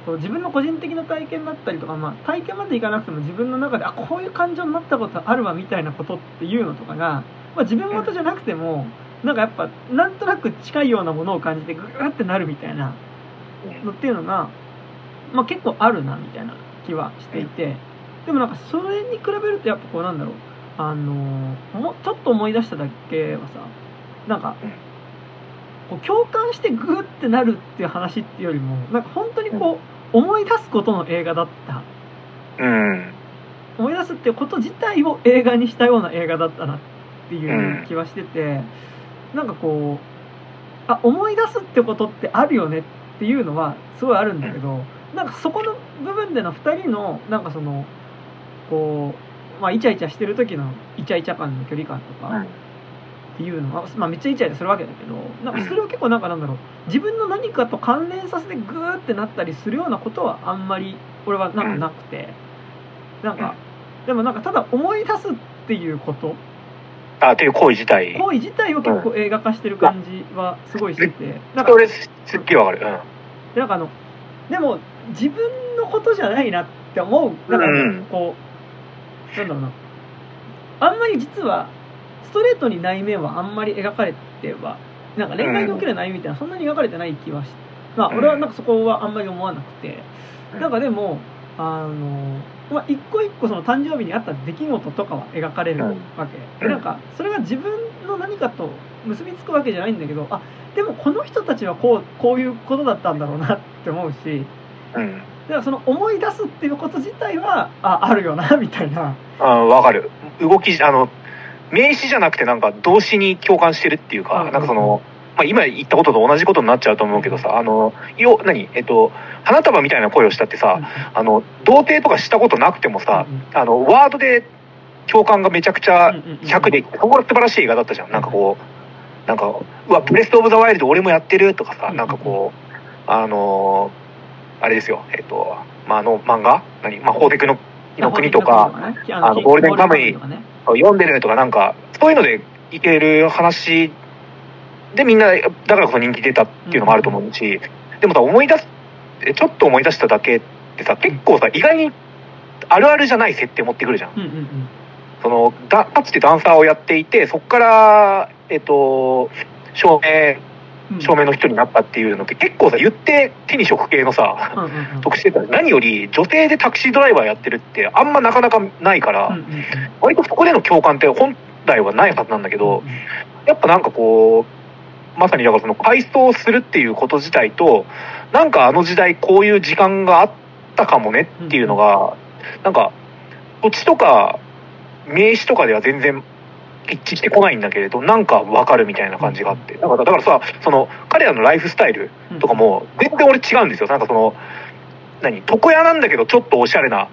こう自分の個人的な体験だったりとか、まあ、体験までいかなくても自分の中であこういう感情になったことあるわみたいなことっていうのとかが、まあ、自分事じゃなくてもなんかやっぱなんとなく近いようなものを感じてグーってなるみたいなのっていうのが、まあ、結構あるなみたいな気はしていて。でもなんかそれに比べるとやっぱこうなんだろう。あのもちょっと思い出しただけはさなんかこう共感してグーってなるっていう話っていうよりもなんか本当にこう思い出すことの映画だった。うん。思い出すってこと自体を映画にしたような映画だったなっていう気はしてて、なんかこうあ思い出すってことってあるよねっていうのはすごいあるんだけど、なんかそこの部分での2人のなんかそのこうまあイチャイチャしてる時のイチャイチャ感の距離感とかっていうのは、まあ、めっちゃイチャイチャするわけだけどなんかそれを結構なんかなんだろう自分の何かと関連させてグーってなったりするようなことはあんまり俺はなんかなくて、なんかでもなんかただ思い出すっていうことあ、っていう行為自体。行為自体を結構映画化してる感じはすごいしてて。なんかそれすすっげえわかる。うん。なんかあのでも自分のことじゃないなって思う。なんかうん。こう、なんだろうな。あんまり実はストレートに内面はあんまり描かれてはなんか恋愛における内面みたいなそんなに描かれてない気はしまあ俺はなんかそこはあんまり思わなくて。なんかでもあのまあ一個一個その誕生日にあった出来事とかは描かれるわけ、なんかそれが自分の何かと結びつくわけじゃないんだけどあでもこの人たちはこうこういうことだったんだろうなって思うしうん。だからその思い出すっていうこと自体はああるよなみたいなあわかる。動き、あの、名詞じゃなくてなんか動詞に共感してるっていうか、うんなんかその、まあ今言ったことと同じことになっちゃうと思うけどさ、あの、よ、何えっと、花束みたいな声をしたってさ、あの、童貞とかしたことなくてもさ、あの、ワードで共感がめちゃくちゃ100で、ここが素晴らしい映画だったじゃん。なんかこう、なんか、うわ、ブレストオブザワイルド俺もやってるとかさ、なんかこう、あのーあれですよ、えっと、まあ、あの漫画？何？まあ、法テクのの国とか、あのゴールデンカムイ読んでるとかなんか、そういうのでいける話でみんな、だからこそ人気出たっていうのもあると思うし、でもさ、思い出す、えちょっと思い出しただけってさ、結構さ、意外にあるあるじゃない設定持ってくるじゃん。うんうんうん。その、だ、かつてダンサーをやっていて、そこから、えっと、照明、うん。照明の人になったっていうのって結構さ、言って手に職系のさ、うんうんうん。特殊で何より女性でタクシードライバーやってるってあんまなかなかないから、うんうんうん。割とそこでの共感って本来はないはずなんだけど、やっぱなんかこう、まさにだからその改装するっていうこと自体と、なんかあの時代こういう時間があったかもねっていうのが、なんか土地とか名詞とかでは全然一致してこないんだけれどなんかわかるみたいな感じがあって。だからだからさその彼らのライフスタイルとかも全然俺違うんですよ。なんかその何？床屋なんだけどちょっとおしゃれな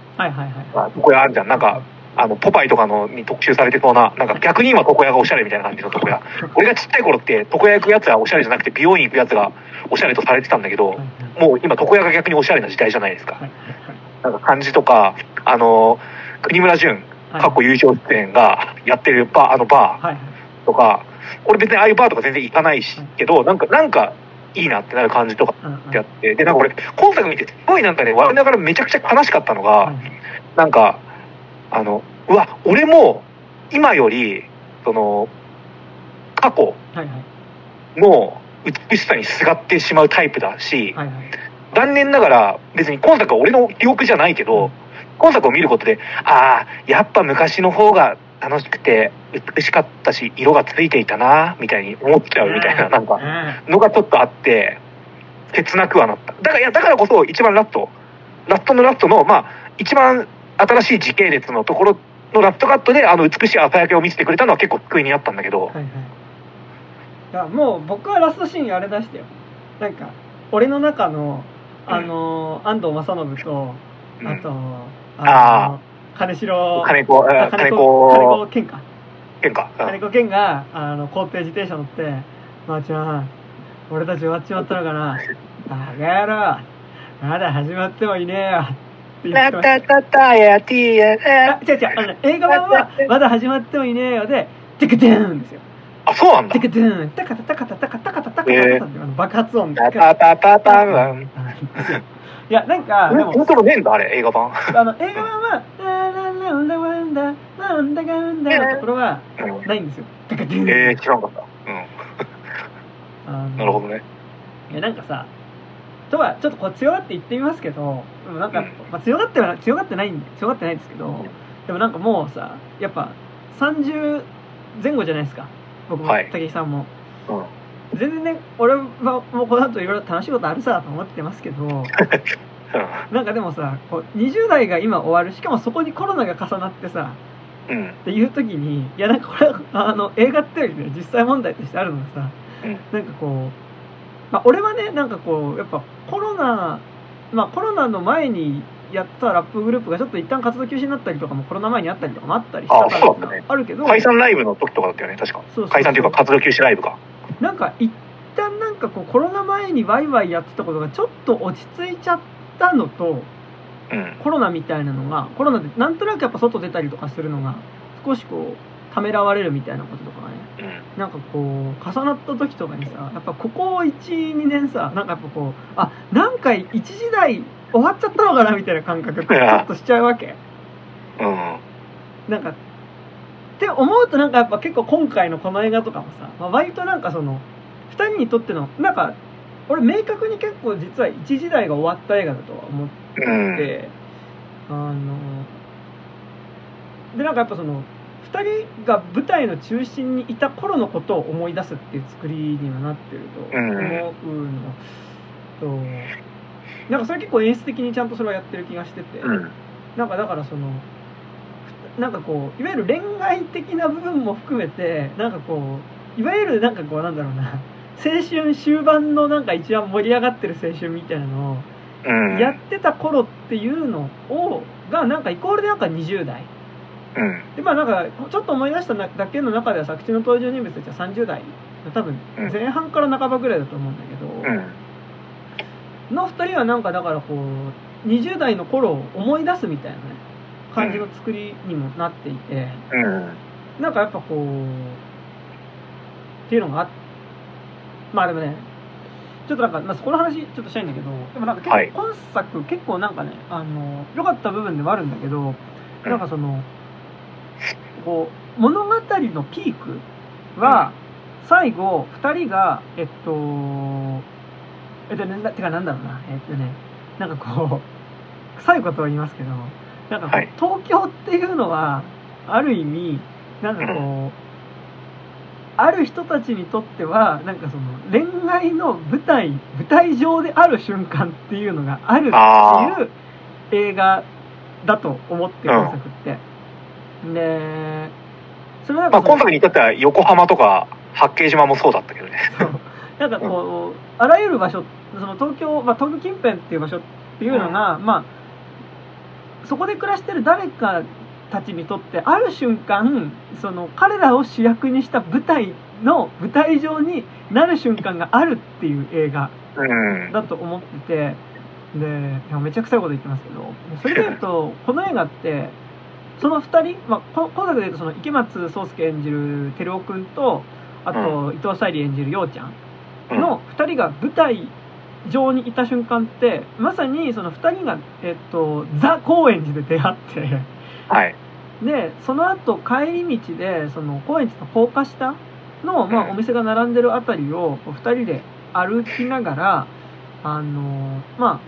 床屋あるじゃん。なんかあのポパイとかのに特集されてそうななんか逆に今床屋がおしゃれみたいな感じの床屋。俺がちっちゃい頃って床屋行くやつはおしゃれじゃなくて美容院行くやつがおしゃれとされてたんだけどもう今床屋が逆におしゃれな時代じゃないですか。なんか感じとかあの国村淳はい。過去優勝出演がやってるバーあのバー。とか俺別にああいうバーとか全然行かないしけどなんかなんかいいなってなる感じとかってあってでなんか俺今作見てすごいなんかね我ながらめちゃくちゃ悲しかったのがはいなんかあのうわ俺も今よりその過去の美しさにすがってしまうタイプだしはいはい。残念ながら別に今作は俺の記憶じゃないけど、今作を見ることでああやっぱ昔の方が楽しくて美しかったし色がついていたなみたいに思っちゃうみたいななんかのがちょっとあって切なくはなった。だからいやだからこそ一番ラスト。ラストのラストのまあ一番新しい時系列のところのラストカットであの美しい朝焼けを見せてくれたのは結構救いになったんだけど。はいはい。いやもう僕はラストシーンあれ出してよ。なんか俺の中のあの、安藤正信とうん。あと、あの金城金子ああ金金子。子金子健か。健か。うん。金子健があの校庭自転車乗って「まー、ちゃん俺たち終わっちまったのかな。あがやろまだ始まってもいねえよ」って言ってましたタタやティーあ違う違うあのね映画版は「まだ始まってもいねえよ」で「テクドゥーン」ですよ。あそうなん「だ。テクドゥーン」タカタタカタタカタカタタカタタってあの爆発音タタタタタンいやなんかでもイントロねえんだあれ映画版あの映画版は「ラララウンダワンダなんだかんだ」のところはうんないんですよえー、知らんかったうんなるほどねいやなんかさとはちょっとこう強がって言ってみますけどでもなんか、うん。まあ、強がっては強がってないんで強がってないですけどでもなんかもうさやっぱ30前後じゃないですか。僕も、はい。武井さんも。うん。全然ね俺はもうこの後いろいろ楽しいことあるさと思ってますけど なんかでもさこう20代が今終わるしかもそこにコロナが重なってさうん。うんっていう時にいやなんかこれあの映画ってよりね実際問題としてあるのがさうん。なんかこう、まあ、俺はねなんかこうやっぱコロナまあコロナの前にやったラップグループがちょっと一旦活動休止になったりとかもコロナ前にあったりとかもあったりしたからあね。あるけど解散ライブの時とかだったよね確か。そう解散というか活動休止ライブか。なんか一旦なんかこうコロナ前にワイワイやってたことがちょっと落ち着いちゃったのとうん。コロナみたいなのがコロナでなんとなくやっぱ外出たりとかするのが少しこうためらわれるみたいなこととかがねうん。なんかこう重なった時とかにさやっぱここ12年さなんかやっぱこうあなんか一時代終わっちゃったのかなみたいな感覚ちょっとしちゃうわけ。うん。なんかって思うとなんかやっぱ結構今回のこの映画とかもさ、まあ、割となんかその2人にとってのなんか俺明確に結構実は一時代が終わった映画だとは思ってうん。て、あのでなんかやっぱその2人が舞台の中心にいた頃のことを思い出すっていう作りにはなってると思うのと、なんかそれ結構演出的にちゃんとそれはやってる気がしてて、うん。なんかだからそのふなんかこういわゆる恋愛的な部分も含めてなんかこういわゆるなんかこうなんだろうな青春終盤のなんか一番盛り上がってる青春みたいなのをうん。やってた頃っていうのをがなんかイコールでなんか20代うん。でまあなんかちょっと思い出しただけの中では作中の登場人物たちは30代多分うん。前半から半ばぐらいだと思うんだけど、うん。の2人はなんかだからこう20代の頃を思い出すみたいなね感じの作りにもなっていて、うん。なんかやっぱこうっていうのがあまあでもねちょっとなんか、まあ、そこの話ちょっとしたいんだけどでもなんか結構、はい。今作結構なんかねあの良かった部分ではあるんだけどなんかそのこう物語のピークは最後2人がえっとえっとねなてかなんだろうな。えっとねなんかこう臭いことを言いますけどなんかはい。東京っていうのはある意味なんかこう、ある人たちにとってはなんかその恋愛の舞台舞台上である瞬間っていうのがあるっていう映画だと思って今作って、でそれはなんまあ、今作に至っては横浜とか八景島もそうだったけどね。なんかこう、あらゆる場所その東京、まあ、東京近辺っていう場所っていうのが、まあそこで暮らしてる誰かたちにとってある瞬間その彼らを主役にした舞台の舞台上になる瞬間があるっていう映画うん。だと思っててでめちゃくちゃいこと言ってますけどそれで言うとこの映画ってその2人、まあ、こ今作で言うとその池松壮亮演じる照夫君とあと伊藤沙莉演じる陽ちゃんうんの2人が舞台上にいた瞬間ってまさにその2人が、えっと、ザ・高円寺で出会ってはい。でその後帰り道でその高円寺の高架下の、まあ、うんお店が並んでるあたりをこう2人で歩きながらあのまあ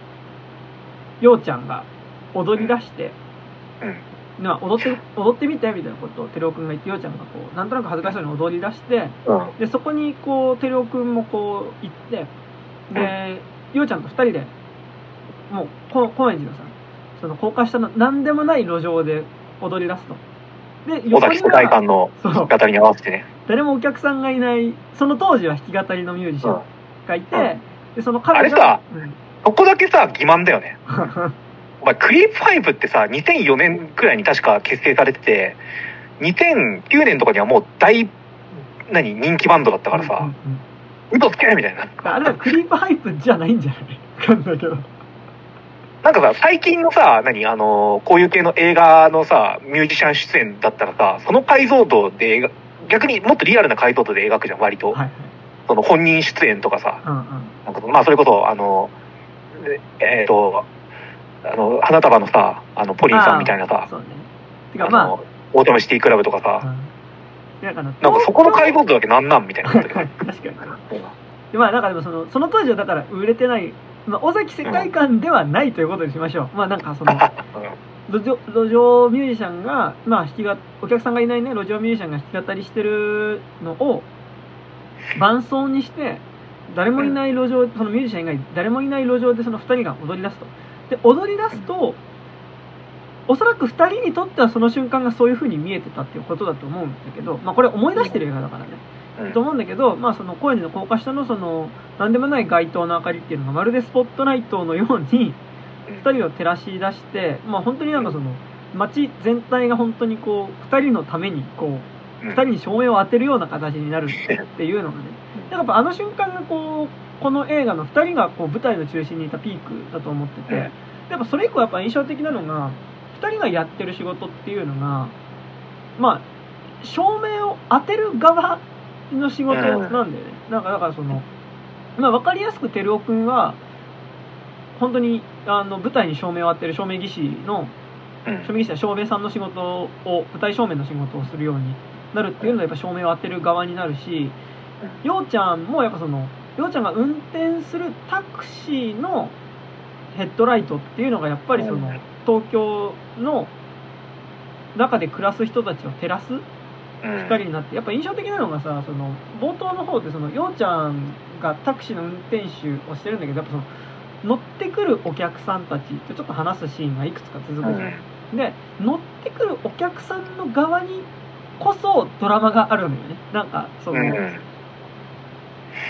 陽ちゃんが踊り出して、うん。まあ、踊って踊ってみてみたいなことを照夫君が言って陽ちゃんがこうなんとなく恥ずかしそうに踊り出してうん。でそこにこう照夫君もこう行ってで陽ちゃんと2人でもうこ高円寺のさその高架下の何でもない路上で踊り出すとで尾崎世界観の弾き語りに合わせてね。誰もお客さんがいないその当時は弾き語りのミュージシャンがいて、うんでその彼あれさが、うんここだけさ、欺瞞だよね。お前、クリープファイブってさ、2004年くらいに確か結成されてて、2009年とかにはもう大、何、人気バンドだったからさ、うんうんうん。嘘つけみたいな。あれはクリープハイプじゃないんじゃない？わかんないけど。なんかさ、最近のさ、何、あの、こういう系の映画のさ、ミュージシャン出演だったらさ、その解像度で描逆にもっとリアルな解像度で描くじゃん、割と。はいはい。その本人出演とかさ、うんうん。なんかまあそれこそ、あの、えっ、と、あの、花束のさ、あの、ポリンさんみたいなさ、そうね。てかまあオートマシティクラブとかさ、うん。なんかななんかそこの解像度だけなんなんみたいな。確かに。でまあなんかでもそのその当時はだから売れてない、まあ、尾崎世界観ではないということにしましょう、まあなんかその 路上路上ミュージシャンが、まあ、弾きがお客さんがいないね路上ミュージシャンが弾き語りしてるのを伴奏にして誰もいない路上そのミュージシャン以外誰もいない路上でその2人が踊り出すとで踊り出すとおそらく2人にとってはその瞬間がそういう風に見えてたっていうことだと思うんだけど、まあ、これ思い出してる映画だからね、うん。と思うんだけど、まあ、その高円寺の高架下のその何でもない街灯の明かりっていうのがまるでスポットライトのように2人を照らし出して、まあ、本当になんかその街全体が本当にこう2人のためにこう2人に照明を当てるような形になるっていうのがね。だからやっぱあの瞬間がこうこの映画の2人がこう舞台の中心にいたピークだと思ってて、うん。やっぱそれ以降やっぱ印象的なのが2人がやってる仕事っていうのがまあ照明を当てる側の仕事なんだよね、なんかだからそのまあ分かりやすく照夫君は本当にあの舞台に照明を当てる照明技師のうん。照明技師は照明さんの仕事を舞台照明の仕事をするようになるっていうのはやっぱ照明を当てる側になるしようちゃんもやっぱそのようちゃんが運転するタクシーのヘッドライトっていうのがやっぱりそのうん。東京の中で暮らす人たちを照らすうん。光になってやっぱ印象的なのがさその冒頭の方でそのようちゃんがタクシーの運転手をしてるんだけどやっぱその乗ってくるお客さんたちってちょっと話すシーンがいくつか続くじゃん。で乗ってくるお客さんの側にこそドラマがあるのよね。なんかその、うん。うん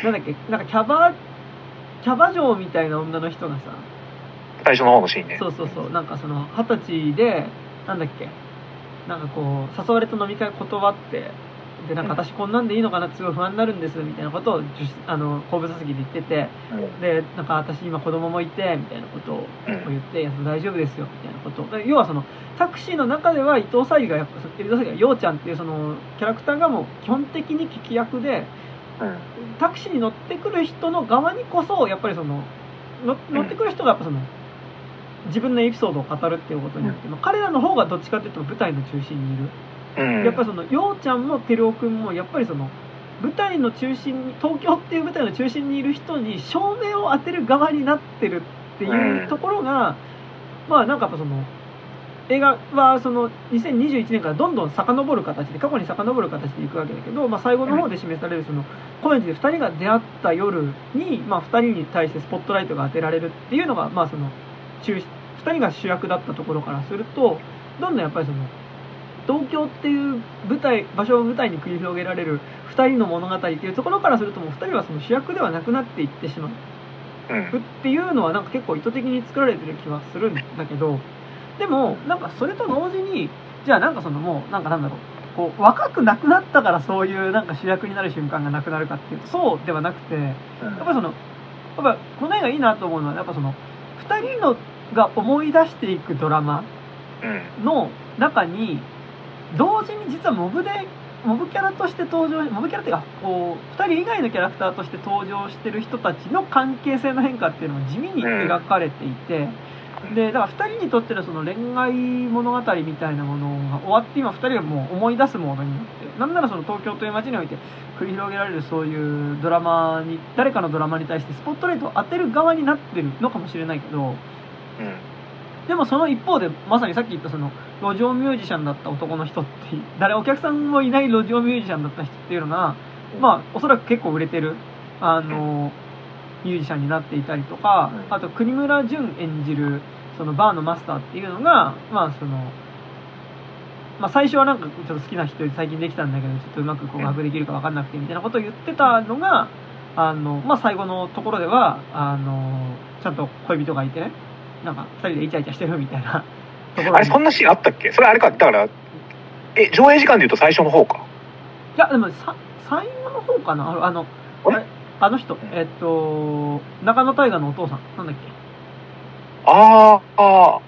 なんだっけ？なんかキャバキャバ嬢みたいな女の人がさ最初の方のシーンね。そうそうそう。なんかその二十歳でなんだっけ？なんかこう誘われた飲み会断ってでなんかうん私こんなんでいいのかなってすごい不安になるんですみたいなことをあの後部座席で言っててうんでなんか私今子供もいてみたいなことをうん。言って「いや大丈夫ですよ」みたいなことで要はそのタクシーの中では伊藤沙莉がやっぱ伊藤沙莉がようちゃんっていうそのキャラクターがもう基本的に聞き役でうん。タクシーに乗ってくる人の側にこそやっぱりそのの乗ってくる人がやっぱその自分のエピソードを語るっていうことによって、まあ、彼らの方がどっちかっていうと舞台の中心にいる、うん。やっぱりそのようちゃんも照夫君もやっぱりその舞台の中心に東京っていう舞台の中心にいる人に照明を当てる側になってるっていうところが、まあなんかやっぱその映画はその2021年からどんどん遡る形で過去に遡る形でいくわけだけど、まあ、最後の方で示されるその高円寺で2人が出会った夜に、まあ、2人に対してスポットライトが当てられるっていうのが、まあ、その中2人が主役だったところからするとどんどんやっぱりその東京っていう舞台場所を舞台に繰り広げられる2人の物語っていうところからするともう2人はその主役ではなくなっていってしまう。うん。っていうのはなんか結構意図的に作られてる気はするんだけどでもなんかそれと同時にじゃあなんかそのもうなんかなんだろう。こう若くなくなったからそういうなんか主役になる瞬間がなくなるかっていうとそうではなくてやっぱりそのやっぱこの映画いいなと思うのはやっぱその2人のが思い出していくドラマうん。の中に同時に実はモブでモブキャラとして登場モブキャラっていうかこう2人以外のキャラクターとして登場してる人たちの関係性の変化っていうのが地味に描かれていて、でだから2人にとってのその恋愛物語みたいなものが終わって今2人がもう思い出すモードになってなんならその東京という街において繰り広げられるそういうドラマに誰かのドラマに対してスポットライトを当てる側になってるのかもしれないけどうんでもその一方でまさにさっき言ったその路上ミュージシャンだった男の人って誰お客さんもいない路上ミュージシャンだった人っていうのが、まあおそらく結構売れてるあの、ミュージシャンになっていたりとか、うんあと国村淳演じるそのバーのマスターっていうのがまあそのまあ最初はなんかちょっと好きな人最近できたんだけどちょっとうまく告白できるか分かんなくてみたいなことを言ってたのがあのまあ最後のところではあのちゃんと恋人がいてねなんか二人でイチャイチャしてるみたいな ところあれそんなシーンあったっけ？それあれか？だからえ上映時間で言うと最初の方か？いやでもさ最後の方かな？あのあの人えっと中野大河のお父さん。なんだっけ？あーあー。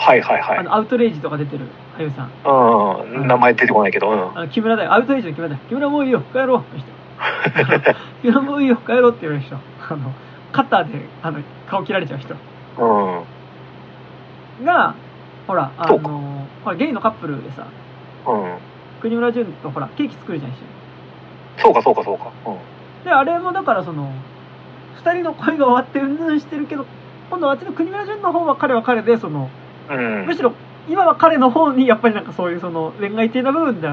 はいはいはい。あのアウトレイジとか出てる俳優さん。うん名前出てこないけど。うんあの木村だよ。アウトレイジの木村だよ。木村もういいよ。帰ろう。の人。木村もういいよ。帰ろうって言われる人。あのカッターであの顔切られちゃう人うん。がほらあそうかのほらゲイのカップルでさうん。国村淳とほらケーキ作るじゃん一緒に。そうかそうかそうか。うん。であれもだからその2人の恋が終わってうんぬんしてるけど今度はあっちの国村淳の方は彼は彼でそのうん。むしろ今は彼の方にやっぱりなんかそういうその恋愛的な部分で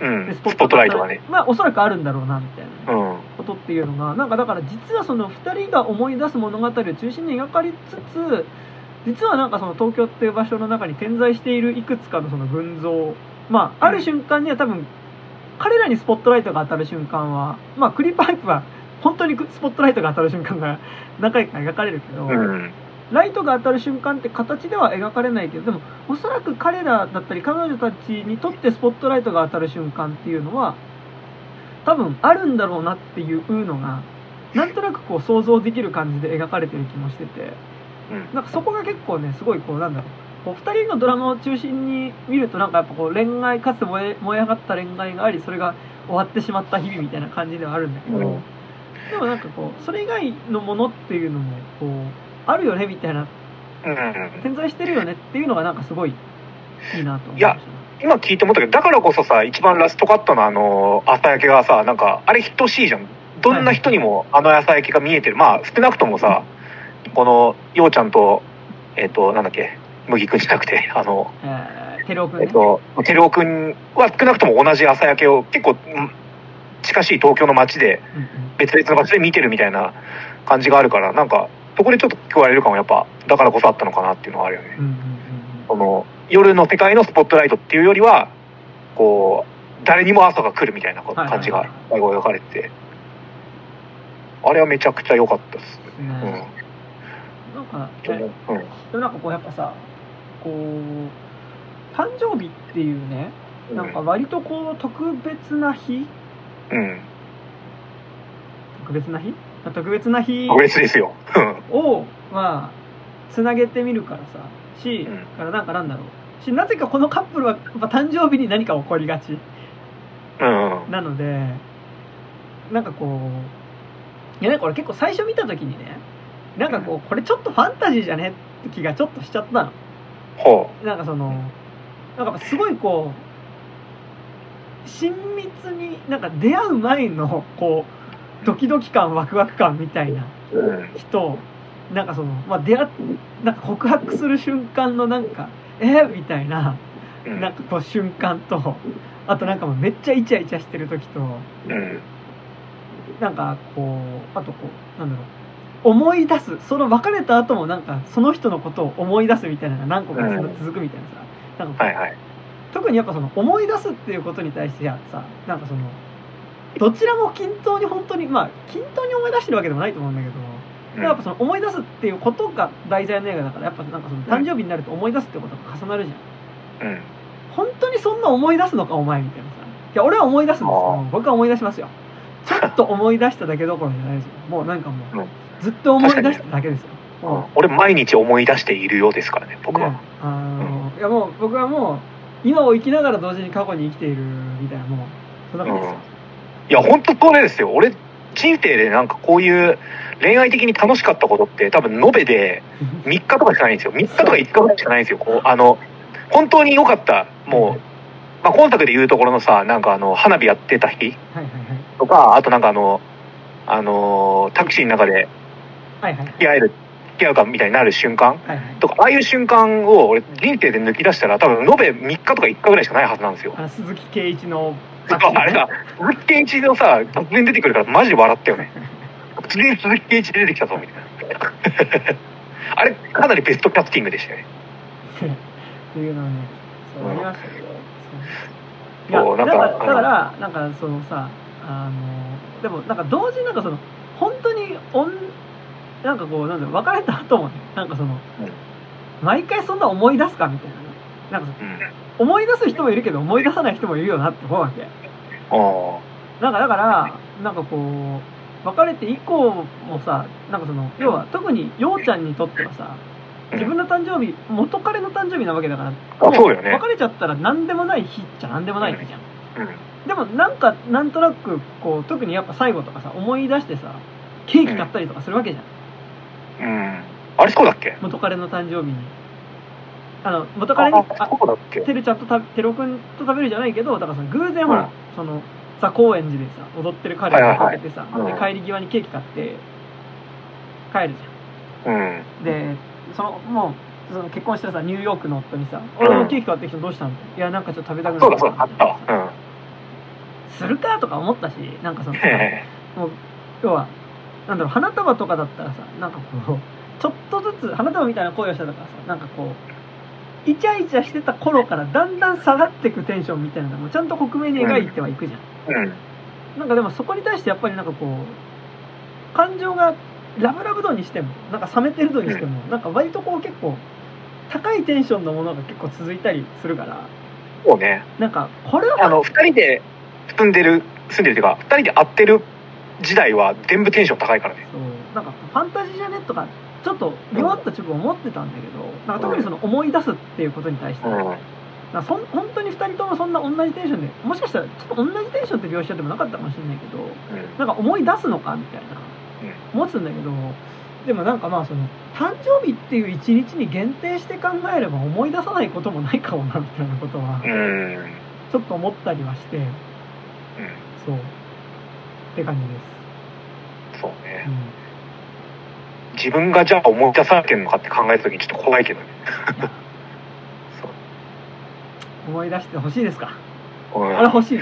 うん。ススポットライトがね。まあおそらくあるんだろうなみたいな。うんことっていうのがなんかだから実はその2人が思い出す物語を中心に描かれつつ実はなんかその東京っていう場所の中に点在しているいくつかのその群像まあある瞬間には多分彼らにスポットライトが当たる瞬間はまあクリーパイプは本当にスポットライトが当たる瞬間が何回か描かれるけど、うん。ライトが当たる瞬間って形では描かれないけどでもおそらく彼らだったり彼女たちにとってスポットライトが当たる瞬間っていうのは多分あるんだろうなっていうのがなんとなくこう想像できる感じで描かれてる気もしてて。うん。なんかそこが結構ねすごいこうなんだろう。こう2人のドラマを中心に見るとなんかやっぱこう恋愛かつて燃え燃え上がった恋愛がありそれが終わってしまった日々みたいな感じではあるんだけど、うん。でもなんかこうそれ以外のものっていうのもこうあるよねみたいなうん。点在してるよねっていうのがなんかすごいいいなと思いました今聞いて思ったけどだからこそさ一番ラストカットのあの朝焼けがさなんかあれ等しいじゃん。どんな人にもあの朝焼けが見えてる。まあ少なくともさこのようちゃんとえっ、となんだっけ麦君じゃなくてあのえー、テロ君ね、えっと、テルオ君は少なくとも同じ朝焼けを結構うん近しい東京の街で別々の場所で見てるみたいな感じがあるからなんかそこでちょっと聞こえれる感はやっぱ。だからこそあったのかなっていうのはあるよね。うんうんうん。その夜の世界のスポットライトっていうよりはこう誰にも朝が来るみたいな感じが描かれて。てあれはめちゃくちゃ良かったです。ね。うん。ねなんか、うんね、うん。でもなんかこうやっぱさこう誕生日っていうねなんか割とこう特別な日？うん。特別な日？特別な日特別ですよ。うん。をまあつなげてみるからさ。し、うん。からなんかなんだろうしなぜかこのカップルは誕生日に何か起こりがちうん。なのでなんかこういやなんか俺結構最初見た時にねなんかこうこれちょっとファンタジーじゃねって気がちょっとしちゃったの。ほなんかそのなんかすごいこう親密になんか出会う前のこうドキドキ感ワクワク感みたいな人なんかその、まあ、出会っなんか告白する瞬間のなんかえみたいなうん。なんかこう瞬間とあとなんかもうめっちゃイチャイチャしてる時とうんなんかこうあとこうなんだろう思い出すその別れた後もなんかその人のことを思い出すみたいなのが何個かうん。続くみたいなさなんかこうはいはい。特にやっぱその思い出すっていうことに対してさなんかそのどちらも均等に本当にまあ均等に思い出してるわけでもないと思うんだけど、うんやっぱその思い出すっていうことが題材の映画だからやっぱなんかその誕生日になると思い出すってことが重なるじゃん。うん。本当にそんな思い出すのかお前みたいなさ。いや俺は思い出すんですよ僕は思い出しますよ。ちょっと思い出しただけどころじゃないですよ。もうなんかもう、うん。ずっと思い出しただけですよ。もう。俺毎日思い出しているようですからね僕は、ね。あのいやもう僕はもう今を生きながら同時に過去に生きているみたいなもうそんな感じですよ、いや本当これですよ。俺人生でなんかこういう恋愛的に楽しかったことって多分延べで3日とかしかないんですよ。3日とか5日ぐらいしかないんですよ。こうあの本当に良かったもう、まあ、今作で言うところのさなんかあの花火やってた日とかあとなんかあのあのタクシーの中で付き合える付き合うかみたいになる瞬間とかああいう瞬間を俺人生で抜き出したら多分延べ3日とか5日ぐらいしかないはずなんですよ。鈴木圭一のあれさ鈴木健一のさ突然出てくるからマジで笑ったよね突然鈴木健一出てきたぞみたいな。あれかなりベストキャスティングでしたよね。っていうのはねそううんありましたけどそういやだからだからなんかそのさあのでもなんか同時になんかその本当におんなんかこうなんだろう別れた後もねなんかその、毎回そんな思い出すかみたいなね。なんかそうん。思い出す人もいるけど思い出さない人もいるよなって思うわけ。あなんかだからなんかこう別れて以降もさなんかその要は特にようちゃんにとってはさあ自分の誕生日元彼の誕生日なわけだからあそうよね。別れちゃったら何でもない日っちゃ何でもない日じゃん、うん。でもなんかなんとなくこう特にやっぱ最後とかさ思い出してさケーキ買ったりとかするわけじゃん、うん。あれそうだっけ？元彼の誕生日に。あの元彼にああてるちゃんとたてろくんと食べるじゃないけどだからその偶然ほら、うん。そのさ高円寺でさ踊ってる彼を見かけてさ、はいはいはいで帰り際にケーキ買って帰るじうん。ゃん。でそのもうその結婚してさニューヨークの夫にさ「俺もケーキ買ってきたのどうしたの?」いやなんかちょっと食べたくなそうだそうだ。あったわ。するかとか思ったしなんかそのもう要はなんだろう花束とかだったらさなんかこうちょっとずつ花束みたいな声をしてたからさなんかこうイチャイチャしてた頃からだんだん下がってくテンションみたいなのもちゃんと克明に描いてはいくじゃん、うん。なんかでもそこに対してやっぱりなんかこう感情がラブラブ度にしてもなんか冷めてる度にしても、なんか割とこう結構高いテンションのものが結構続いたりするからそうね。なんかこれはあの二人で住んでる住んでるっていうか二人で会ってる時代は全部テンション高いからね。そう。なんかファンタジーじゃねとかちょっと弱った自分思ってたんだけどなんか特にその思い出すっていうことに対して、うん。なんかそん本当に2人ともそんな同じテンションでもしかしたらちょっと同じテンションって描写でもなかったかもしれないけどなんか思い出すのかみたいな。思ってたんだけどでもなんかまあその誕生日っていう一日に限定して考えれば思い出さないこともないかもなみたいなことはちょっと思ったりはしてそう。って感じです。そうね。うん自分がじゃあ思い出されてるのかって考えた時にちょっと怖いけどね。思い出してほしいですか？うん。あれ欲しい？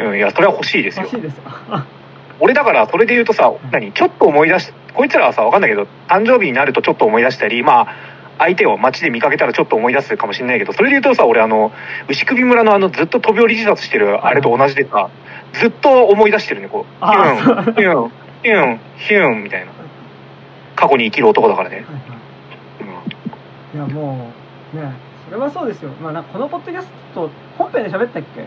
うんいやそれは欲しいですよ。欲しいですよ。俺だからそれで言うとさん。何？ちょっと思い出しこいつらはさわかんないけど誕生日になるとちょっと思い出したりまあ相手を街で見かけたらちょっと思い出すかもしれないけどそれで言うとさ俺あの牛首村のあのずっと飛び降り自殺してるあれと同じでさずっと思い出してるねこう。ヒあュンヒュンヒュンヒュンみたいな過去に生きる男だからね、うんい。やもうねそれはそうですよ。まあなんかこのポッドキャスト本編で喋ったっけ？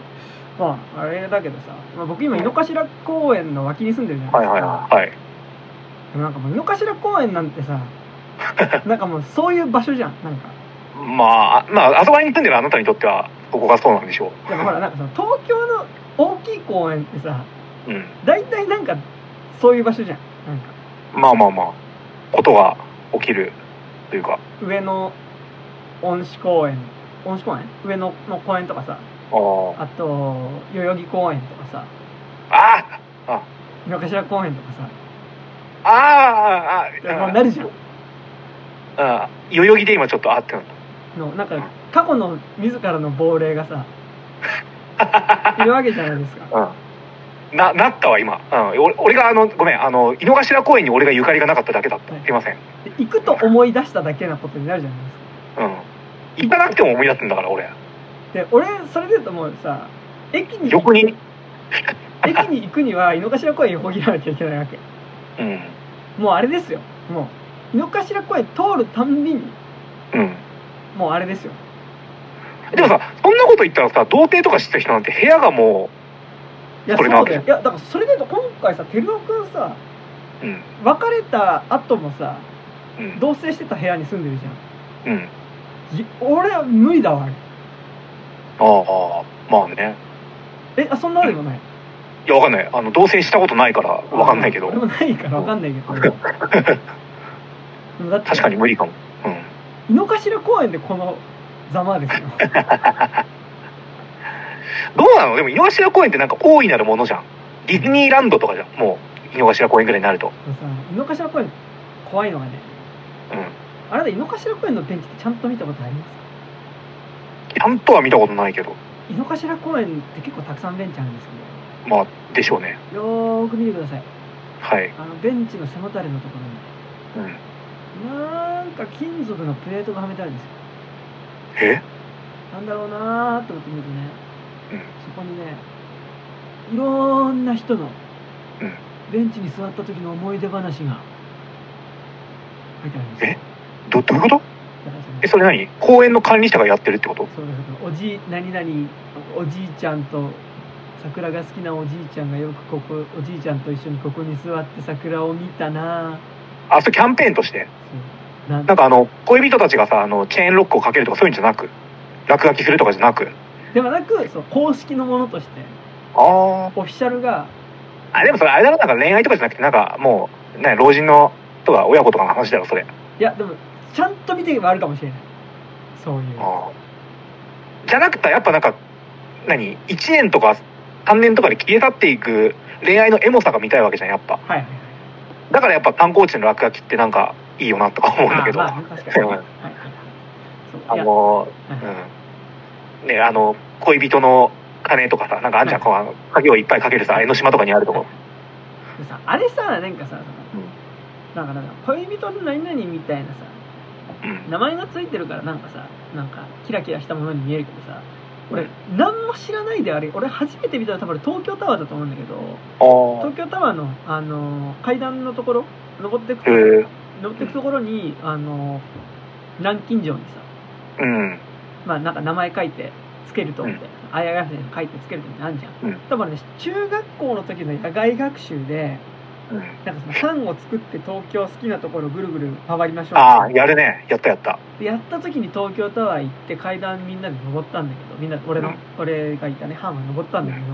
まああれだけどさ、まあ、僕今井の頭公園の脇に住んでるじゃないはいですか、はいはいでもなんかもう井の頭公園なんてさ なんかもうそういう場所じゃん。なんか。まあまああそこに住んでるあなたにとっては。ここがそうなんでしょでもほらなんかその東京の大きい公園ってさううん。大体なんかそういう場所じゃん。なんか。まあまあまあことが起きるというか。上野恩賜公園。恩賜公園？上野の公園とかさ。あと代々木公園とかさ。あー。あ。井の頭公園とかさ。あーあーあもうなるじゃん。あ代々木で今ちょっとあってなっのなんか過去の自らの亡霊がさ いるわけじゃないですか。た。うん。な、なったわ、今。うん。俺俺が、あの、ごめん、あの、井の頭公園に俺がゆかりがなかっただけだった。はいすいません。で行くと思い出しただけなことになるじゃないですかうん。行かなくても思い出すんだから、俺。で俺それで言うともうさ駅に横に。駅に行くには井の頭公園横切らなきゃいけないわけうん。もうあれですよもう井の頭公園通るたんびにうん。もうあれですよでもさ、そんなこと言ったらさ、童貞とかしてた人なんて部屋がもいやそれなわけそうだよいやだからそれで言うと今回さ照夫君さう、うん。別れた後もさうん。同棲してた部屋に住んでるじゃんうん。い俺は無理だわあれああ、まあね。えあそんなあるのない？いや、わかんない。あの、同棲したことないから、わかんないけど俺。もないからわかんないけどでもだって確かに無理かも。うん。井の頭公園でこのざまですよ どうなの？でも、井の頭公園ってなんか大いなるものじゃん。ディズニーランドとかじゃん。もう、井の頭公園ぐらいになると。井の頭公園怖いのがねうん。あれだ井の頭公園のベンチってちゃんと見たことあります？ちゃんとは見たことないけど。井の頭公園って結構たくさんベンチあるんですけまあ、でしょうね。どよーく見てくださいはい。あのベンチの背もたれのところにうん。なんか金属のプレートがはめてあるんですよえなんだろうなーって思ってみるとね、うんそこにねいろんな人のうん。ベンチに座った時の思い出話が書いてあるんですよ。え？ど、どういうこと？え、それ何？公園の管理者がやってるってこと？そうです。おじい何々おじいちゃんと桜が好きなおじいちゃんがよくここおじいちゃんと一緒にここに座って桜を見たな。あ、それキャンペーンとして？なんかあの、恋人たちがさ、あの、チェーンロックをかけるとかそういうんじゃなく、落書きするとかじゃなく？ではなくそう公式のものとしてあオフィシャルがあ。あ、でもそれあれだろ、なんか恋愛とかじゃなくて、なんかもう、ね、老人の、とか親子とかの話だろ、それ。いやでもちゃんと見ていけばあるかもしれないそういう。じゃなくて、やっぱなんか、何 ?1 年とか3年とかで消え去っていく恋愛のエモさが見たいわけじゃん、やっぱ。はいはいはいだからやっぱ観光地の落書きってなんかいいよなとか思うんだけど。あまあね確かにうん はいはいあの、はいうん。ね、あの、恋人の金とかさ、なんかあんじゃん、はいこう鍵をいっぱいかけるさ、江ノ島とかにあるとこ。でさあれさなんかさなんかなんか恋人の何々みたいなさうん。名前がついてるからなんかさなんかキラキラしたものに見えるけどさ俺何も知らないであれ俺初めて見たの多分東京タワーだと思うんだけどあ東京タワーの、あの階段のところ登ってく。登ってくところにあの南京錠にさうん。まあなんか名前書いてつけるとみたいな、あやがせ書いてつけるとみたいなのあんじゃん、うん。多分ね中学校の時の野外学習でうん。なんかその班を作って東京好きなところぐるぐる回りましょう。ああ、やるね。やったやった。でやった時に東京タワー行って階段みんなで登ったんだけどみんな俺の、うん。俺がいたね班は登ったんだけど、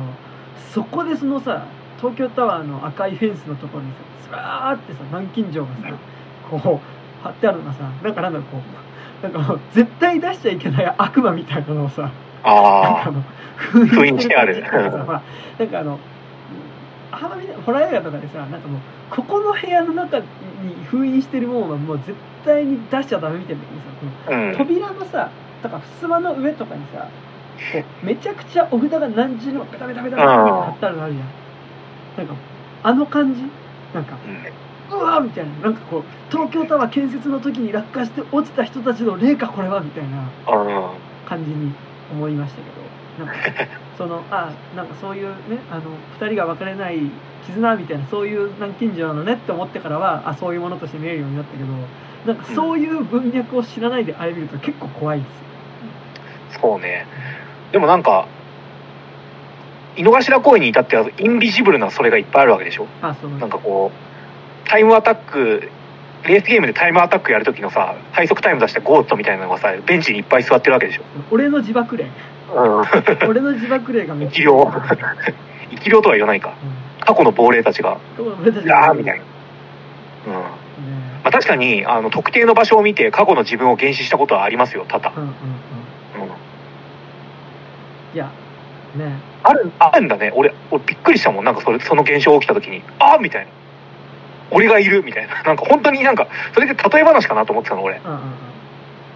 そこでそのさ東京タワーの赤いフェンスのところにさずらーってさ南京錠がさこう貼ってあるのがさなんかなんだろうこうなんか絶対出しちゃいけない悪魔みたいなのをさああ。あの封印してあるほらなんかあのあみた いなホラー映画とかでさなんかもうここの部屋の中に封印してるもんはもう絶対に出しちゃダメみたいな時にさこのうん。扉のさだから襖の上とかにさこうめちゃくちゃお札が何十枚もペタペタペタペタって貼ってあるのあるじゃんなんかあの感じ？なんかうんうわーみたいな。なんかこう東京タワー建設の時に落下して落ちた人たちの霊かこれはみたいなあ感じに思いましたけど。なんかそのあなんかそういうねあの2人が別れない絆みたいなそういう南京錠なのねって思ってからはあそういうものとして見えるようになったけどなんかそういう文脈を知らないであれ見ると結構怖いです。そうね。でもなんか、井の頭公園に至ってはインビジブルなそれがいっぱいあるわけでしょ？あそのなんかこう、タイムアタック、レースゲームでタイムアタックやるときのさ、最速タイム出したゴーットみたいなのがさ、ベンチにいっぱい座ってるわけでしょ。俺の自爆霊うん。俺の自爆霊がめっちゃ生き量。生き量 とは言わないか。過去の亡霊たちが、あーみたいな。うん。まねあ確かに、あの、特定の場所を見て過去の自分を原始したことはありますよ、多々。うんうんうんうん。いやねある、あるんだね。俺、俺びっくりしたもん。なんかそれ、その現象起きた時に、ああみたいな。俺がいるみたいな。なんか本当になんか、それで例え話かなと思ってたの、俺。うんうんうん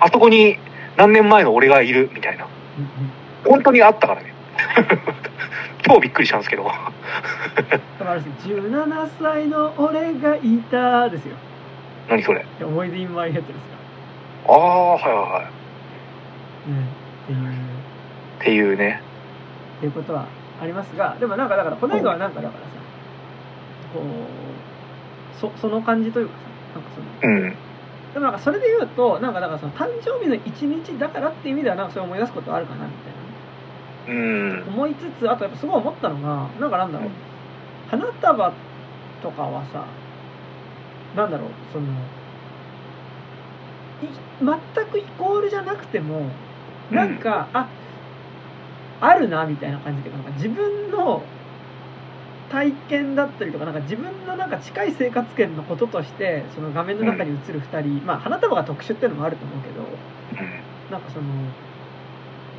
あそこに何年前の俺がいるみたいな。うんうん本当にあったからね。超びっくりしたんですけど。だからあれですよ17歳の俺がいたですよ何それ？思い出インマイヘッドですかああ、はいはいはい。ら、うん、っていうっていうね。っていうことはありますがでもなんかだからこの映画はなんかだからさこうそその感じというかさなんかその。うん。でもなんかそれで言うとなんかだからその誕生日の一日だからっていう意味ではなんかそれ思い出すことはあるかなみたいな。うん。思いつつあとやっぱすごい思ったのがなんかなんだろう。花束とかはさなんだろうそのい全くイコールじゃなくてもなんか、ああるなみたいな感じでなんか自分の体験だったりとかなんか自分のなんか近い生活圏のこととしてその画面の中に映る2人、まあ花束が特殊っていうのもあると思うけどなんかその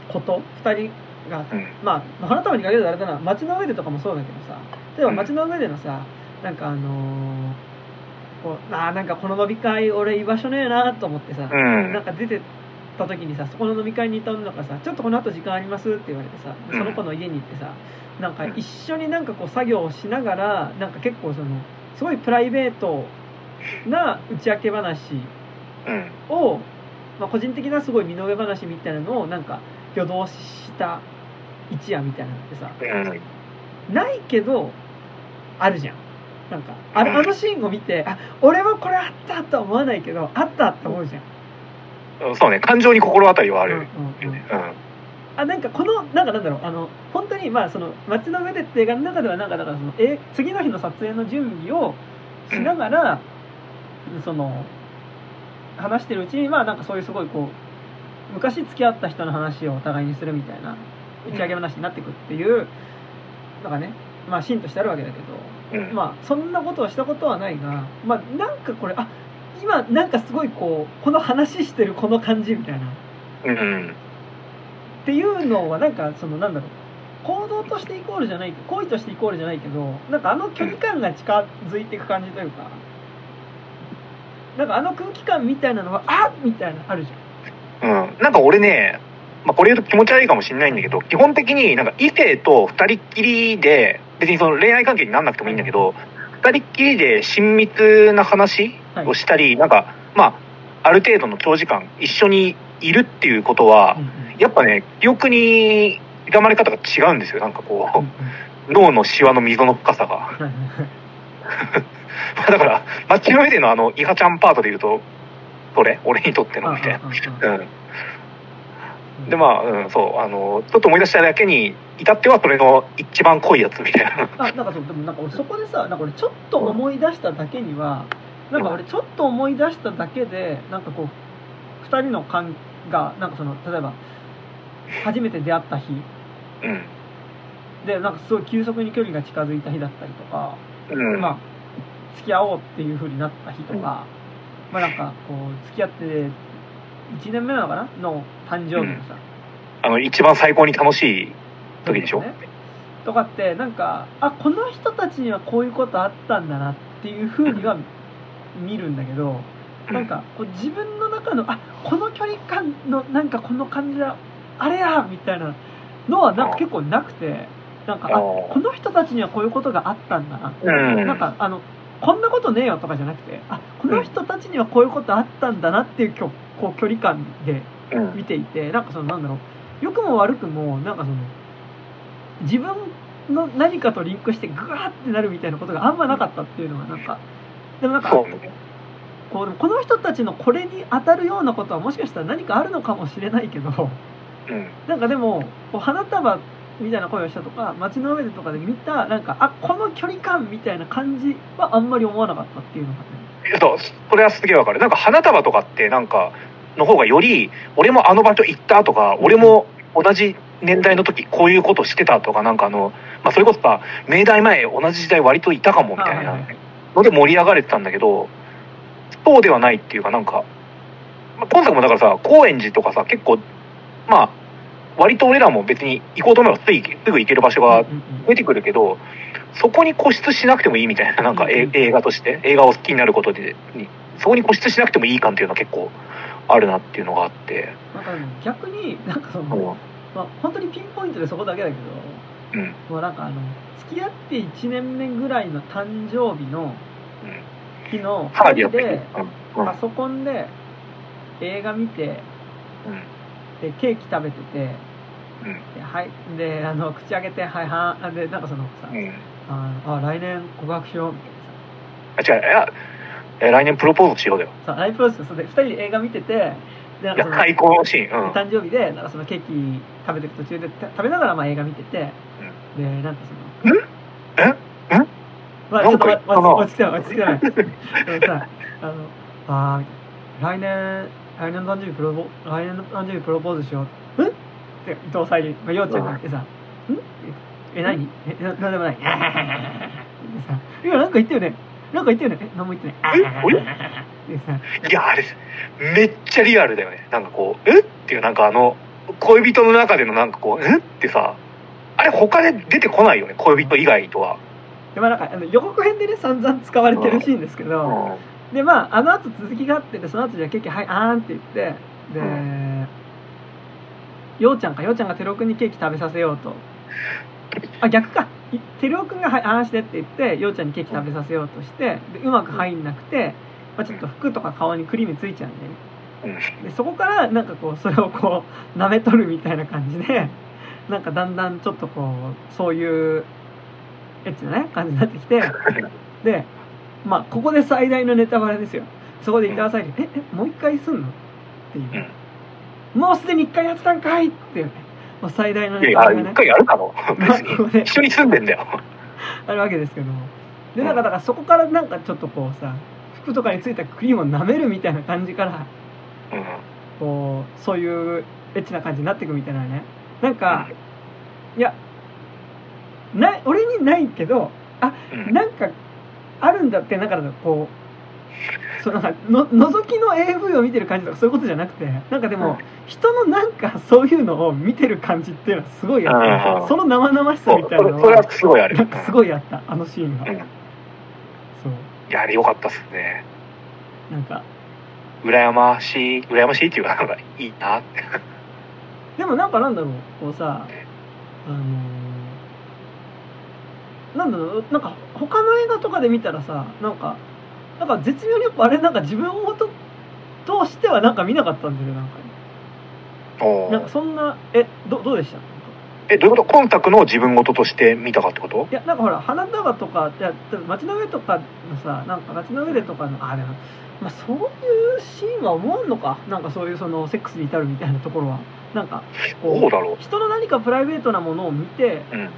こと2人がうん。まあ花束に限らずあれだな街の上でとかもそうだけどさ例えば街の上でのさなんかあのーこうあーなんかこの飲み会俺居場所ねえなと思ってさ、うん。なんか出てた時にさそこの飲み会にいた女がさ「ちょっとこの後時間あります?」って言われてさうんその子の家に行ってさなんかうん一緒になんかこう作業をしながらなんか結構そのすごいプライベートな打ち明け話うん。を、まあ、個人的なすごい身の上話みたいなのをなんか挙動した一夜みたいなのってさうん。ないけどあるじゃんなんかあのシーンを見てあ俺はこれあったとは思わないけどあったって思うじゃんそうね、感情に心当たりはある。うんうんうんうん。あなんかこのなんかなんだろうあの本当にまあその街の上でって映画の中ではなんかだからそのえ次の日の撮影の準備をしながら、その話してるうちにまあなんかそういうすごいこう昔付き合った人の話をお互いにするみたいな打ち上げ話になっていくっていうなんかねまあシーンとしてあるわけだけどうん。まあそんなことをしたことはないがまあなんかこれあ今なんかすごいこうこの話してるこの感じみたいなうん。っていうのはなんかそのなんだろう行動としてイコールじゃない行為としてイコールじゃないけどなんかあの距離感が近づいていく感じというかなんかあの空気感みたいなのはあっみたいなのあるじうん。なんか俺ね、まあ、これ言うと気持ち悪いかもしれないんだけど、基本的になんか異性と二人っきりで、別にその恋愛関係になんなくてもいいんだけど、二人っきりで親密な話をしたり、なんか、まあ、ある程度の長時間一緒にいるっていうことはうん、うんやっぱね、記憶に刻まれ方が違うんですよ。なんかこうんうんう、脳のシワの溝の深さが。だから、街の上でのあの、イハちゃんパートで言うと、それ？俺にとってのみたいな。うんうん。で、まあ、うん、そう、あの、ちょっと思い出しただけに至っては、それの一番濃いやつみたいな。あなんかそうでもなんか俺そこでさなんか俺ちょっと思い出しただけにはなんか俺ちょっと思い出しただけでなんかこう2人の感がなんかその例えば初めて出会った日うん。でなんかすごい急速に距離が近づいた日だったりとか、うん。まあ付き合おうっていう風になった日とか、まあなんかこう付き合って1年目なのかな？の誕生日のさ、あの、一番最高に楽しい時でしょ？ね。とかってなんかあこの人たちにはこういうことあったんだなっていう風には見るんだけど、なんかこう自分の中のあこの距離感のなんかこの感じだあれやみたいなのはなんか結構なくてなんかあ。この人たちにはこういうことがあったんだな。うん。なんかあのこんなことねえよとかじゃなくてあこの人たちにはこういうことあったんだなっていうきょこう距離感でうん、見ていてなんかそのなんだろう良くも悪くもなんかその自分の何かとリンクしてグワーってなるみたいなことがあんまなかったっていうのはなんかでもなんか。こうこの人たちのこれに当たるようなことはもしかしたら何かあるのかもしれないけどうん。なんかでもこう花束みたいな声をしたとか街の上でとかで見たなんかあこの距離感みたいな感じはあんまり思わなかったっていうのがねそう、それはすげえわかる。なんか花束とかってなんか、の方がより、俺もあの場所行ったとか、俺も同じ年代の時こういうことしてたとか、なんかあの、まあそれこそさ、明大前同じ時代割といたかもみたいなので盛り上がれてたんだけど、そうではないっていうかなんか、まあ、今作もだからさ、高円寺とかさ、結構、まあ、割と俺らも別に行こうと思えばすぐ行けすぐ行ける場所が出てくるけど、そこに固執しなくてもいいみたいな、なんか、映画として、映画を好きになることで、にそこに固執しなくてもいい感っていうのは結構あるなっていうのがあって、なんか逆になんかその、うん。まあ、本当にピンポイントでそこだけだけどうん。もうなんかあの付き合って1年目ぐらいの誕生日の日の花火や2人でってる。うん。うんパソコンで映画見てうん。でケーキ食べててうん。ではいであの口開けてはいはあでなんかそのさ、うん。ああ来年告白しようみたいなさあ、違う、いや、え来年プロポーズしようだよ。さライブプロセスで2人で映画見ててでなんかその最高のシーン。うん。誕生日でなんかそのケーキ食べてる途中でた食べながらまあ映画見てて、でなんかそのえ？ん？まあちょっとなんか言ったな。落ち着いてない落ち着いてない。でもさあのあー来年来年の誕生日プロポ来年の誕生日プロポーズしよう。えって伊藤沙莉、まあ、ようちゃんが言ってさ「ん。え何？えななんでもない」ってさ「いやなんか言ったよねなんか言ったよね。え何も言ってない」え？おい？や、あれ、めっちゃリアルだよね。なんかこう、え？っていう、なんかあの、恋人の中でのなんかこう、え？ってさ、あれ他で出てこないよね、恋人以外とは。でまあなんかあの予告編でね散々使われてるシーンですけど、うん。でまああの後続きがあってでその後じゃあケーキはいあーんって言ってで、うようちゃんかようちゃんがてるおくんにケーキ食べさせようと。あ逆かいてるおくんがはいあーんしてって言ってようちゃんにケーキ食べさせようとしてでうまく入んなくて、まあ、ちょっと服とか顔にクリームついちゃうんでね。うん。でそこからなんかこうそれをこう舐めとるみたいな感じで なんかだんだんちょっとこうそういうエッチなね感じになってきてでまあここで最大のネタバレですよ。そこで伊沢さんに「ええもう一回すんの?」っていう、もうすでに一回やってたんかい！っていうねもう最大のいやいや、あネタがねれ一回やるだろ。一緒に住んでんだよ。あるわけですけどもでなんかだからそこからなんかちょっとこうさ服とかについたクリームを舐めるみたいな感じからうん。こうそういうエッチな感じになっていくみたいなねなんか、いやない俺にないけどあうん。なんかあるんだってなんかこうそうなんかの覗きの AV を見てる感じとかそういうことじゃなくてなんかでも、人のなんかそういうのを見てる感じっていうのはすごいあっあーたその生々しさみたいなのそれはすごいある。なんかすごいあったあのシーンが、うんそういや、あれ良かったっすね。なんか羨ましい、羨ましいっていうか、なんかいいなって。でもなんかなんだろうこうさあのーなんだろうなんか他の映画とかで見たらさなんかなんか絶妙にやっぱあれなんか自分をととしてはなんか見なかったんだよねなんか。おー。なんかそんなえどどうでした？え、どういうこと？今作の自分事として見たかってこと？いやなんかほら花束とかいや街の上とかのさなんか街の上でとかのあでもまあそういうシーンは思わんのか？なんかそういうそのセックスに至るみたいなところは。なんかこどうだろ人の何かプライベートなものを見てううん。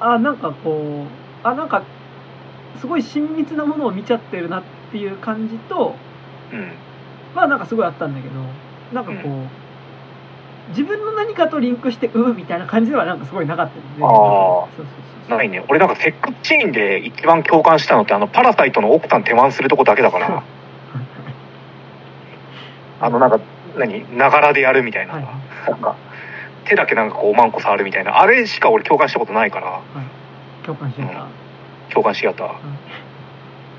あなんかこうあなんかすごい親密なものを見ちゃってるなっていう感じとうん。まあなんかすごいあったんだけどなんかこう、自分の何かとリンクしてうーみたいな感じではなんかすごいなかったよね。あー。そうそうそうないね。俺なんかセックスシーンで一番共感したのって、あの、パラサイトの奥さん手満するとこだけだから、あの、なんか、何？ながらでやるみたいな。はいはい。なんか、手だけなんかこう、おまんこ触るみたいな。あれしか俺共感したことないから、共感してた、共感しやった。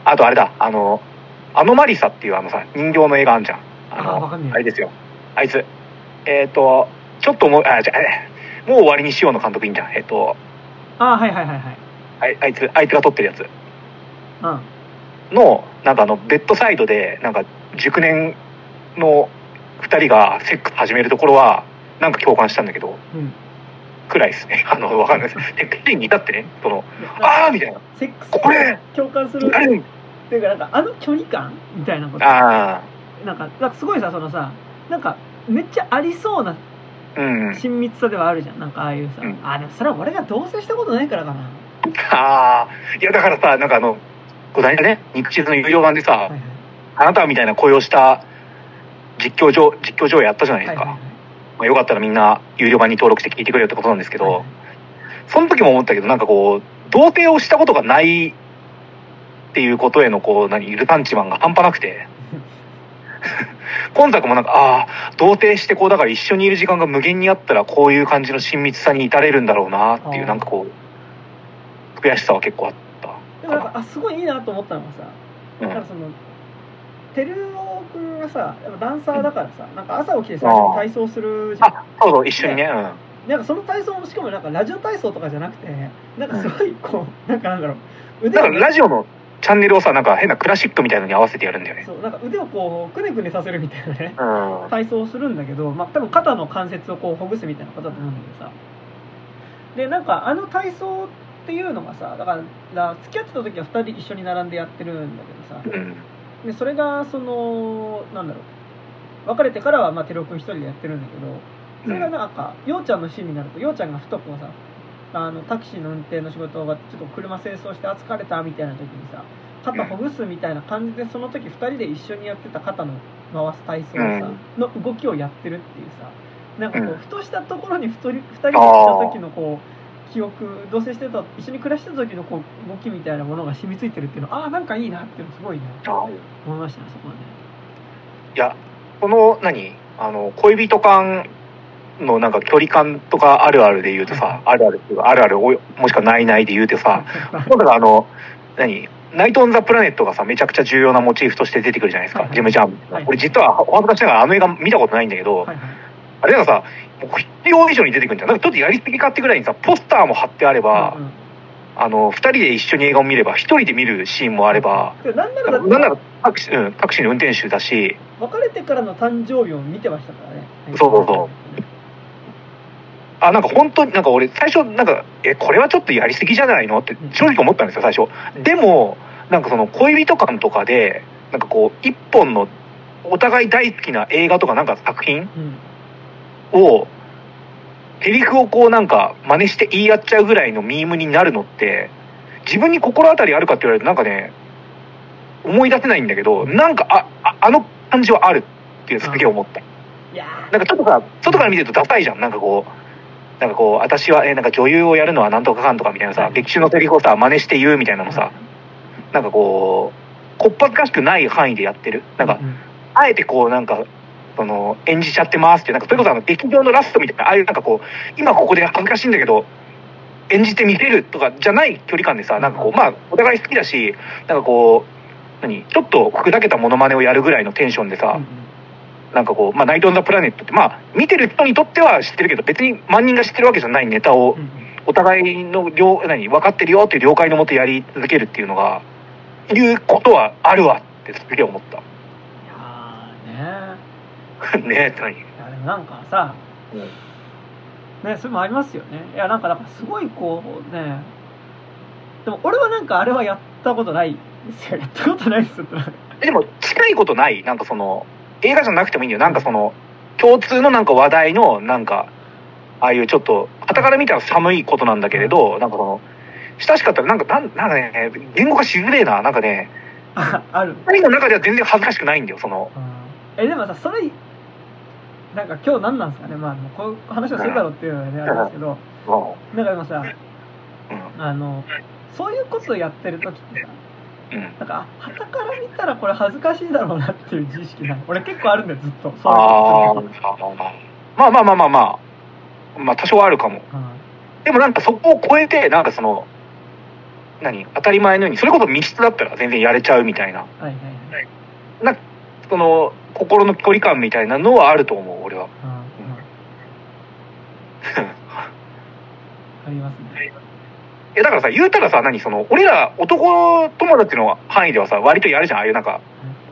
あとあれだ、あの、アノマリサっていうあのさ、人形の映画あんじゃん。あの、あれですよ。あいつ。えっ、と、ちょっともう、あ、じゃあ、えもう終わりにしようの監督いいんじゃん。えっ、と、ああはいはいはいはいあいあいつ、あいつが撮ってるやつうんの、なんかあの、ベッドサイドで、なんか、熟年の二人がセックス始めるところは、なんか共感したんだけど、うんくらいですね。あの、わかんないです。セックスシーンに至ってね、その、あーみたいな。セックスこれ共感する。っていうかなんかあの距離感？みたいなこと。あなんかなんかすごいさそのさなんかめっちゃありそうな。親密さではあるじゃん。なんかああいうさ、うん。あでもそれは俺が同棲したことないからかな。ああ、いやだからさ、なんかあの、こないだね、日地図の有料版でさ、はいはい。あなたみたいな声をした実況上、実況上やったじゃないですか。はいはいまあ、よかったらみんな有料版に登録して聞いてくれよってことなんですけど、その時も思ったけど、なんかこう、童貞をしたことがないっていうことへのこう、何、ルタンチマンが半端なくて、今作もなんか、ああ、童貞してこう、だから一緒にいる時間が無限にあったらこういう感じの親密さに至れるんだろうなっていう、なんかこう、悔しさは結構あった。でもなんかあすごいいいなと思ったのがさうん。なんかその照夫君がさやっぱダンサーだからさ、なんか朝起きて最初に体操するじゃん。あそうそう一緒にね。うん。なんかその体操もしかもなんかラジオ体操とかじゃなくてなんかすごいこう、なんかなんだろう腕だからをねラジオのチャンネルをさなんか変なクラシックみたいのに合わせてやるんだよね。そうなんか腕をこうくねくねさせるみたいなねうん。体操をするんだけど、まあ、多分肩の関節をこうほぐすみたいなことだと思うんだけどさ。でなんかあの体操っていうのがさだから付き合ってた時は2人一緒に並んでやってるんだけどさ。うんでそれがそのなんだろう。別れてからはまあテロ君一人でやってるんだけどそれがなんかようちゃんのシーンになるとようちゃんがふとこうさあのタクシーの運転の仕事がちょっと車清掃して疲れたみたいな時にさ肩ほぐすみたいな感じでその時2人で一緒にやってた肩の回す体操をさ、の動きをやってるっていうさなんかこううん。ふとしたところに2人二人でした時のこう記憶同棲してた一緒に暮らしてた時のこう動きみたいなものが染みついてるっていうのああなんかいいなっていうのすごいね思いましたねそこはね。いやこの何？あの恋人間のなんか距離感とかあるあるで言うとさあるあるっていうかあるあるおもしくはないないで言うとさ今度はあの何？ナイト・オン・ザ・プラネットがさめちゃくちゃ重要なモチーフとして出てくるじゃないですか、はいジェム・ジャーム、はい。俺実はお恥ずかしながらあの映画見たことないんだけど、はいはい。あれがさもう必要以上に出てくるんじゃんなんかちょっとやりすぎかってぐらいにさポスターも貼ってあれば、うんうん。あの2人で一緒に映画を見れば1人で見るシーンもあればでなんならなんならタクシー、うん、タクシーの運転手だし。別れてからの誕生日を見てましたからね。そうそうそあなんか本当になんか俺最初なんかえこれはちょっとやりすぎじゃないの？って正直思ったんですよ最初。でもなんかその恋人感とかでなんかこう一本のお互い大好きな映画とかなんか作品うんをセリフをこうなんか真似して言い合っちゃうぐらいのミームになるのって自分に心当たりあるかって言われるとなんかね思い出せないんだけどなんかあああの感じはあるっていうすげえ思った。いやなんかちょっとさ外から見てるとダサいじゃん。なんかこうなんかこう私はえなんか女優をやるのはなんとかかんとかみたいなさ劇中のセリフをさ真似して言うみたいなのさなんかこうこっぱずかしくない範囲でやってる。なんかうん。あえてこうなんかその演じちゃってますってなんかそれこそあの劇場のラストみたいなああいうなんかこう今ここで恥ずかしいんだけど演じてみせるとかじゃない距離感でさなんかこうまあお互い好きだしなんかこう何ちょっと砕けたモノマネをやるぐらいのテンションでさ、なんかこう、まあ、ナイト・オン・ザ・プラネットって、まあ、見てる人にとっては知ってるけど、別に万人が知ってるわけじゃないネタをお互いの了、何、分かってるよっていう了解のもとやり続けるっていうのが、いうことはあるわってすげえ思っいやーねた。ねえって何いやでもなんかさねそれもありますよね。いやなんかなんかすごいこうねでも俺はなんかあれはやったことないですよ。やったことないですよでも、近いことない？なんかその、映画じゃなくてもいいんだよ。なんかその、共通のなんか話題の、なんか、ああいうちょっと、傍から見たら寒いことなんだけれど、なんかその、親しかったら、なんか、なんなんかね、言語がしづれえな。なんかね、あある。二人の中では全然恥ずかしくないんだよ、その、えでもさそれなんか今日何なんですかね。まあこういう話をするだろうっていうのはねあれですけど。うなんかでもさん。あのそういうことをやってる時ってさうん。なんかあ傍から見たらこれ恥ずかしいだろうなっていう自意識ない俺結構あるんだよずっと。そうあまあまあまあまあまあ、まあ多少あるかも。でもなんかそこを超えて、なんかその、何？当たり前のように、それこそ密室だったら全然やれちゃうみたいな、はいはいはいその、心の距離感みたいなのはあると思う、俺は。ありますね え、だからさ、言うたらさ、何その、俺ら男友達の範囲ではさ、割とやるじゃん、ああいうなんか、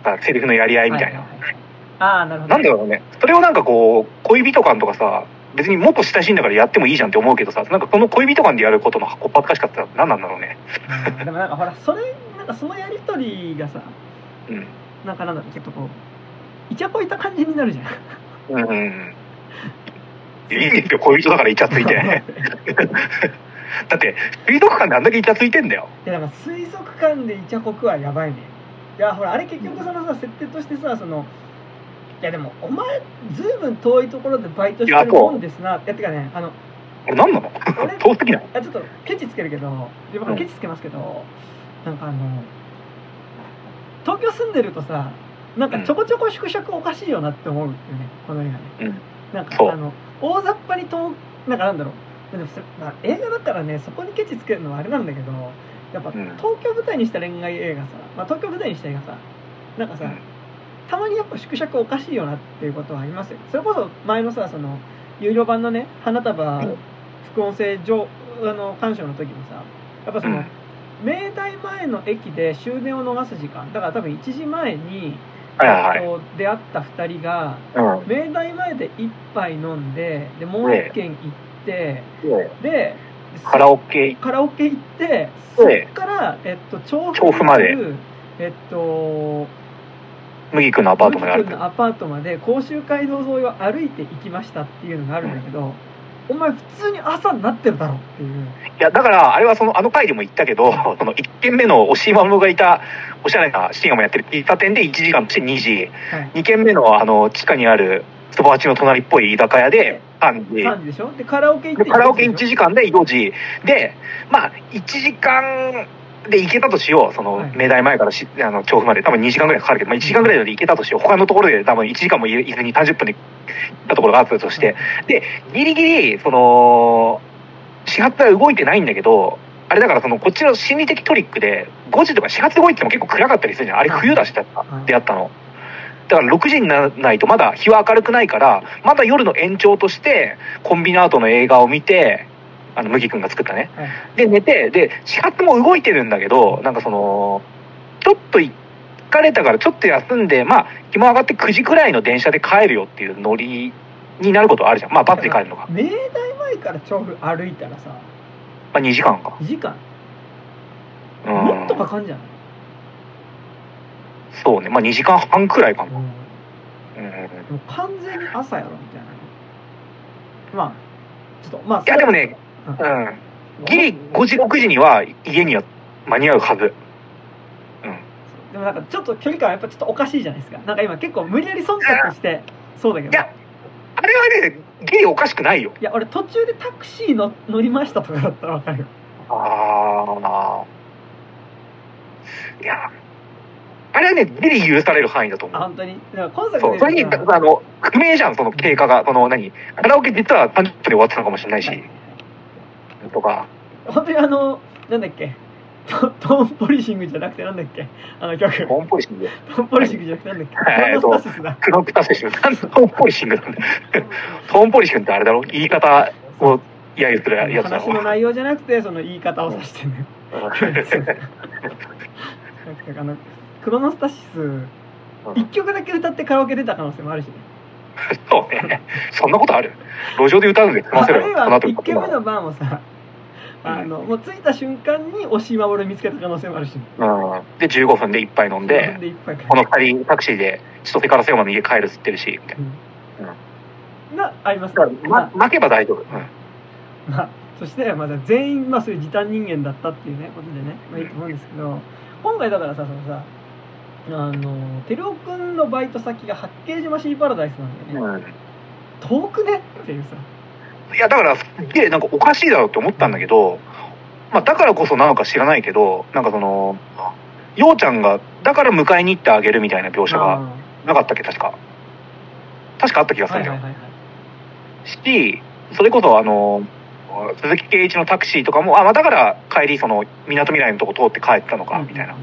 なんかセリフのやり合いみたいな。はははいああなるほどなんだろうね。それをなんかこう、恋人感とかさ、別にもっと親しいんだからやってもいいじゃんって思うけどさ、なんかこの恋人感でやることのこっぱずかしかったら何なんだろうね。うんでもなんかほらそれなんかそのやりとりがさうん。なんかなんだろうちょっとこうイチャこいた感じになるじゃん。うんうん。いいんですよ、恋人だからイチャついて。だって、水族館であんだけイチャついてんだよ。いやだから水族館でイチャこくはやばいね。いやほらあれ結局そのさ設定としてさそのいやでもお前ずいぶん遠いところでバイトしてるもんですな。いやてかねあのこれ何なの？俺 遠すぎない？あちょっとケチつけるけど自分うんケチつけますけど、なんかあの東京住んでるとさなんかちょこちょこ縮尺おかしいよなって思うよねこの映画ね。うん。なんかあの大雑把にとなんかなんだろう。でもそまあ、映画だからねそこにケチつけるのはあれなんだけどやっぱうん。東京舞台にした恋愛映画さ、まあ、東京舞台にした映画さなんかさ、うん。たまにやっぱ縮尺おかしいよなっていうことはありますよ。それこそ前のさその有料版のね花束うん。副音声上あの鑑賞の時もさやっぱその、明大前の駅で終電を逃す時間。だから多分1時前に、はいはい。出会った2人がうん。明大前で1杯飲んででもう1軒行ってででカラオケ、カラオケ行ってそっから、えっと、調布まで。えっと麦君のアパートまである麦君のアパートまで甲州街道沿いを歩いて行きましたっていうのがあるんだけど、お前普通に朝になってるだろっていう。いや、だから、あれはその、あの回でも言ったけど、その1軒目の押井守がいた、おしゃれな深夜もやってる喫茶店で1時間として2時、はい。2軒目のあの、地下にある、そば八の隣っぽい居酒屋で3時、3時でしょ？でカラオケ行ってでカラオケ1時時間で4時、で、まあ、1時間で行けたとしよう、そのはい、明大前からしあの調布まで、多分2時間ぐらいかかるけど、まあ、1時間ぐらいで行けたとしよう、他のところで多分1時間もいずに30分で行ったところがあったとして、で、ギリギリ、その、始発は動いてないんだけど、あれだからその、こっちの心理的トリックで、5時とか始発動いてても結構暗かったりするじゃん。あれ冬だしだったは。い。出会ったの。だから6時にならないとまだ日は明るくないから、まだ夜の延長として、コンビナートの映画を見て、あの、麦君が作ったね。はいで、寝て、で、始発も動いてるんだけど、なんかその、ちょっと疲れたからちょっと休んで、まあ、日も上がって9時くらいの電車で帰るよっていうノリになることはあるじゃん。まあ、バスで帰るのが。明大前から調布歩いたらさまあ、2時間か。2時間うん。もっとかかんじゃない、そうね。まあ、2時間半くらいかな。うんうん。完全に朝やろみたいなまあちょっとまあいや、でもね、うんうん。ギリ5時、6時には家には間に合うはず。でもなんかちょっと距離感はやっぱちょっとおかしいじゃないですかなんか今結構無理やり忖度してそうだけどいやあれはね、ギリおかしくないよ。いや俺途中でタクシーの乗りましたとかだったらわかるよああ。いや、あれはね、ギリ許される範囲だと思う。あ本当に？だから今作そう、それに、さあの、不明じゃん、その経過が。その、何？カラオケ実は30分で終わってたのかもしれないし、とか。本当にあのなんだっけ？トトーンポリシングじゃなくてなんだっけ？あの曲。トンポリシング。ーンポリシングじゃなくてなんだっけ？はい。クロノスタシスだ。クロノスタシス。なんでトーンポリシングなんだよ。トーンポリシングってあれだろ？言い方を揶揄するやつだろ。話の内容じゃなくてその言い方を指してね あのクロノスタシス一曲だけ歌ってカラオケ出た可能性もあるしね。そうね。そんなことある。路上で歌うんで済ませろよ。あるいはその後1軒目のバーもさあのもう着いた瞬間に押し守る見つけた可能性もあるし、うん。で、15分で一杯飲んで、この二人タクシーで千歳から瀬山の家帰るっつってるし、みたいうん。がありますな。ねま、負けば大丈夫。うん。まあ、そしてまだ全員まあそういう時短人間だったっていうねことでね、まあ、いいと思うんですけど。今回だからさそのさあの照夫君のバイト先が八景島シーパラダイスなんだよね、うん。遠くね？っていうさいや、だから、すっげえ、なんかおかしいだろうって思ったんだけど、まあ、だからこそなのか知らないけど、なんかその、ようちゃんが、だから迎えに行ってあげるみたいな描写があなかったっけ、確か。確かあった気がーするんだよ。はいはいはいはいし、それこそあの、鈴木圭一のタクシーとかも、あ、まあ、だから帰り、その、港未来のとこ通って帰ったのか、みたいな、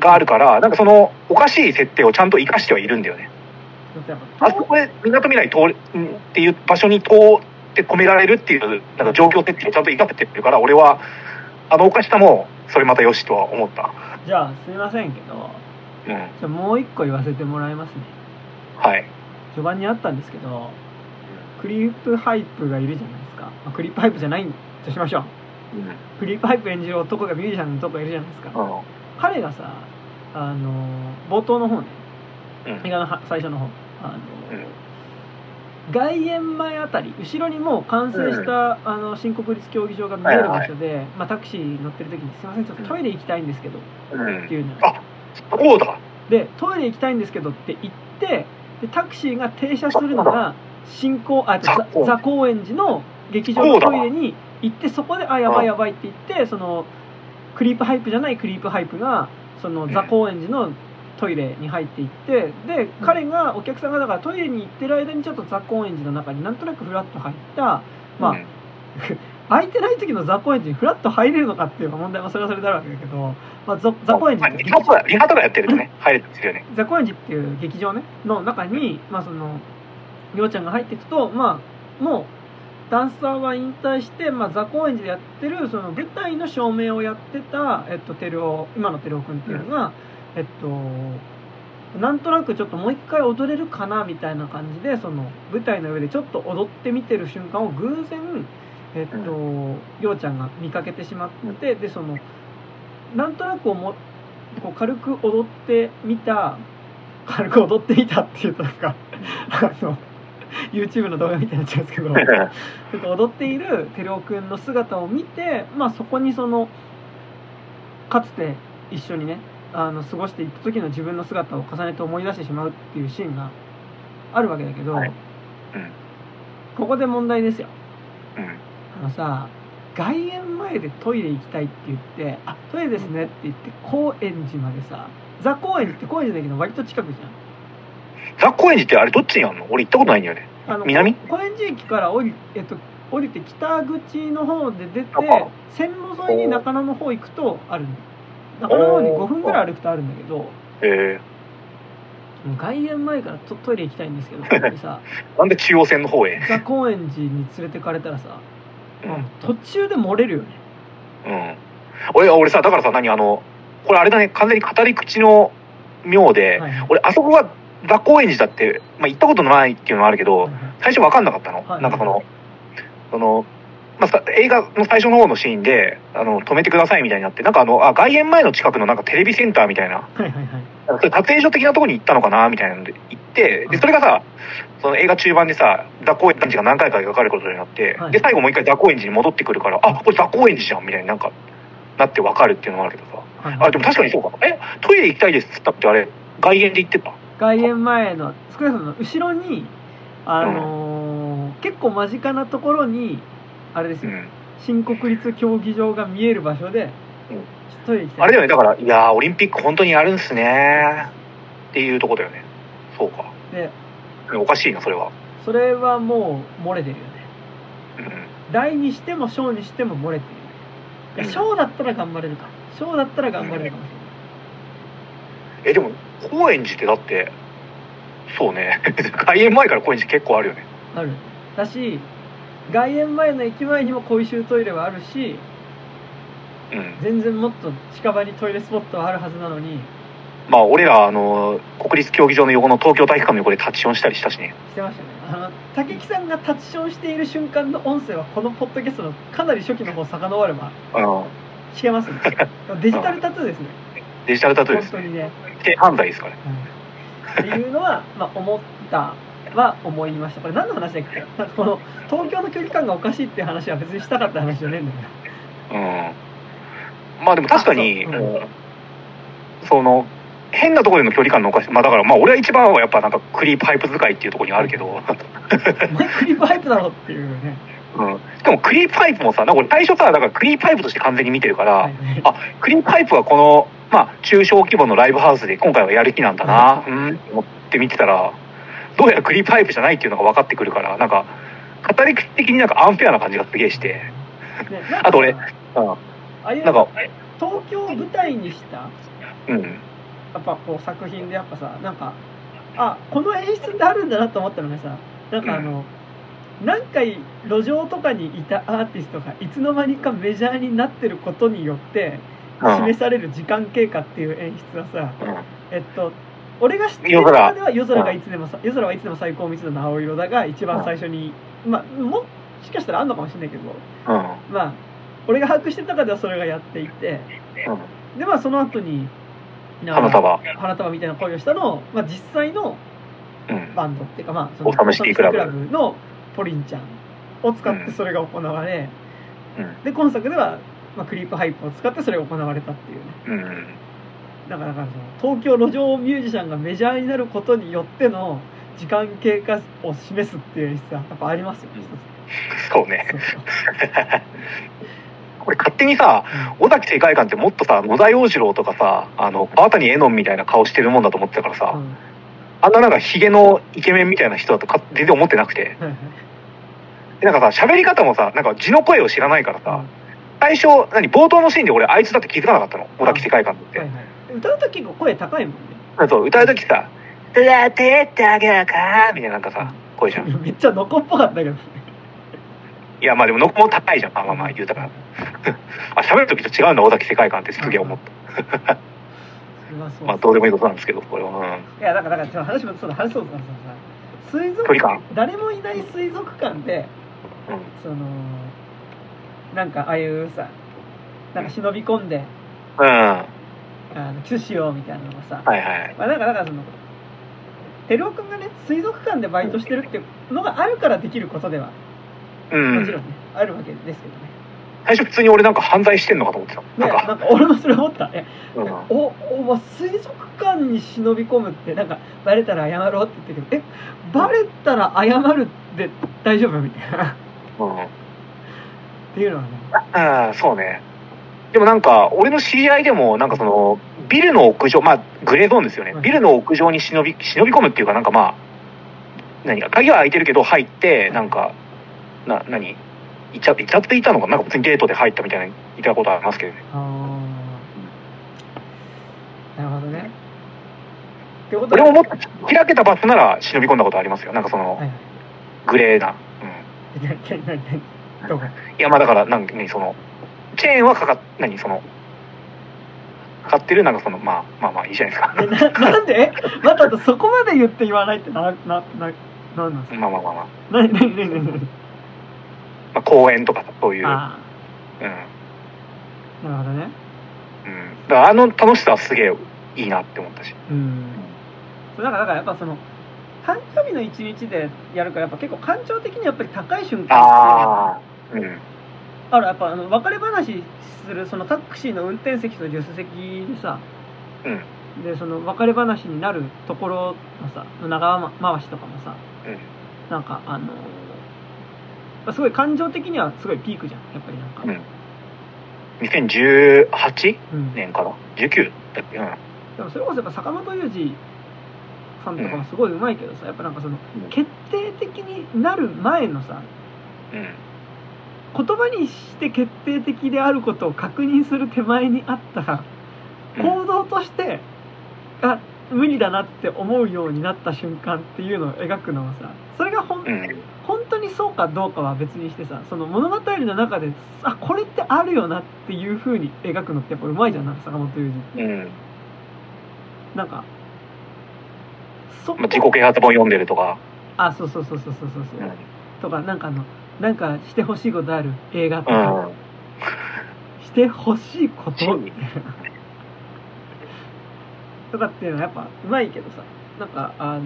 があるから、なんかその、おかしい設定をちゃんと活かしてはいるんだよね。あそこで港未来通るっていう場所に通って込められるっていうなんか状況設定をちゃんと生かせてるから俺はあのおかしさもそれまたよしとは思ったじゃあすみませんけどうんじゃもう一個言わせてもらいますねはい序盤にあったんですけどクリープハイプがいるじゃないですか、クリープハイプじゃないとしましょううんクリープハイプ演じる男がミュージシャンの男がいるじゃないですか、うん彼がさあの冒頭の方ね映画の最初の方あの、うん外苑前あたり後ろにもう完成した、あの新国立競技場が見える場所で、まあ、タクシー乗ってる時に「すいませんちょっとトイレ行きたいんですけど」うん。っていうのあそうだでトイレ行きたいんですけどって言ってでタクシーが停車するのが新高あザザザ高円寺の劇場のトイレに行ってそこで「あやばいやばい」って言ってそのクリープハイプじゃないクリープハイプがそのザ高円寺のトイレに入っていってで彼がお客さんがだからトイレに行ってる間にちょっとザ高円寺の中になんとなくフラッと入ったまあ、うん 空いてない時のザ・高円寺にフラッと入れるのかっていう問題はそれはそれであるわけだけど、まあ、ザザ・高円寺リハとか、リハとかやってるとね、入れたんですよね。ザ・高円寺っていう劇場ねの中に、まあ、そのりょうちゃんが入っていくとまあもうダンサーは引退して、まあ、ザ・高円寺でやってるその舞台の照明をやってた、えっと、テルオ今のテルオ君っていうのが、えっとなんとなくちょっともう一回踊れるかなみたいな感じでその舞台の上でちょっと踊ってみてる瞬間を偶然えっとりょうちゃんが見かけてしまってでそのなんとなく思っこう軽く踊ってみた軽く踊ってみたっていうとなんかあの YouTube の動画みたいになっちゃうんですけどちょっと踊っている照夫くんの姿を見て、まあ、そこにそのかつて一緒にねあの過ごしていった時の自分の姿を重ねて思い出してしまうっていうシーンがあるわけだけど、はい。うん。ここで問題ですよ。うん。あのさ外苑前でトイレ行きたいって言って「あトイレですね」って言って高円寺までさザ・高円寺って高円寺だけど割と近くじザ・高円寺ってあれどっちにあんの？俺行ったことないんだよね。ゃんあの南？高円寺駅から降り,、えっと、降りて北口の方で出て線路沿いに中野の方行くとあるの中野の方に5分ぐらい歩くとあるんだけどえ外苑前からトトイレ行きたいんですけど さー、なんで中央線の方へ？ザ・高円寺に連れてかれたらさ、うん。途中で漏れるよねうん。俺、俺さ、だからさ、何あの、これあれだね、完全に語り口の妙で、はいはい俺、あそこがザ・高円寺だって、まあ、行ったことないっていうのはあるけど、はいはい最初分かんなかったの。はいなんかその、その、まあ、さ映画の最初の方のシーンで、あの、止めてくださいみたいになって、なんかあの、あ、外苑前の近くのなんかテレビセンターみたいな、はいはいはい。撮影所的なところに行ったのかなみたいなので行って、で、それがさ、その映画中盤でさ、ザ・高円寺が何回か描かれることになって、はい。で、最後もう一回ザ・高円寺に戻ってくるから、あ、これザ・高円寺じゃんみたいになんか、なって分かるっていうのがあるけどさ。あ、でも確かにそうか。え、トイレ行きたいですっつったってあれ、外苑で行ってた？外苑前の少なくとも後ろにあのー結構間近なところにあれですよ、うん。新国立競技場が見える場所で、うんあれだよね、だから、いやー、オリンピック本当にやるんすねっていうとこだよね。そうか。でおかしいな、それは。それはもう漏れてるよねうん。大にしても小にしても漏れてるいや小だったら頑張れるか小だったら頑張れるかもしえ、でも、高円寺ってだって、そうね。開園前から高円寺結構あるよね。れないあるだし外苑前の駅前にも公衆トイレはあるしうん。全然もっと近場にトイレスポットはあるはずなのにまあ、俺ら、あの、国立競技場の横の東京体育館の横でタッチションしたりしたしね。してましたねあの武木さんがタッチションしている瞬間の音声はこのポッドキャストのかなり初期の方遡ればうん。聞けますねデジタルタトゥーですねデジタルタトゥーですね。本当にね、性犯罪ですからね。うんっていうのは、まあ、思ったは思いましたこれ何の話だっけ？この東京の距離感がおかしいっていう話は別にしたかった話じゃねえんだようん。まあでも確かに、あそううんその、変なところでの距離感のおかしい。まあだから、まあ俺は一番はやっぱなんかクリープハイプ使いっていうところにあるけど、お前クリープハイプだろっていうね、うん。しかもクリープハイプもさ、なんか俺最初さ、だからクリープハイプとして完全に見てるから、はいあクリープハイプはこの、まあ中小規模のライブハウスで今回はやる気なんだな、うん、って思って見てたら、どうやらクリープハイプじゃないっていうのが分かってくるから、なんか、語り口的になんかアンフェアな感じがすげえして、ね あと俺さうん。ああいうなんか、東京を舞台にしたうん。やっぱこう作品でやっぱさなんかあこの演出ってあるんだなと思ったのがさなんかあの、何回路上とかにいたアーティストがいつの間にかメジャーになってることによってうん示される時間経過っていう演出はさうんえっと俺が知ってる中では夜空がいつでもさ夜空はいつでも最高密度の青色だが一番最初にまあもしかしたらあんのかもしれないけどうん。まあ俺が把握してる中ではそれがやっていてうん。でまあその後に花束。花束みたいな恋をしたのを、まあ、実際のうん。バンドっていうかまあそオサムシティクラブのポリンちゃんを使ってそれが行われ、うん。で今作では、まあ、クリープハイプを使ってそれが行われたっていうねうん。だからその東京路上ミュージシャンがメジャーになることによっての時間経過を示すっていう演出はやっぱありますよ。ね。そうね。これ勝手にさ、尾崎世界観ってもっとさ、野田洋次郎とかさ、あの、川谷絵音みたいな顔してるもんだと思ってたからさ、そううん。あんななんかヒゲのイケメンみたいな人だとか全然思ってなくて、はいはい。なんかさ、喋り方もさ、なんか字の声を知らないからさ、最初、何、冒頭のシーンで俺、あいつだって気づかなかったの。小田世界観って。はいはい歌うと結構声高いもんねそう、歌うときさ、うわ、てってあげなかみたいななんかさ、声じゃん。めっちゃノコっぽかったけどねいや、まあでも、ノコも高いじゃん。まあまあまあ、言うたら。あ、喋るときと違うんだ、小崎世界観ってすげえ思った。それはそう まあ、どうでもいいことなんですけど、これは。うん。いやだからだからちょっと話もそうだ話そうだからさ水族距離感。誰もいない水族館でうん。そのなんかああいうさなんか忍び込んでうん。はあのキスしようみたいなのがさ、いはい。まあ、なんかだからその照夫君がね水族館でバイトしてるっていうのがあるからできることではうんもちろん。ね、あるわけですけどね最初普通に俺なんか犯罪してんのかと思ってた。ねなんか、なんか俺もそれ思ったえうん。おおまあ水族館に忍び込むってなんかバレたら謝ろうって言ってるけどえバレたら謝るで大丈夫？みたいなっうん。ていうのはねああ、そうね。でもなんか、俺の知り合いでも、なんかその、ビルの屋上、まあ、グレーゾーンですよねはい。ビルの屋上に忍び、忍び込むっていうか、なんかまあ、何か、鍵は開いてるけど入って、なんか、な、何いちゃ、いちゃっていたのかなんか別にゲートで入ったみたいな言ったことありますけどね。ああなるほどねってこと俺ももっと開けた場所なら忍び込んだことありますよ。なんかそのはい、はいグレーな。うん。何何何何どこいや、まあだから、なんかね、その、チェーンはかかっ、何、その、かかってる、なんかその、まあ、まあまあいいじゃないですか。えななんで？えまたとそこまで言って言わないってななななんなんですか？まあまあまあまあ。何何何何？何まあ、公園とかさそういう。うん。なるほどねうん。だからあの楽しさはすげえいいなって思ったし。うんだからだからやっぱその誕生日の一日でやるからやっぱ結構感情的にやっぱり高い瞬間ああ。うん。あるやっぱあの別れ話するそのタクシーの運転席と助手席でさうん。でその別れ話になるところのさ長回しとかもさうん。なんかあのまあすごい感情的にはすごいピークじゃんやっぱりなんか、うん。2018うん年かな ?19 だっけ？うん。でもそれこそやっぱ坂本龍二さんとかもすごいうまいけどさやっぱなんかそのうん決定的になる前のさうん。言葉にして決定的であることを確認する手前にあったら行動としてあ無理だなって思うようになった瞬間っていうのを描くのはさそれがほん、うん。本当にそうかどうかは別にしてさその物語の中であこれってあるよなっていう風に描くのってやっぱうまいじゃんなんか坂本龍二ってうん。なんか自己啓発本読んでるとか。あそうそうそうそうそうそうそう、うん。とかなんかあのなんかしてほしいことある？映画とうか、ん。してほしいこと？し とかっていうのはやっぱうまいけどさ。なんかあの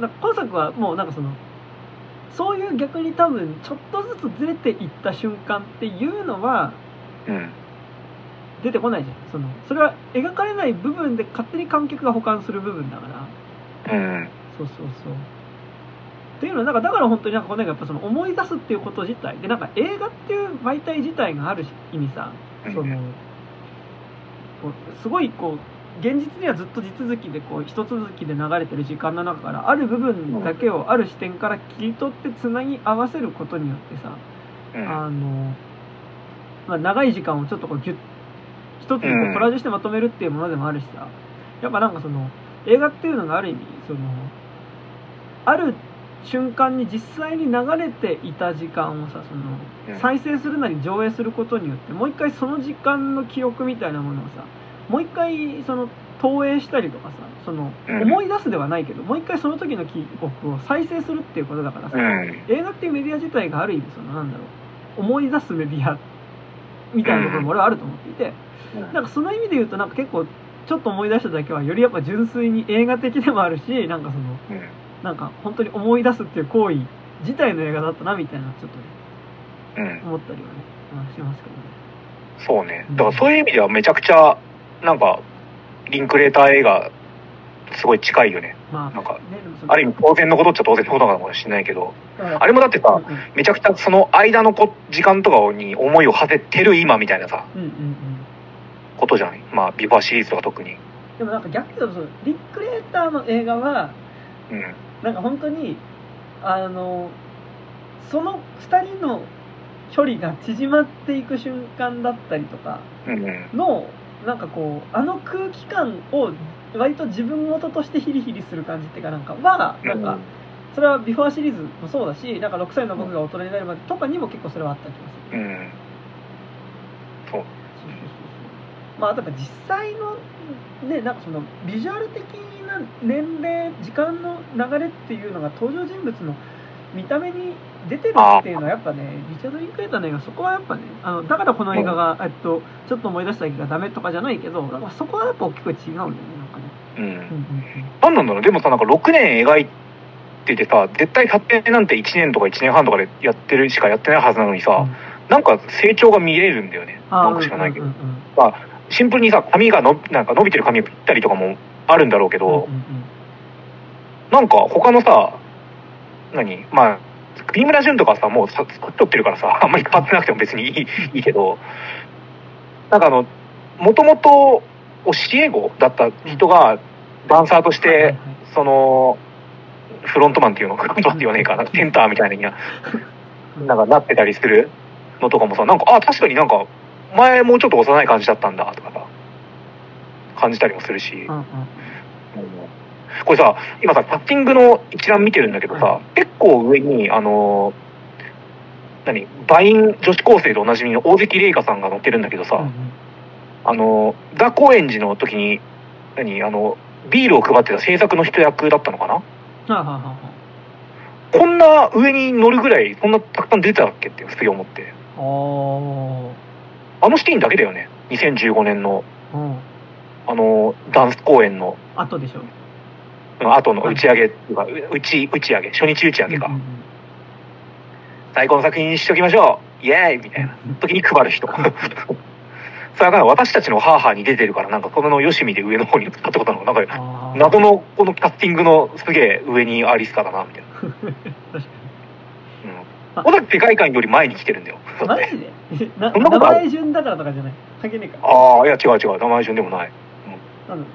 なんか今作はもうなんかそのそういう逆に多分ちょっとずつずれていった瞬間っていうのはうん。出てこないじゃん。そのそれは描かれない部分で勝手に観客が補完する部分だから。うん。そうそうそうっていうのはなんかだから本当になんかこの映画やっぱその思い出すっていうこと自体でなんか映画っていう媒体自体がある意味さそのこうすごいこう現実にはずっと地続きでこう一続きで流れてる時間の中からある部分だけをある視点から切り取ってつなぎ合わせることによってさ、うん。あの、まあ、長い時間をちょっとこうギュッ一つにこうん。うコラージュしてまとめるっていうものでもあるしさ。やっぱなんかその映画っていうのがある意味そのある瞬間に実際に流れていた時間をさそうんの再生するなり上映することによってもう一回その時間の記憶みたいなものをさもう一回その投影したりとかさそのうん思い出すではないけどもう一回その時の記憶を再生するっていうことだからさ、うん。映画っていうメディア自体がある意味そのなんだろう思い出すメディアみたいなところも俺はあると思っていて、なんかその意味で言うとなんか結構ちょっと思い出しただけはよりやっぱ純粋に映画的でもあるしなんかそのうん。なんか本当に思い出すっていう行為自体の映画だったなみたいなちょっとねうん。思ったりはねまあしますけどねそうね。だからそういう意味ではめちゃくちゃ、なんか、リンクレーター映画、すごい近いよね。まあなんか、ねある意味当然のことっちゃ当然のことなのかもしれないけど、あれもだってさうん、うんめちゃくちゃその間のこ時間とかに思いを馳せてる今みたいなさ、うんうんうんことじゃない？まあ、ビバシリーズとか特に。でもなんか逆に言うとそのリンクレーターの映画はうん。なんか本当にあのその2人の距離が縮まっていく瞬間だったりとかうん。のなんかこうあの空気感を割と自分事としてヒリヒリする感じっていうかなんかはなんかそれはビフォーシリーズもそうだしなんか6歳の僕が大人になるまでとかにも結構それはあった気がする。うん。そう。そうそうそうそうまあだから実際のねなんかそのビジュアル的な年齢時間の流れっていうのが登場人物の見た目に出てるっていうのはやっぱねリチャード・リンクレーターの映画そこはやっぱねあのだからこの映画が、えっと、ちょっと思い出した映画がダメとかじゃないけどかそこはやっぱ大きく違うんだよねなんかね。うん。うん。うん。うん。なん。だろうでもさ、なん。か6年描いててさ、絶対撮影なん。て1年とか1年半とかでやってるしかやってないはずなのにさ、なん。か成長が見れるん。だよね。なん。か知らないけどうん。うん。うん。シンプルにさ、髪がの、なん。か伸びてる髪を切ったりとかもあるんだろうけど、うんうんうんなんか他のさ、何？まあ、国村淳とかはさ、もうさ、撮ってるからさ、あんまり変わってなくても別にいいいいけど、なんかあの、もともと教え子だった人がダンサーとしてその、フロントマンっていうの？フロントマンって言わねえか。な、センターみたいななんかなってたりするのとかもさ、なんか、あ、確かになんか、前もうちょっと幼い感じだったんだとかさ、感じたりもするし、うんうん。これさ、今さ、パッティングの一覧見てるんだけどさ、結構上に、あのー何バイン女子高生でおなじみの大関玲香さんが載ってるんだけどさ、うんうん。あのーザ・高円寺の時に、何あの、ビールを配ってた制作の人役だったのかな？はあはあはあは。こんな上に乗るぐらい、そんなたくさん出てたっけってすげえ思って。あのシーンだけだよね。2015年の、ーうんあのーダンス公演の、後でしょうん後の打ち上げっていうか、う打ち、打ち上げ、初日打ち上げか。うんうんうん最高の作品にしときましょうイエーイみたいな時に配る人。それは私たちのハーハーに出てるから、なんかそのよしみで上の方に使ったことなのかな。なんか、謎のこのキャスティングのすげえ上にアリスカだな、みたいな。確かうん。小崎世界観より前に来てるんだよ。にマジで？名前順だからとかじゃない？関係ねえかああ、いや違う違う。名前順でもない。なんだ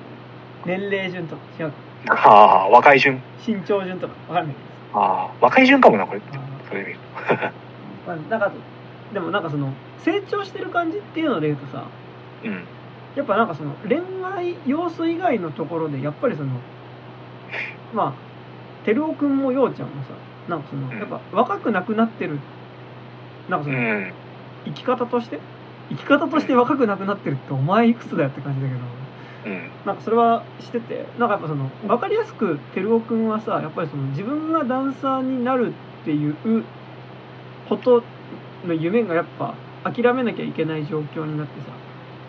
年齢順とか違うかああ、若い順？身長順とかわかんないけどああ、若い順かもな、これ。あそれで見るー まあ、なんかでもなんかその成長してる感じっていうので言うとさと。うん。やっぱなんかその恋愛要素以外のところでやっぱりそのまあ照夫君も陽ちゃんもさなんかそのうんやっぱ若くなくなってるなんかそうのん。生き方として？生き方として若くなくなってるってお前いくつだよって感じだけどうん。なんかそれはしててなんかやっぱその分かりやすく照夫君はさやっぱりその自分がダンサーになるっていうことの夢がやっぱ諦めなきゃいけない状況になってさ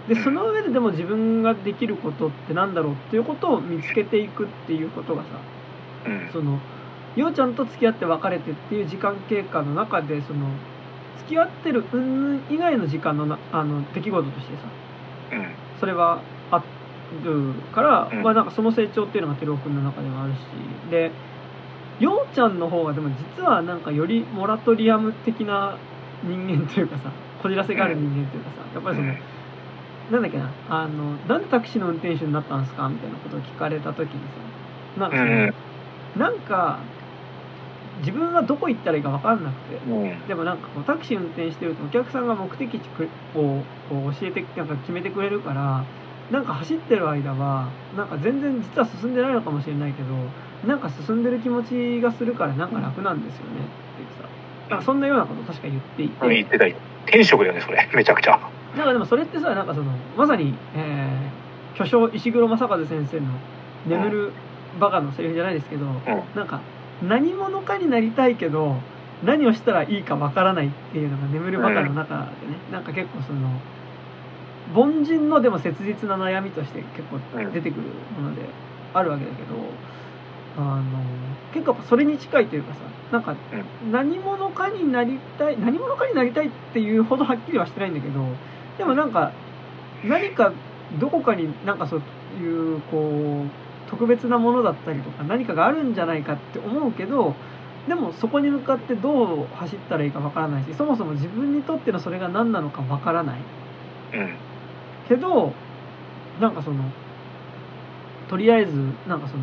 でその上ででも自分ができることってなんだろうっていうことを見つけていくっていうことがさうん。そのようちゃんと付き合って別れてっていう時間経過の中でその付き合ってる云々以外の時間のなあの出来事としてさうん。それはあるから、うん。まあなんかその成長っていうのが照夫君の中ではあるし。でようちゃんの方がでも実はなんかよりモラトリアム的な人間というかさこじらせがある人間というかさやっぱりその、なんだっけなあのなんでタクシーの運転手になったんですかみたいなことを聞かれた時にさなんかその、うんなんか自分はどこ行ったらいいか分かんなくてうん。でもなんかこうタクシー運転してるとお客さんが目的地をこう教えてなんか決めてくれるからなんか走ってる間はなんか全然実は進んでないのかもしれないけどなんか進んでる気持ちがするからなんか楽なんですよねっていうさなんかそんなようなことを確か言っていて、うん言ってたよ。天職だよね、それ。めちゃくちゃ。なんかでもそれってさなんかそのまさに、えー巨匠石黒正和先生の「眠るバカ」のセリフじゃないですけど、なんか何者かになりたいけど何をしたらいいかわからないっていうのが眠るバカの中でね、なんか結構その凡人のでも切実な悩みとして結構出てくるものであるわけだけど、あの結構それに近いというかさなんか何者かになりたい何者かになりたいっていうほどはっきりはしてないんだけどでもなんか何かどこかになんかそういうこう特別なものだったりとか何かがあるんじゃないかって思うけどでもそこに向かってどう走ったらいいかわからないしそもそも自分にとってのそれが何なのかわからないうん。けどなんかそのとりあえずなんかその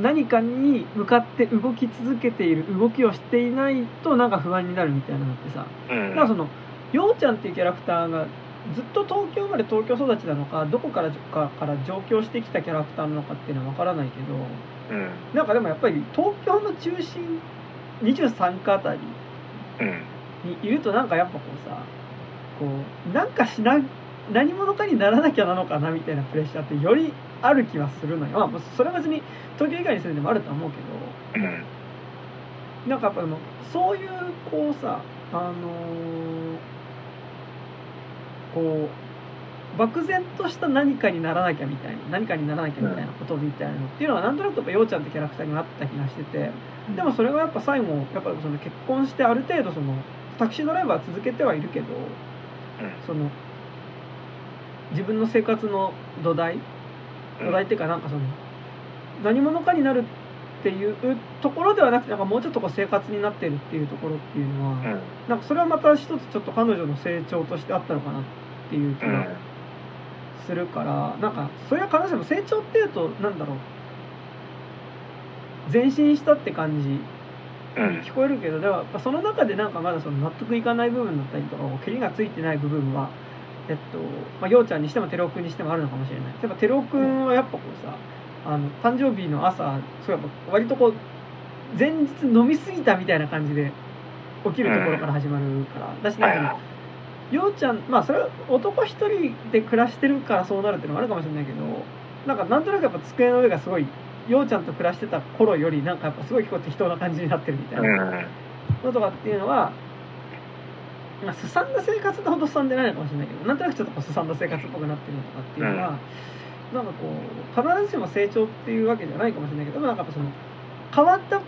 何かに向かって動き続けている動きをしていないとなんか不安になるみたいなのってさうん。だからそのようちゃんっていうキャラクターがずっと東京生まれ東京育ちなのかどこからかから上京してきたキャラクターなのかっていうのは分からないけどうん。なんかでもやっぱり東京の中心23区あたりうん。にいるとなんかやっぱこうさこうなんかしな何者かにならなきゃなのかなみたいなプレッシャーってよりある気はするのよ、まあ、それは別に東京以外に住んでもあると思うけど。うなんかやっぱでもそういうこうさあのーこう漠然とした何かにならなきゃみたいな何かにならなきゃみたいなことみたいなのっていうのはなんとなくやっぱようちゃんってキャラクターにあった気がしててでもそれがやっぱ最後やっぱその結婚してある程度そのタクシードライバー続けてはいるけどその自分の生活の土台？土台っていうかなんかその何者かになるっていうところではなくてなんかもうちょっとこう生活になってるっていうところっていうのは、うん。なんかそれはまた一つちょっと彼女の成長としてあったのかなっていう気うん。がするから、なんかそれは必ずしも成長っていうとなんだろう。前進したって感じうん。聞こえるけどでもやっぱその中でなんかまだその納得いかない部分だったりとかこう蹴りがついてない部分はえっとまあ陽ちゃんにしても照夫君にしてもあるのかもしれない。やっぱ照夫君はやっぱこうさあの誕生日の朝そうやっぱ割とこう前日飲み過ぎたみたいな感じで起きるところから始まるから、だしなんかねはいはい。陽ちゃんまあそれは男一人で暮らしてるからそうなるっていうのもあるかもしれないけどなんかなんとなくやっぱ机の上がすごい陽ちゃんと暮らしてた頃よりなんかやっぱすごい結構適当な感じになってるみたいな。うん。のとかっていうのは、まあ、すさんだ生活ってほどすさんでないのかもしれないけどなんとなくちょっとこうすさんだ生活っぽくなってるのとかっていうのは、なんかこう必ずしも成長っていうわけじゃないかもしれないけどなんかやっぱその変わった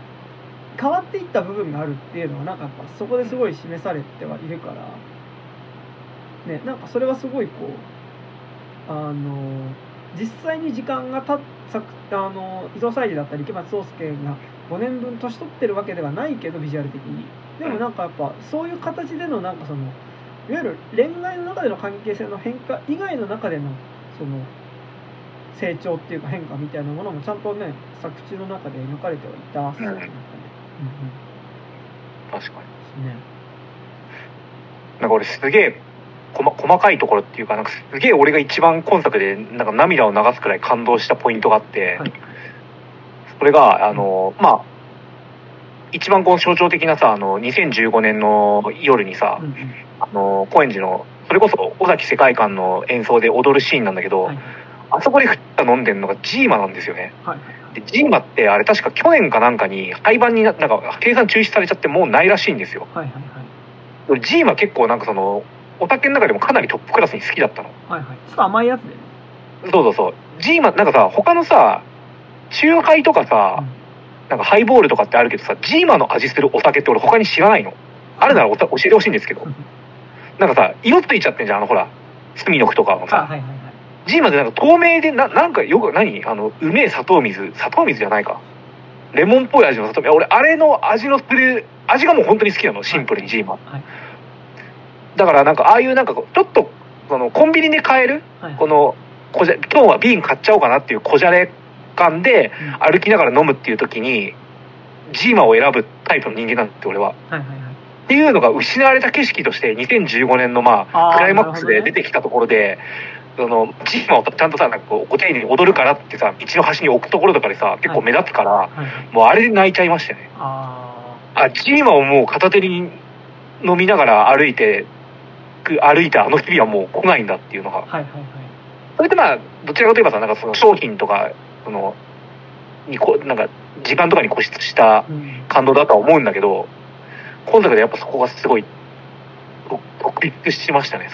変わっていった部分があるっていうのはなんかやっぱそこですごい示されてはいるからねなんかそれはすごいこうあの実際に時間がたっさあの伊藤沙莉だったり池松壮亮が5年分年取ってるわけではないけどビジュアル的にでもなんかやっぱそういう形でのなんかそのいわゆる恋愛の中での関係性の変化以外の中でのその成長っていうか変化みたいなものもちゃんとね作中の中で描かれてはいたそうなんかね、うん。うん確かに。ですねなんか俺すげえ細細かいところっていうかなんかすげえ俺が一番今作でなんか涙を流すくらい感動したポイントがあって、はい。それがあのまあ一番この象徴的なさあの2015年の夜にさ、うんうん。あの高円寺のそれこそ尾崎世界観の演奏で踊るシーンなんだけど、はいあそこで飲んでるのがジーマなんですよね。はいはい。でジーマってあれ確か去年かなんかに廃盤にななんか計算中止されちゃってもうないらしいんですよ。はいはいはい。俺ジーマ結構なんかそのお酒の中でもかなりトップクラスに好きだったの。はいはい。ちょっと甘いやつでね。そうそうそう。ジーマ、なんかさ、他のさ、チューハイとかさ、なんかハイボールとかってあるけどさ、ジーマの味するお酒って俺他に知らないの。あるならおた教えてほしいんですけどうん。なんかさ、色ついちゃってんじゃん、あのほら、隅の句とかもあさ。はいはいはいジーマってなんか透明で、ななんかよく、何？あの、うめえ砂糖水、砂糖水じゃないか。レモンっぽい味の砂糖水。俺、あれの味のする、味がもう本当に好きなの、シンプルにジーマ。はいだからなんか、ああいうなんかちょっと、その、コンビニで買える、はいこの、こじゃ今日は瓶買っちゃおうかなっていうこじゃれ感で、うん。歩きながら飲むっていう時にジーマを選ぶタイプの人間なんて俺は。はいはいはい。っていうのが失われた景色として2015年のまあクライマックスで出てきたところで、そのジーマをちゃんとさなんかこうご丁寧に踊るからってさ道の端に置くところとかでさ結構目立つから、はいはいもうあれで泣いちゃいましたね。ああジーマをもう片手に飲みながら歩いてく歩いたあの日々はもう来ないんだっていうのが。あはいはいはい。それってまあどちらかといえばさなんかその商品とかそのにこなんか時間とかに固執したうん。感動だとは思うんだけど今作でやっぱそこがすごいと特筆しましたね。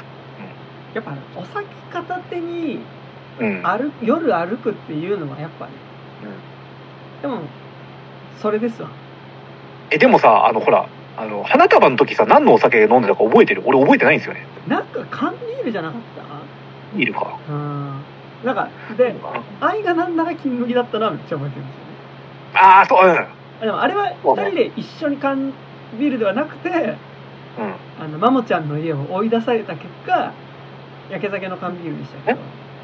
やっぱお酒片手にうん。夜歩くっていうのはやっぱり、でもそれですわ。えでもさあのほらあの花束の時さ何のお酒飲んでたか覚えてる？俺覚えてないんですよね。なんか缶ビールじゃなかった？いるか。うんなんかで愛がなんだか金麦だったのはめっちゃ覚えてるんですよね。ああそううん。あでもあれはそうね。2人で一緒に缶ビールではなくてうん。あのマモちゃんの家を追い出された結果焼け酒の缶ビールでしたけど。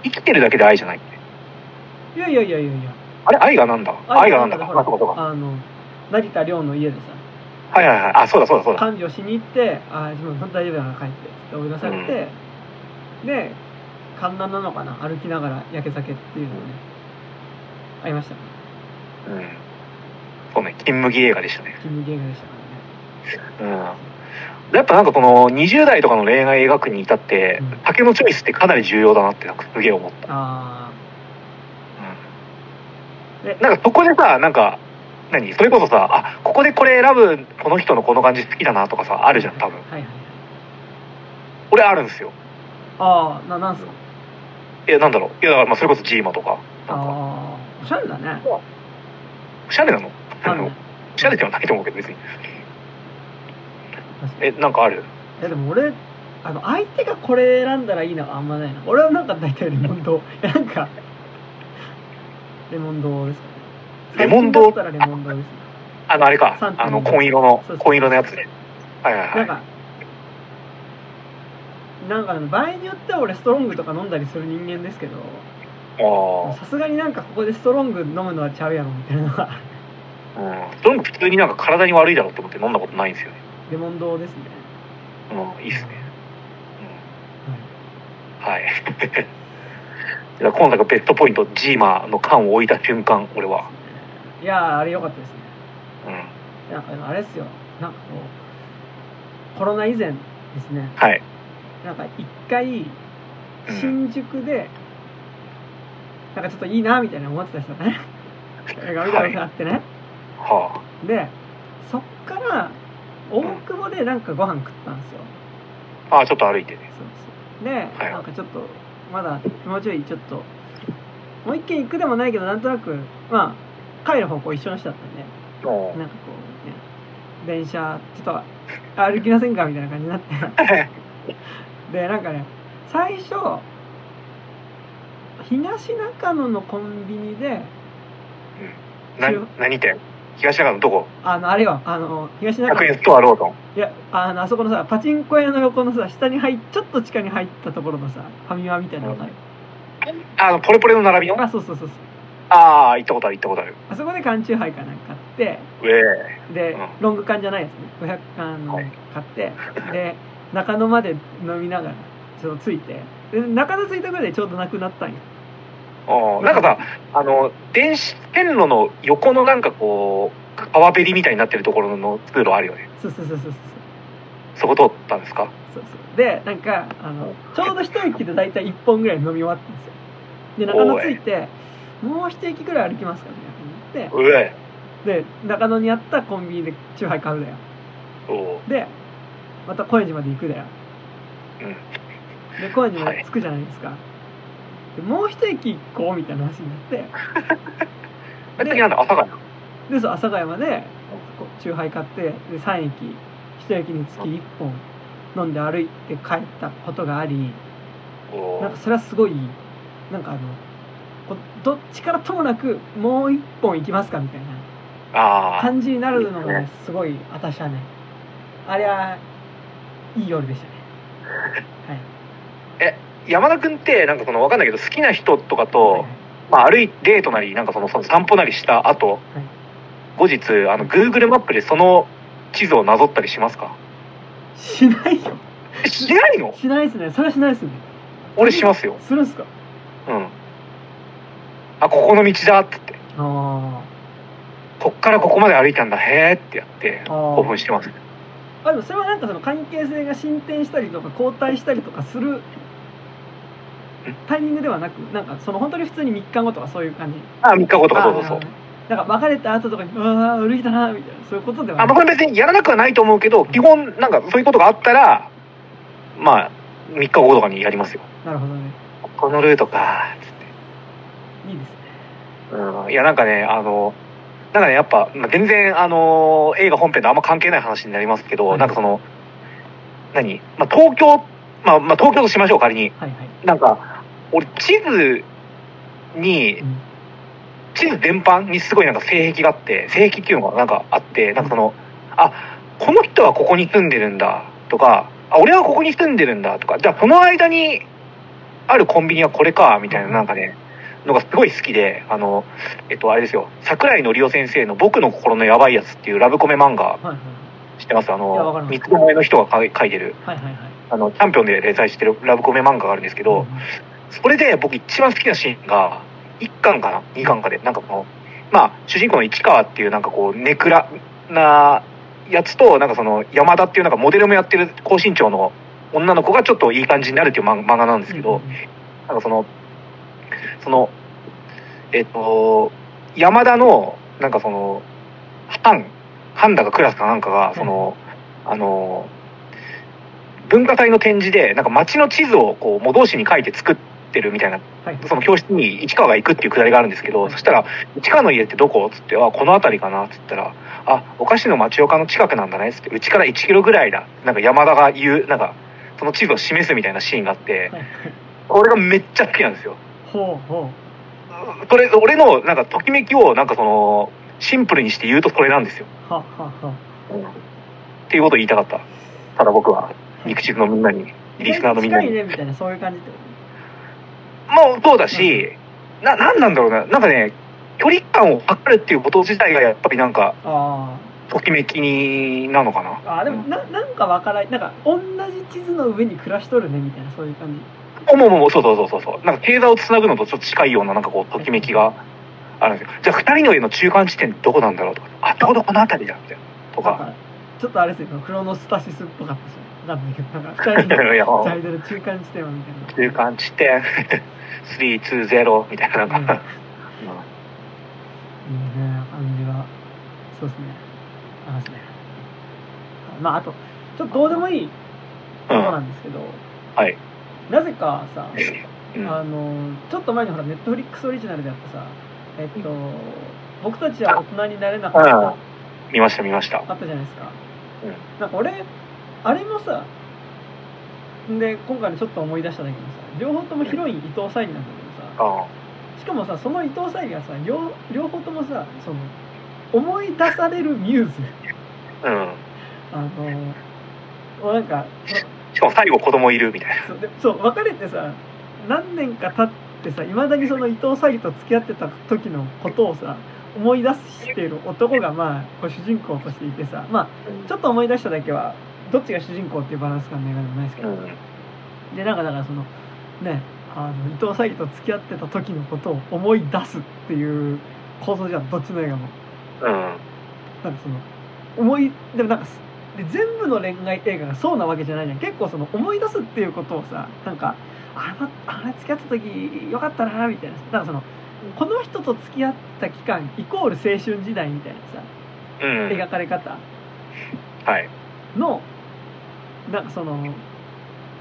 生きてるだけで愛じゃないって。いやいやいやいやいや。あれ愛がなんだ？愛がなんだ？か。あ、の成田凌の家でさ。はいはいはい。あ、そうだそうだそうだ。看病しに行って「ああ自分大丈夫だから帰って」って追い出されて、で観覧なのかな？歩きながら焼け酒っていうのをねありましたねうん。そうね、金麦映画でしたね。金麦映画でしたからねうん。やっぱなんかこの20代とかの恋愛描くに至ってうん、酒のチョイスってかなり重要だなってなんかすげえ思った。あうん。なんかそこでさ、なんか、何？それこそさ、あ、ここでこれ選ぶ、この人のこの感じ好きだなとかさ、ああるじゃん、多分。はいはいはい俺あるんですよ。ああななんすか？いや、なんだろう。いや、だからまあそれこそジーマとか。なんか、ああおしゃれだね。おしゃれなの？あるね。おしゃれではないと思うけど、別に。え、なんかある？いやでも俺あの相手がこれ選んだらいいのはあんまないな。俺はなんか大体レモン堂。なんかレモン堂ですかね。レモン堂？レモン堂ですね。あの、あれか。あの、紺色の紺色のやつね。はいはいはい。なんかなんかね場合によっては俺ストロングとか飲んだりする人間ですけどあさすがになんかここでストロング飲むのはちゃうやろみたいなのがあ。うん。それも普通になんか体に悪いだろうって思って飲んだことないんですよね。レモン堂ですねうん、いいっすね。はいはい。じゃあ今度がベストポイント、ジーマの缶を置いた瞬間、俺は。いやーあれ良かったですねうん。なんかあれですよなんかこうコロナ以前ですねはい。なんか一回うん。新宿で、なんかちょっといいなみたいな思ってた人がね。映画見たことがあってね、はでそっから大久保でなんかご飯食ったんですよ。あ。ああ、ちょっと歩いて。ね。そうそう。で、はいなんかちょっとまだもうちょいちょっともう一軒行くでもないけどなんとなくまあ帰る方向一緒の人だったんでおなんかこうね電車ちょっと歩きませんかみたいな感じになって でなんかね最初東中野のコンビニでな、何店？東中野のどこ？あのあれよあの東中 ?100 野円ストアローソン。いやあのあそこのさパチンコ屋の横のさ下に入っちょっと地下に入ったところのさファミマみたいなのがある。あの、ポレポレの並びの？あそうそうそうそう。ああ、行ったことある、行ったことある。あそこで缶チューハイかなんか買ってで、うん。ロング缶じゃないやつね。500あの、はい買ってで中野まで飲みながらちょっとついて。で中野着いたぐらいでちょうどなくなったんよ。ああ、なんかさ、あの、電子、線路の横のなんかこう、川べりみたいになってるところの通路あるよね。そうそうそうそうそう。そこ通ったんですか？そうそう。でなんかあのちょうど一駅で大体1本ぐらい飲み終わったんですよ。で中野着いてもう一駅ぐらい歩きますかみたいな感じうえ。でで中野にあったコンビニでチューハイ買うだよ。でまた高円寺まで行くだよ。うん。で高円寺まで着くじゃないですか、でもう一駅行こうみたいな話になって。あれ次なんだ、朝霞でそう阿佐ヶ谷までこうチューハイ買ってで3駅1駅につき1本飲んで歩いて帰ったことがありおなんかそれはすごいなんかあのどっちからともなくもう1本行きますかみたいな。感じになるのがすごい私はねあれはいい夜でしたね。はい。山田くんって、なんかその、わかんないけど、好きな人とかはいと、まあ、歩いデートなり、なんかその、その散歩なりした後、後日、あの、Google マップでその地図をなぞったりしますか？しないよ。えしないの？しないですね。それはしないですね。俺しますよ。するんすか？うん。あ、ここの道だってって。あこっからここまで歩いたんだ、へーってやって、興奮してます。ーあでもそれはなんかその関係性が進展したりとか交代したりとかするタイミングではなくなんかその本当に普通に3日後とかそういう感じあ、3日後とかそうそうそうなんか別れた後とかにうわー歩いたなみたいなそういうことではあ、まあ、これ別にやらなくはないと思うけど、基本、なんかそういうことがあったら、まあ、3日後とかにやりますよ。なるほどねこのルートか、つって。いいですねうん。いや、なんかね、あの、なんかね、やっぱ、まあ、全然、あの、映画本編とあんま関係ない話になりますけど、はい。なんかその、何？まあ、東京、まあ、まあ、東京としましょう、仮に。はいはい、なんか、俺、地図にう、ん。地図全般にすごいなんか性癖があって、性癖っていうのがなんかあって、なんかその、あ、この人はここに住んでるんだとか、あ、俺はここに住んでるんだとか、じゃあこの間にあるコンビニはこれか、みたいななんかね、のがすごい好きで、あの、えっと、あれですよ、桜井のりお先生の僕の心のやばいやつっていうラブコメ漫画はいはい。知ってます。あの、三つどもえの人が書いてる、はいはいはい。あの、チャンピオンで連載してるラブコメ漫画があるんですけど、うん。それで僕一番好きなシーンが、1巻かな ?2 巻かで、なんかこの、まあ、主人公の市川っていうなんかこう、ネクラなやつと、なんかその、山田っていうなんかモデルもやってる高身長の女の子がちょっといい感じになるっていう漫漫画なんですけど、うん。なんかその、その、えっと、山田の、なんかその、班、班だかクラスかなんかが、その、あの、文化祭の展示で、なんか街の地図をこう、模造紙に書いて作ってるみたいな、はい。その教室に市川が行くっていうくだりがあるんですけど、そしたら、市川の家ってどこ？つって、あ、この辺りかな。つったら、あ、お菓子の町岡の近くなんだね。つって、うちから1キロぐらいだ。なんか山田が言う、なんか、その地図を示すみたいなシーンがあって、はい。これがめっちゃ好きなんですよ。ほうほそれ、俺の、なんか、ときめきを、なんかその、シンプルにして言うとそれなんですよ。うはははっていうことを言いたかった。ただ僕は、肉汁のみんなに、リスナーのみんなに。ねみたいなそういう感じってこもうそうだし、な、なんなんだろうな。なんかね、距離感を測るっていうこと自体がやっぱりなんか、とあときめきになのかな。ーあーでもななんかわからないなんか同じ地図の上に暮らしとるねみたいなそういう感じもうもうもう、そうそうそうそう。そう。なんか、経済をつなぐのとちょっと近いような、なんかこう、ときめきがあるんですよ。じゃあ、二人の家の中間地点どこなんだろうとか、あ、ちょうどこの辺りだ、みたいな。とか。ちょっとあれですよクロノスタシスっぽかったしわかんないけどなんか 二人のチャイドル中間地点はみたいな。中間地点、320みたいな、なん。か、いいね感じがそうですね。ありますね。まああとちょっとどうでもいいこなんですけど、はい。なぜかさうん。あのちょっと前にほらネットフリックスオリジナルでやったさえっと僕たちは大人になれなかった見ました、見ました。あったじゃないですか、うんなんか俺あれもさで今回のちょっと思い出したんだけどさ両方ともヒロイン伊藤沙莉なんだけどさあしかもさその伊藤沙莉がさ両両方ともさその思い出されるミューズあ。うん。あのもうなんかしかも最後子供いるみたいな。そうでそう別れてさ何年か経ってさいまだにその伊藤沙莉と付き合ってた時のことをさ思い出している男がまあこう主人公としていてさまあちょっと思い出しただけはどっちが主人公っていうバランス感の映画でもないですけど、うん。でなんかだからそのねあの伊藤沙莉と付き合ってた時のことを思い出すっていう構造じゃんどっちの映画もうん。なんかその思いでもなんかすで全部の恋愛映画がそうなわけじゃないじゃん。結構その思い出すっていうことをさなんかあれあれ付き合った時よかったなみたいななんかそのこの人と付き合った期間イコール青春時代みたいなさうん。描かれ方。はい。のなんかその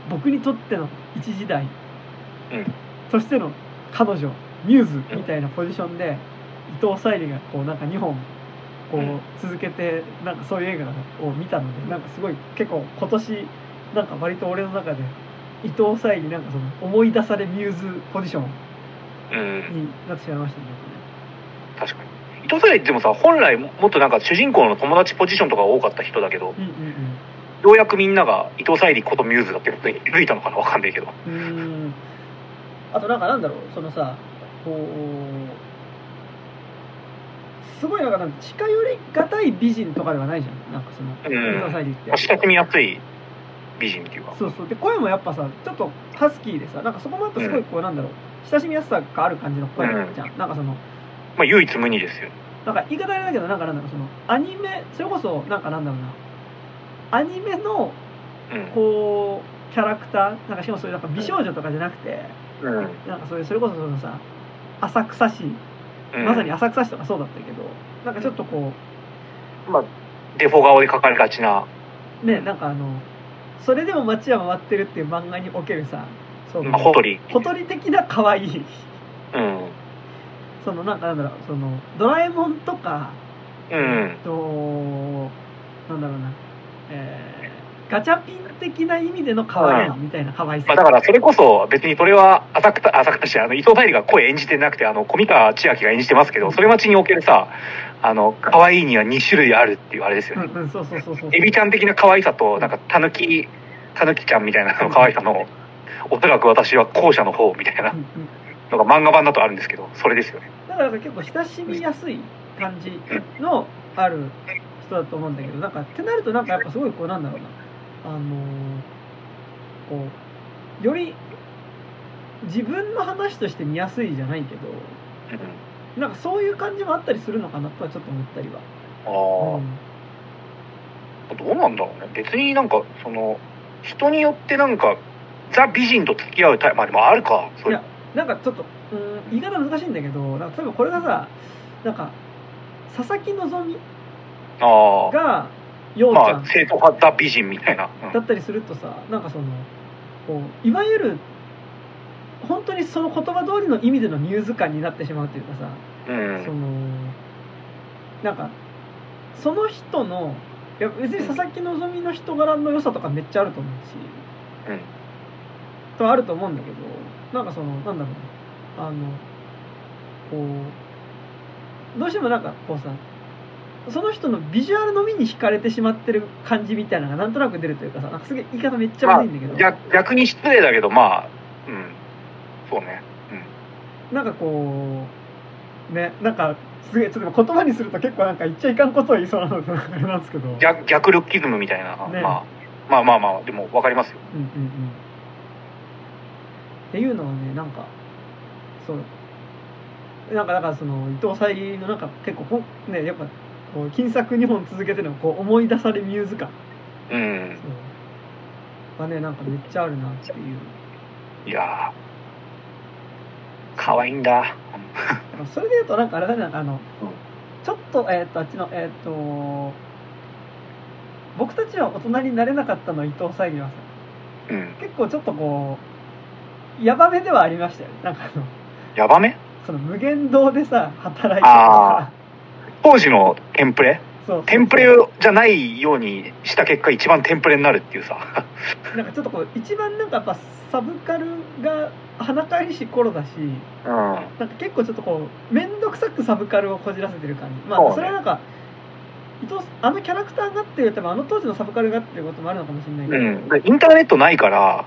僕にとっての一時代。うん。としての彼女ミューズみたいなポジションで伊藤沙莉がこうなんか2本こうんう続けてなんかそういう映画を見たのでなんかすごい結構今年なんか割と俺の中で伊藤沙莉なんかその思い出されミューズポジションうん。になってしまいましたね。確かに。伊藤沙莉ってでもさ、本来もっとなんか主人公の友達ポジションとかが多かった人だけど、うんうんようやくみんなが伊藤沙莉ことミューズだってことに気づいたのかなわかんないけど。うんあとなんかなんだろうそのさこうすごいなんか近寄りがたい美人とかではないじゃんなんかそのって。親しみやすい美人っていうか。そうそうで声もやっぱさちょっとハスキーでさなんかそこもやっぱすごいこうなんだろう親しみやすさがある感じの声じゃん、なんかそのまあ唯一無二ですよ。なんか言い方あれだけどなんかなんだろうそのアニメそれこそなんかなんだろうなアニメのうん。こうキャラクターなんかしかもそういうなんか美少女とかじゃなくてうん。なんかそういうそれこそそのさ浅草市うんまさに浅草市とかそうだったけどなんかちょっとこまあ、デフォ顔で描かれがちな、うねなんかあのそれでも街は回ってるっていう漫画におけるさそのまあ、小鳥。小鳥的な可愛いうん。そのなんかなんだろうそのドラえもんとかうん。となんだろうなえーガチャピン的な意味での可愛いみたいな可愛さ、まあ、だからそれこそ別にそれは浅草、浅草市、あの、伊藤沙莉が声演じてなくて、あの、小見川千秋が演じてますけど、それ町におけるさ、あの、可愛いには2種類あるっていうあれですよね。エビちゃん的な可愛さと、なんか、たぬき、たぬきちゃんみたいなの可愛さの、おそらく私は後者の方みたいなのが漫画版だとあるんですけど、それですよね。だから結構親しみやすい感じのある人だと思うんだけどなんかってなるとなんかやっぱすごいこうなんだろうなあのーこうより自分の話として見やすいじゃないけどなんかそういう感じもあったりするのかなとはちょっと思ったりは。ああ、どうなんだろうね。別になんか、その、人によってなんか、ザ美人と付き合うタイプ、まあでもあるか。それいやなんかちょっとうん言い方難しいんだけどなんか例えばこれがさなんか佐々木希あがよあ、うちゃん。まあ、正統派ザ美人みたいな。うん。だったりするとさなんかそのこういわゆる本当にその言葉通りの意味でのミューズ感になってしまうというかさ、うん。そのなんかその人のいや別に佐々木希の人柄の良さとかめっちゃあると思うしうん。とあると思うんだけどなんかそのなんだろうなあのこうどうしてもなんかこうさその人のビジュアルのみに惹かれてしまってる感じみたいなのがなんとなく出るというかさなんかすげえ言い方めっちゃまあむずいんだけど、逆逆に失礼だけど、まあ、うん。そうね。なんかこうねなんかすげえちょっと言葉にすると結構なんか言っちゃいかんことを言いそうなのであれなんですけど逆逆ルッキズムみたいな、ねまあ、まあまあまあ、でも分かりますよ。うんうんうんっていうのはねなんかそうなんかだからその伊藤沙莉のなんか結構ねやっぱこう金作2本続けてるのこう思い出されミューズ感。うん。がねなんかめっちゃあるなっていう。いやー、可愛いんだ。それで言うとなんかあれだねあの、ちょっとえーっとあっちのえーっと僕たちは大人になれなかったの伊藤沙莉はさうん。結構ちょっとこうヤバめではありましたよね。なんかあのヤバめ？その無限堂でさ働いてさ当時のテンプレ？テンプレじゃないようにした結果一番テンプレになるっていうさ。なんかちょっとこう一番なんかやっぱサブカルが花返りし頃だしうん。なんか結構ちょっとこう面倒くさくサブカルをこじらせてる感じ。まあそれはなんか伊藤あのキャラクターがっていう多分あの当時のサブカルがっていうこともあるのかもしれないけど、うん。でインターネットないから、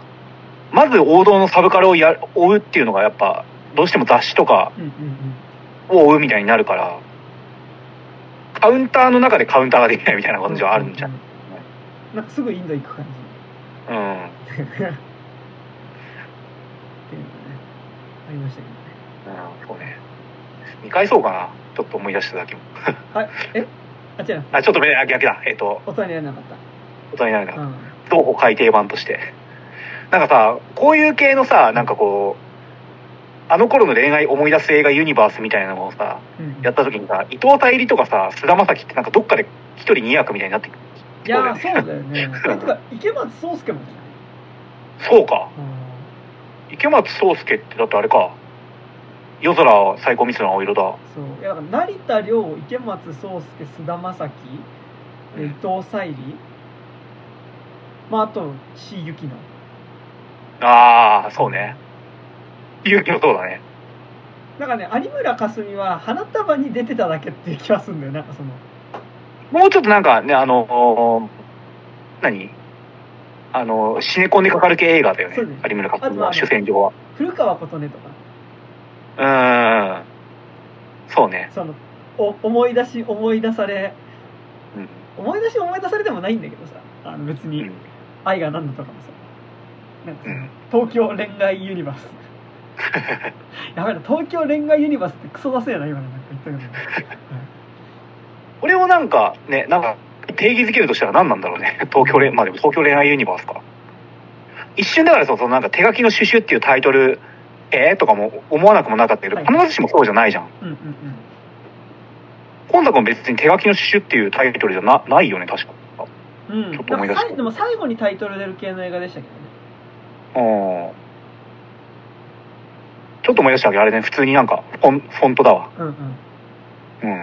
まず王道のサブカルをや追うっていうのがやっぱ、どうしても雑誌とかうんうんうん。を追うみたいになるから、カウンターの中でカウンターができないみたいな感じはあるんじゃん。ううなんかすぐインド行く感じうん。っていうのがねありましたけどねうん、そうね。見返そうかな。ちょっと思い出しただけも。あえ？あ違うあ、ちょっと逆だ。えっ、と、大人になれなかっ大人になるな。たうん同歩改訂版として。なんかさ、こういう系のさ、なんかこう、あの頃の恋愛思い出す映画ユニバースみたいなのをさ、うん。やった時にさ、伊藤沙莉とかさ、菅田将暉ってなんかどっかで一人二役みたいになっていやーそうだよね。か池松壮亮もそうか。うん。池松壮亮ってだってあれか。夜空最高ミスの青色だ。そう。いや成田凌池松壮亮菅田将暉で伊藤沙莉。まああと岸由紀乃ああ、そうね。勇気もそうだね。なんかね有村架純は花束に出てただけっていう気はするんだよなんかそのもうちょっとなんかね、あの、何？あの、シネコンでかかる系映画だよね。有村架純あとはは主戦場は。古川琴音とかうーん。そうね。そのお思い出し思い出されうん。思い出し思い出されでもないんだけどさあの別にうん。愛が何だとかもさなんか東京恋愛ユニバースやばいな東京恋愛ユニバースってクソ出せやな今のなんか言ったけど、これをなんかね、なんか定義づけるとしたら何なんだろうね。東京恋、まあでも東京恋愛ユニバースか。一瞬だからそう、そのなんか手書きのシュシュっていうタイトル、えー、とかも思わなくもなかったけど、はい必ずしもそうじゃないじゃん。うんうんうん今作も別に手書きのシュシュっていうタイトルじゃなないよね、確か。うんうんちょっと思い出したでも最後にタイトル出る系の映画でしたけどねうん。ちょっと思い出したけど、あれね、普通になんかフォン、フォントだわ。うんうんうん。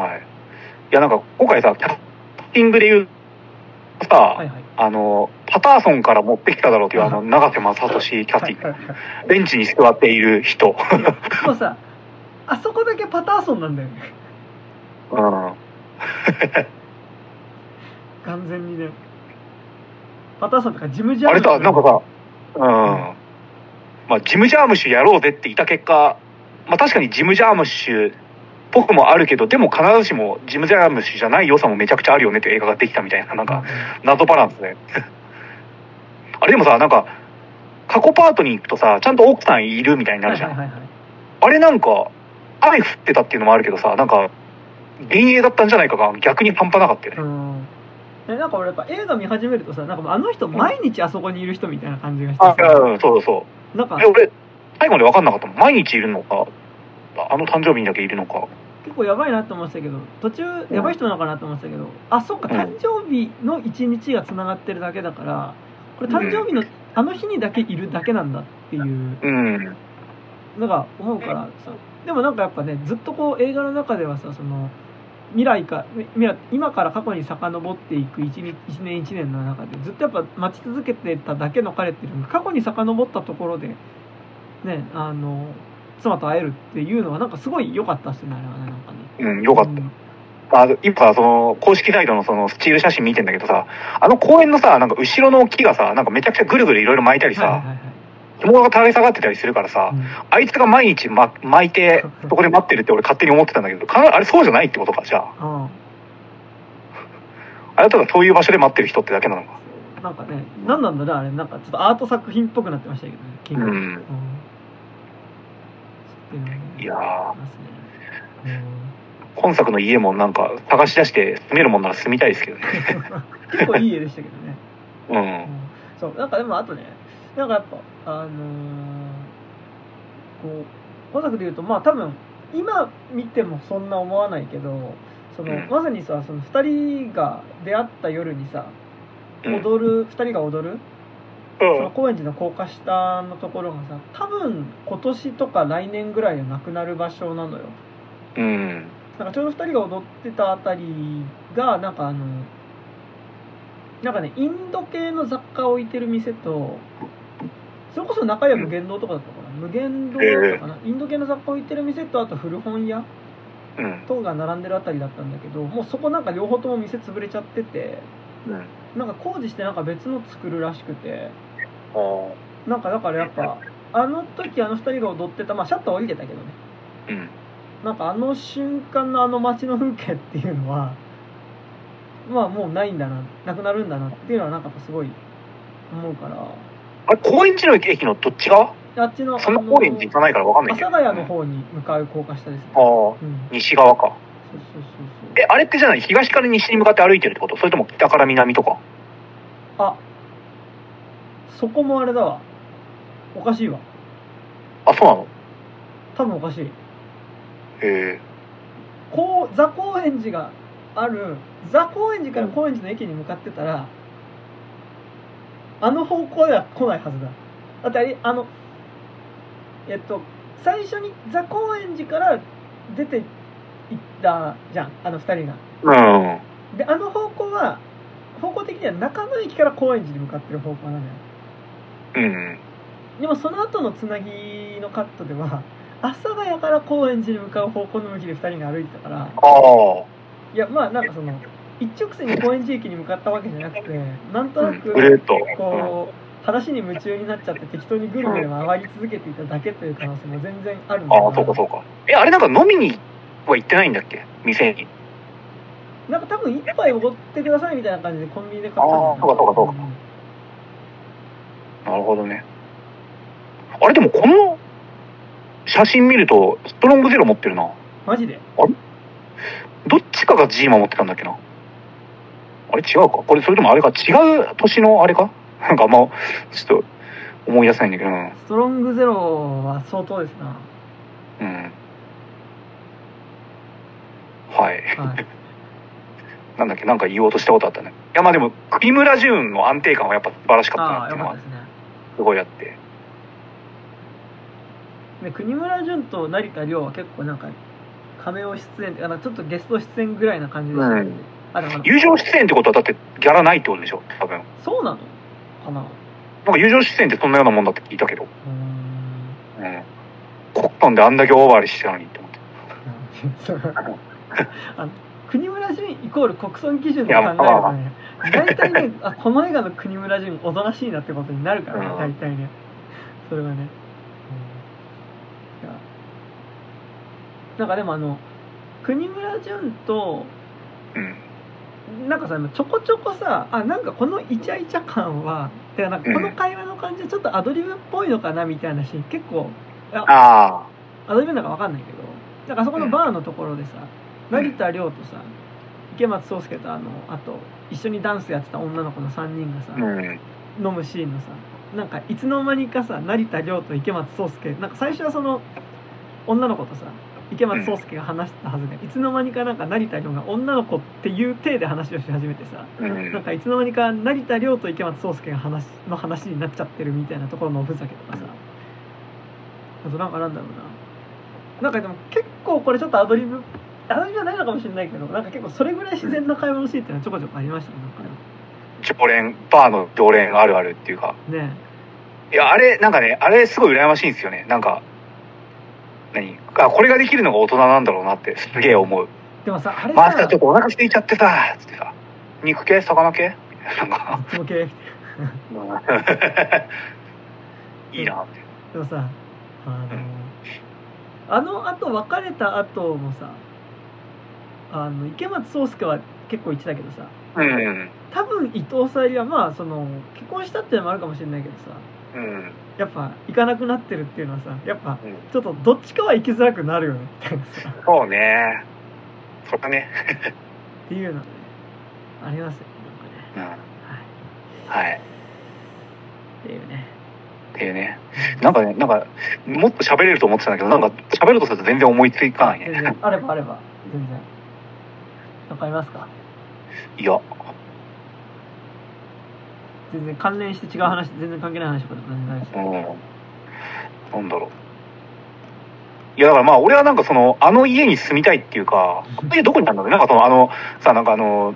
はい。いや、なんか今回さ、キャスティングで言うとさ、はいはいあの、パターソンから持ってきただろうという、あの、うん長瀬正俊キャスティング。はいはいはいベンチに座っている人。もうさあそこだけパターソンなんだよねうん。完全にねパターソンとかジム・ジャーあれさ、なんかさ、うん。ままあ、ジム・ジャームッシュやろうぜって言った結果、まあ確かにジム・ジャームッシュっぽくもあるけど、でも必ずしもジム・ジャームッシュじゃない良さもめちゃくちゃあるよねって映画ができたみたいな、なんか、謎バランスで。あれでもさ、なんか、過去パートに行くとさ、ちゃんと奥さんいるみたいになるじゃん。はいはいはいはいあれなんか、雨降ってたっていうのもあるけどさ、なんか、幻影だったんじゃないかが逆に半端なかったよね。うんでなんか俺やっぱ映画見始めるとさなんかあの人毎日あそこにいる人みたいな感じがしてあ、さうん、そうそなんかう。え、俺、最後まで分かんなかったもん。毎日いるのか、あの誕生日にだけいるのか。結構やばいなと思ってたけど途中やばい人なのかなと思ってたけどあそっかうん誕生日の一日がつながってるだけだからこれ誕生日のあの日にだけいるだけなんだっていううん。のが思うからさでもなんかやっぱねずっとこう映画の中ではさその未来か未来今から過去に遡っていく一日一年一年の中でずっとやっぱ待ち続けてただけの彼っていうのが過去に遡ったところでねあの妻と会えるっていうのはなんかすごい良かったっすねあれはねなんかね。うん、よかった。うんあ今さ、その、公式サイトのそのスチール写真見てんだけどさ、あの公園のさ、なんか後ろの木がさ、なんかめちゃくちゃぐるぐるいろいろ巻いたりさ、はいはいはい紐が垂れ下がってたりするからさ、うん。あいつが毎日、ま、巻いて、そこで待ってるって俺勝手に思ってたんだけど、かあれそうじゃないってことか、じゃあ。あ あれただそういう場所で待ってる人ってだけなのか。あなんかね何なんだねあれ。なんかちょっとアート作品っぽくなってましたけどね金額うん。うん。いやー。今作の家もなんか探し出して住めるもんなら住みたいですけどね。う ん結構いい絵でしたけどね、うん。うん。そうなんかでもあとねなんかやっぱあのーこう今作で言うとまあ多分今見てもそんな思わないけどその、うん。まさにさその2人が出会った夜にさうん。踊る、2人が踊るその高円寺の高架下のところがさ多分今年とか来年ぐらいはなくなる場所なのよ。うん。なんかちょうど2人が踊ってたあたりがなんかあのなんかねインド系の雑貨を置いてる店とそれこそ中屋無限堂とかだったかな、無限堂だったかな、インド系の雑貨を置いてる店とあと古本屋うん。とが並んでるあたりだったんだけどもうそこなんか両方とも店潰れちゃっててうん。なんか工事してなんか別の作るらしくて。なんかだからやっぱあの時あの2人が踊ってたまあシャッター降りてたけどねうん。なんかあの瞬間のあの街の風景っていうのはまあもうないんだななくなるんだなっていうのはなんかすごい思うからあれ、高円寺の駅のどっち側？あっちのそんな高円寺行かないからわかんない阿けど。佐ヶ谷の方に向かう高架下ですね。ああ。うん。西側か。そうそうそうえ、あれってじゃない東から西に向かって歩いてるってこと？それとも北から南とか？そうあそこもあれだわ。おかしいわ。あ、そうなの？多分おかしい。へえ。こうザ高円寺があるザ高円寺から高円寺の駅に向かってたらあの方向では来ないはずだだってあれあのえっと最初にザ高円寺から出て行ったじゃんあの二人がうん。であの方向は方向的には中野駅から高円寺に向かってる方向なのようん。でもその後のつなぎのカットでは阿佐ヶ谷から高円寺に向かう方向の向きで2人が歩いてたからああ。いやまあなんかその一直線に高円寺駅に向かったわけじゃなくてなんとう。なんく。こう話に夢中になっちゃって適当にぐるぐる回り続けていただけという可能性も全然あるんだああ、そうかそうか。え、あれなんか飲みには行ってないんだっけ？店に。なんか多分一杯おごってくださいみたいな感じでコンビニで買ったあーそうかそうかそうかんなるほどね。あれでもこの写真見ると、ストロングゼロ持ってるな。マジで？どっちかが G 守ってたんだっけな？あれ違うか？これそれともあれか？違う年のあれか？なんかあんま、ちょっと思い出せないんだけど、うん。ストロングゼロは相当ですなうん。はい。はい なんだっけ？なんか言おうとしたことあったね。いやまあでも、国村淳の安定感はやっぱ素晴らしかったなっていうのはすねすごいあって。で国村淳と成田凌は結構なんか亀尾出演ってちょっとゲスト出演ぐらいな感じでしたよね、友情出演ってことはだってギャラないってことでしょ？多分。そうなのかな？なんか友情出演ってそんなようなもんだって聞いたけど。うん。うん。コットンであんだけオーバーしてたのにって思って。国村純イコール国村基準で考えるとね大体ね あこの映画の国村純おとなしいなってことになるからね、大体ね。それはね、うん、なんかでもあの国村純と、うん。なんかさちょこちょこさあなんかこのイチャイチャ感はてかなんかこの会話の感じはちょっとアドリブっぽいのかなみたいなシーン結構あアドリブなのか分かんないけどなんかあそこのバーのところでさ、成田凌とさ池松壮亮とあのあと一緒にダンスやってた女の子の3人がさ、あ。うん。飲むシーンのさなんかいつの間にかさ成田凌と池松壮亮なんか最初はその女の子とさ池松壮亮が話してたはずが、いつの間にかなんか成田凌が女の子っていう体で話をし始めてさ。うん。なんかいつの間にか成田凌と池松壮亮が話の話になっちゃってるみたいなところのおふざけとかさ。あとなんかなんだろうな。なんかでも結構これちょっとアドリブアドリブじゃないのかもしれないけどなんか結構それぐらい自然な会話のシーンっていうのはちょこちょこありましたねなんか。ね常連、バーの常連あるあるっていうか。ねいや、あれ、なんかね、あれすごい羨ましいんですよね。なんか、何？あ、これができるのが大人なんだろうなって、すげえ思う。でもさあれマスタさーちょっとお腹空いちゃってさ、つってさ、肉系？魚系？な。なんかどっちも系？いいなって。でもさあのあのあと別れた後もさあの池松壮亮は結構言ってたけどさうん。多分伊藤沙莉はまあその結婚したっていうのもあるかもしれないけどさうん。やっぱ行かなくなってるっていうのはさやっぱうんちょっとどっちかは行きづらくなるよねみたいなさそうね。それはね。っていうのねありますよなんかねうん。はいはい。っていうねっていうね。なんかね、なんか、もっと喋れると思ってたんだけど、なんか喋るとすると全然思いつかないね。あればあれば全然わかりますか？いや、全然関連して違う話全然関係ない話とかでも全然ないですうよん。なんだろう。いや、だからまあ、俺はなんかその、あの家に住みたいっていうか、家どこにあるんだろうねなんかその、あの、さ、なんかあの、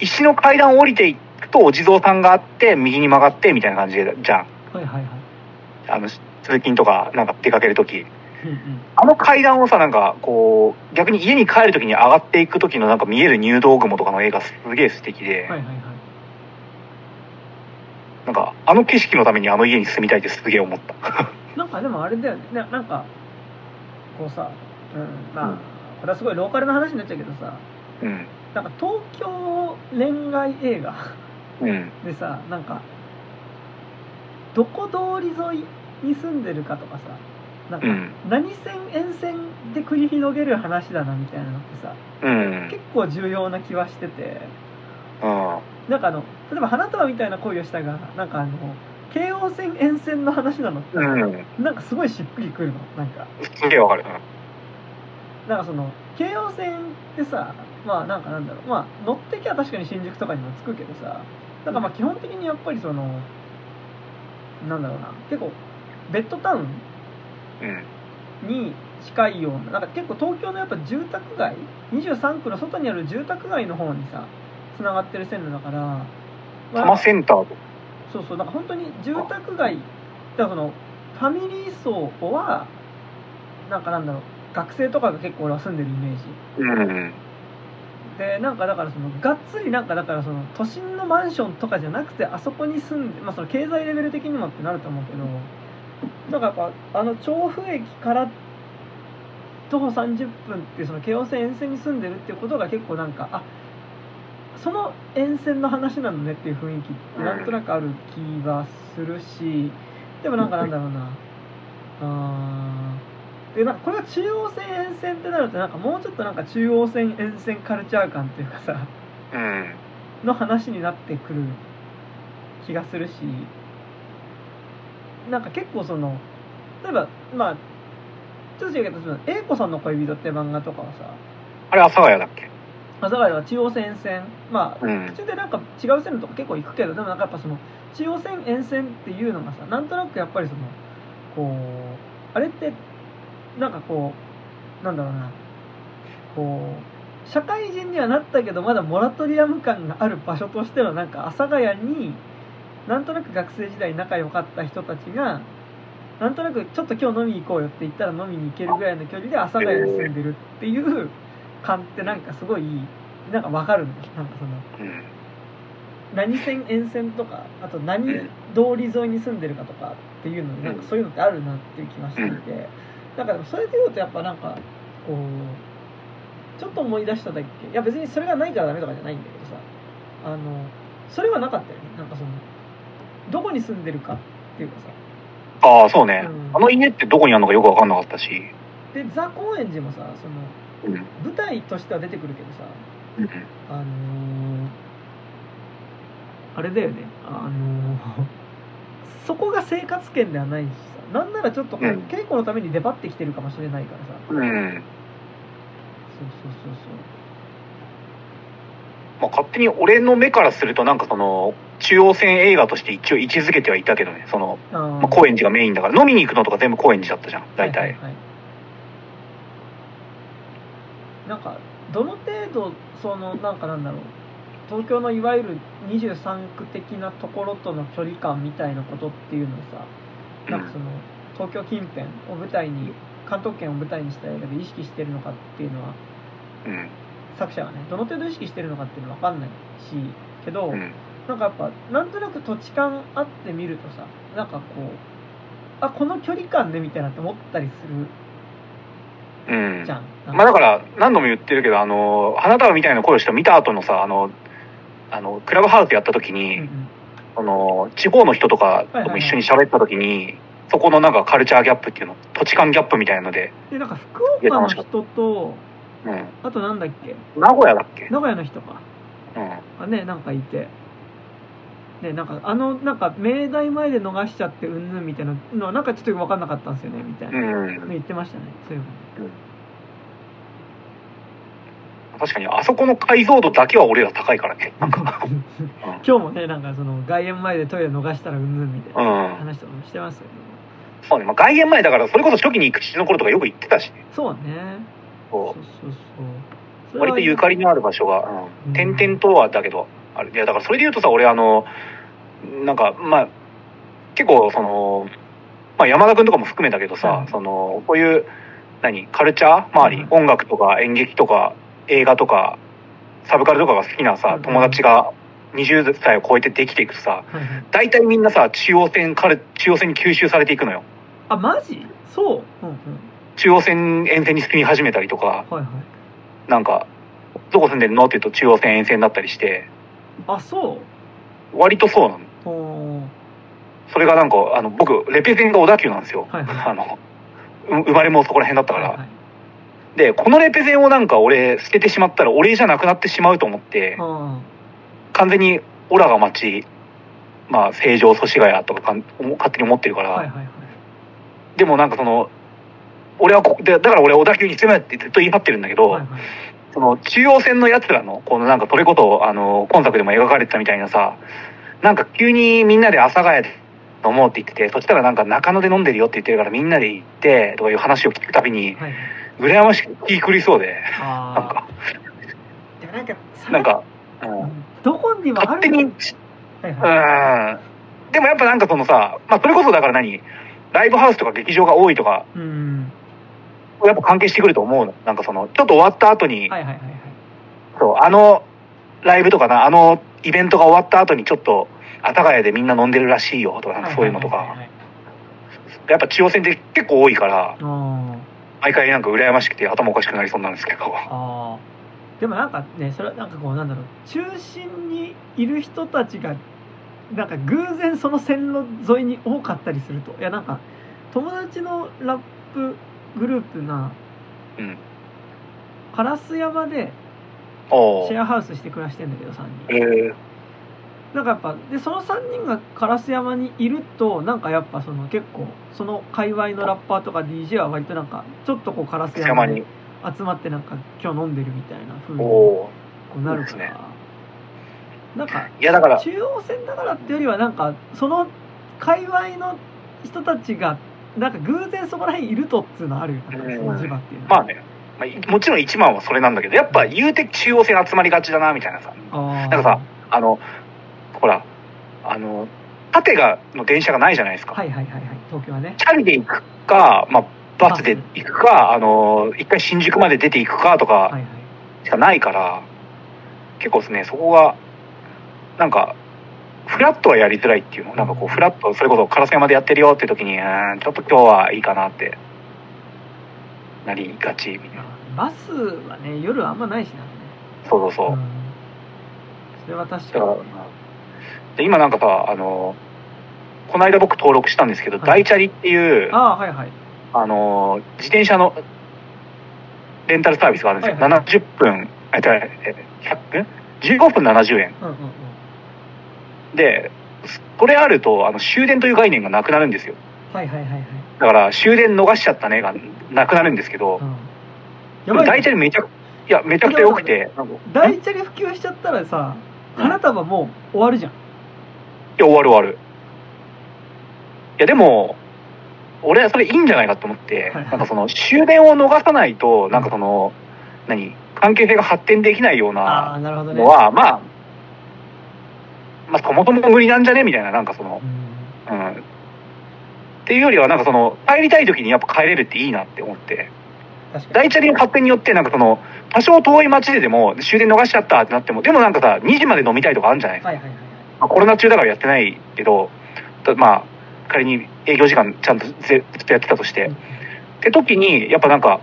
石の階段を降りていくとお地蔵さんがあって、右に曲がって、みたいな感じで、じゃん。はいはいはいあの、通勤とか、なんか出かけるとき。うんうんあの階段をさ、なんか、こう、逆に家に帰るときに上がっていくときのなんか見える入道雲とかの絵がすげえ素敵で、はいはいはいあの景色のためにあの家に住みたいってすげえ思った。なんかでもあれだよねななんかこうさ、うん、まあ、うんこれはすごいローカルな話になっちゃうけどさうん。なんか東京恋愛映画うん。でさなんかどこ通り沿いに住んでるかとかさなんかうん。何線沿線で繰り広げる話だなみたいなのってさうん。結構重要な気はしててうん。なんかあの例えば花束みたいな恋をしたがなんかあの京王線沿線の話なの？って、うん。なんかすごいしっくりくるの？なんか。すげえわかる。なんかその京王線ってさまあなんかなんだろう。まあ乗ってきゃ確かに新宿とかにも着くけどさなんかまあ基本的にやっぱりそのなんだろうな。結構ベッドタウンうん。に近いようななんか結構東京のやっぱ住宅街？23区の外にある住宅街の方にさつながってる線路だから、まあ多摩センターと。そうそうなんか本当に住宅街だからそのファミリー層はなんかなんだろう学生とかが結構俺は住んでるイメージうん。でなんかだからそのがっつりなんかだからその都心のマンションとかじゃなくてあそこに住んでまあその経済レベル的にもってなると思うけどなんかやっぱあの調布駅から徒歩30分っていうその京王線沿線に住んでるっていうことが結構なんかあその沿線の話なのねっていう雰囲気ってなんとなくある気はするしでもなんかなんだろうな。あー。でなんかこれが中央線沿線ってなるとなんかもうちょっとなんか中央線沿線カルチャー感っていうかさうん。の話になってくる気がするしなんか結構その例えばまあちょっと違うけど英子さんの恋人って漫画とかはさあれ、阿佐ヶ谷だっけ？阿佐ヶ谷は中央線沿線まあうん。途中でなんか違う線路とか結構行くけどでもなんかやっぱその中央線沿線っていうのがさなんとなくやっぱりそのこうあれってなんかこうなんだろうな。こう社会人にはなったけどまだモラトリアム感がある場所としてのなんか阿佐ヶ谷になんとなく学生時代仲良かった人たちがなんとなくちょっと今日飲み行こうよって言ったら飲みに行けるぐらいの距離で阿佐ヶ谷に住んでるっていう感ってなんかすごいなんかわかるんなんかそのうん。何線沿線とかあと何通り沿いに住んでるかとかっていうのになんかそういうのってあるなっていう気がしていて。だからそれでいうとやっぱなんかこうちょっと思い出しただけ。いや別にそれがないからダメとかじゃないんだけどさ。あのそれはなかったよね。なんかそのどこに住んでるかっていうかさ。ああ、そうね、うん。あの家ってどこにあるのかよくわかんなかったし。でザ・高円寺もさそのうん。舞台としては出てくるけどさうん。あのーあれだよね。あのー そこが生活圏ではないしさ。なんならちょっとこううん。稽古のために出張ってきてるかもしれないからさ。うん。そうそうそうまあ、勝手に俺の目からするとなんかその、中央線映画として一応位置づけてはいたけどね、その、高円寺がメインだから、飲みに行くのとか全部高円寺だったじゃん、大体。はいはいはいなんかどの程度そのなんかなんだろう東京のいわゆる23区的なところとの距離感みたいなことっていうのをさなんかその東京近辺を舞台に関東圏を舞台にした映画で意識してるのかっていうのはうん。作者がねどの程度意識してるのかっていうのは分かんないしけど、うん。なんかやっぱなんとなく土地勘あってみるとさなんかこうあこの距離感でみたいなって思ったりするうん。じゃん。まあだから、何度も言ってるけど、あの、花束みたいな声をした見た後のさ、あの、あの、クラブハウスやった時うんうに、んあの、地方の人とかとも一緒に喋った時に、そこのなんかカルチャーギャップっていうの、土地勘ギャップみたいので、でなんか福岡の人とうん。あとなんだっけ？名古屋だっけ？名古屋の人かうん。がねなんかいてねなんかあのなんか明大前で逃しちゃってうんぬんみたいなのはなんかちょっと分かんなかったんですよねみたいな、うんね。言ってましたねそういう確かに、あそこの解像度だけは俺ら高いからね。なんか。の今日もねなんかその外苑前でトイレ逃したらうんぬんみたいなうん。話とかもしてますけどそうね。まあ外苑前だから、それこそ初期に行く父の頃とかよく行ってたしね。そうねそうそそうそうう。割とゆかりのある場所が、ううんん。点々とはだけど、あれ。いや、だからそれで言うとさ、俺あの、なんか、まあ、結構その、まあ山田くんとかも含めたけどさ、はいその、こういう、何、カルチャー？周り、うん。音楽とか演劇とか映画とか、サブカルとかが好きなさう、ん。友達が20歳を超えてできていくとさ、大体みんなさ、中央線カル、中央線に吸収されていくのよ。あマジ？そう。うんうん。中央線沿線に住み始めたりとか、はいはいなんか、どこ住んでるのって言うと中央線沿線だったりして、あそう。割とそうなの。それがなんか、あの、僕、レペゼンが小田急なんですよ。はいはい。あの、う生まれもそこら辺だったから。はいはい。で、このレペゼンをなんか俺捨ててしまったら俺じゃなくなってしまうと思って、あ完全にオラが町、まあ、成城祖師ヶ谷とかかん勝手に思ってるから、ーはいはいはい。でもなんかその、俺はここで、だから俺は小田急に住めってずっと言い張ってるんだけど、はいはいその中央線のやつらの、このなんかそれこそ、あの、今作でも描かれてたみたいなさ、なんか急にみんなで阿佐ヶ谷で飲もうって言ってて、そしたらなんか中野で飲んでるよって言ってるからみんなで行って、とかいう話を聞くたびに、はいはい。羨ましく気狂いそうで、なんあか、なんかなんか、うん、どこにもある。勝手に、うはいはい。ん。でもやっぱなんかそのさ、まあそれこそだから何？ライブハウスとか劇場が多いとか、うんやっぱ関係してくると思うの。なんかその、ちょっと終わった後に、はいはいはいはい。そう、あの、ライブとかな、あのイベントが終わった後にちょっと、阿佐ヶ谷でみんな飲んでるらしいよとか、なんかそういうのとか、はい。はいはいはいやっぱ中央線って結構多いから、あ毎回なんか羨ましくて頭おかしくなりそうなんですけど。でもなんかねそれはなんかこうなんだろう。中心にいる人たちがなんか偶然その線路沿いに多かったりすると。いやなんか友達のラップグループがうん。烏山でシェアハウスして暮らしてんだけど3え人ー、なんかやっぱでその3人が烏山にいるとなんかやっぱその結構その界隈のラッパーとか DJ は割となんかちょっとこう烏山に山に。集まってなんか今日飲んでるみたいな風にこうなるから、そうですね。なんかいやだから、中央線だからってよりはなんかその界隈の人たちがなんか偶然そこら辺いるとっていうのはあるよねうん。その地場っていうのは。まあね、まあい、もちろん一番はそれなんだけど、やっぱ言うて中央線集まりがちだな、みたいなさ。なんかさあの、ほら、あの、縦が、の電車がないじゃないですか。はいはいはいはい。東京はね。チャリで行くか、まあ、バスで行くか、あの、一回新宿まで出て行くかとかはいはい。しかないから、結構ですね、そこが、なんか、フラットはやりづらいっていうの。なんかこう、フラット、それこそ烏山でやってるよって時に、うーん、ちょっと今日はいいかなって、なりがち、みたいな。バスはね夜あんまないしなねそうそうそう。んそれは確だかに、で今なんかさ、あの、この間僕登録したんですけど、はい大チャリっていう、ああはいはいあの、自転車のレンタルサービスがあるんですよ。はいは70分、えっと、え100分 ?15 分70円。うんうんうんで、これあると、あの、終電という概念がなくなるんですよ。はいはいはいはい、だから、終電逃しちゃったねがなくなるんですけどう、ん、やばい大チャリめちゃく、いや、めちゃくちゃ良くて、い大チャリ普及しちゃったらさ花束もう終わるじゃん。や、終わる終わる。いや、でも、俺はそれいいんじゃないかと思って、はいはい。なんかその、終電を逃さないと、なんかその、何関係性が発展できないようなのは、まあ、まあ、そもそも無理なんじゃね？みたいな、なんかそのう、ん。うん。っていうよりは、なんかその、帰りたい時にやっぱ帰れるっていいなって思って、大チャリの発展によって、なんかその、多少遠い街ででも終電逃しちゃったってなっても、でもなんかさ、2時まで飲みたいとかあるんじゃない？はいはいはいはい。まあ、コロナ中だからやってないけど、たまあ、仮に営業時間ちゃんとぜずっとやってたとして、って時に、やっぱなんか、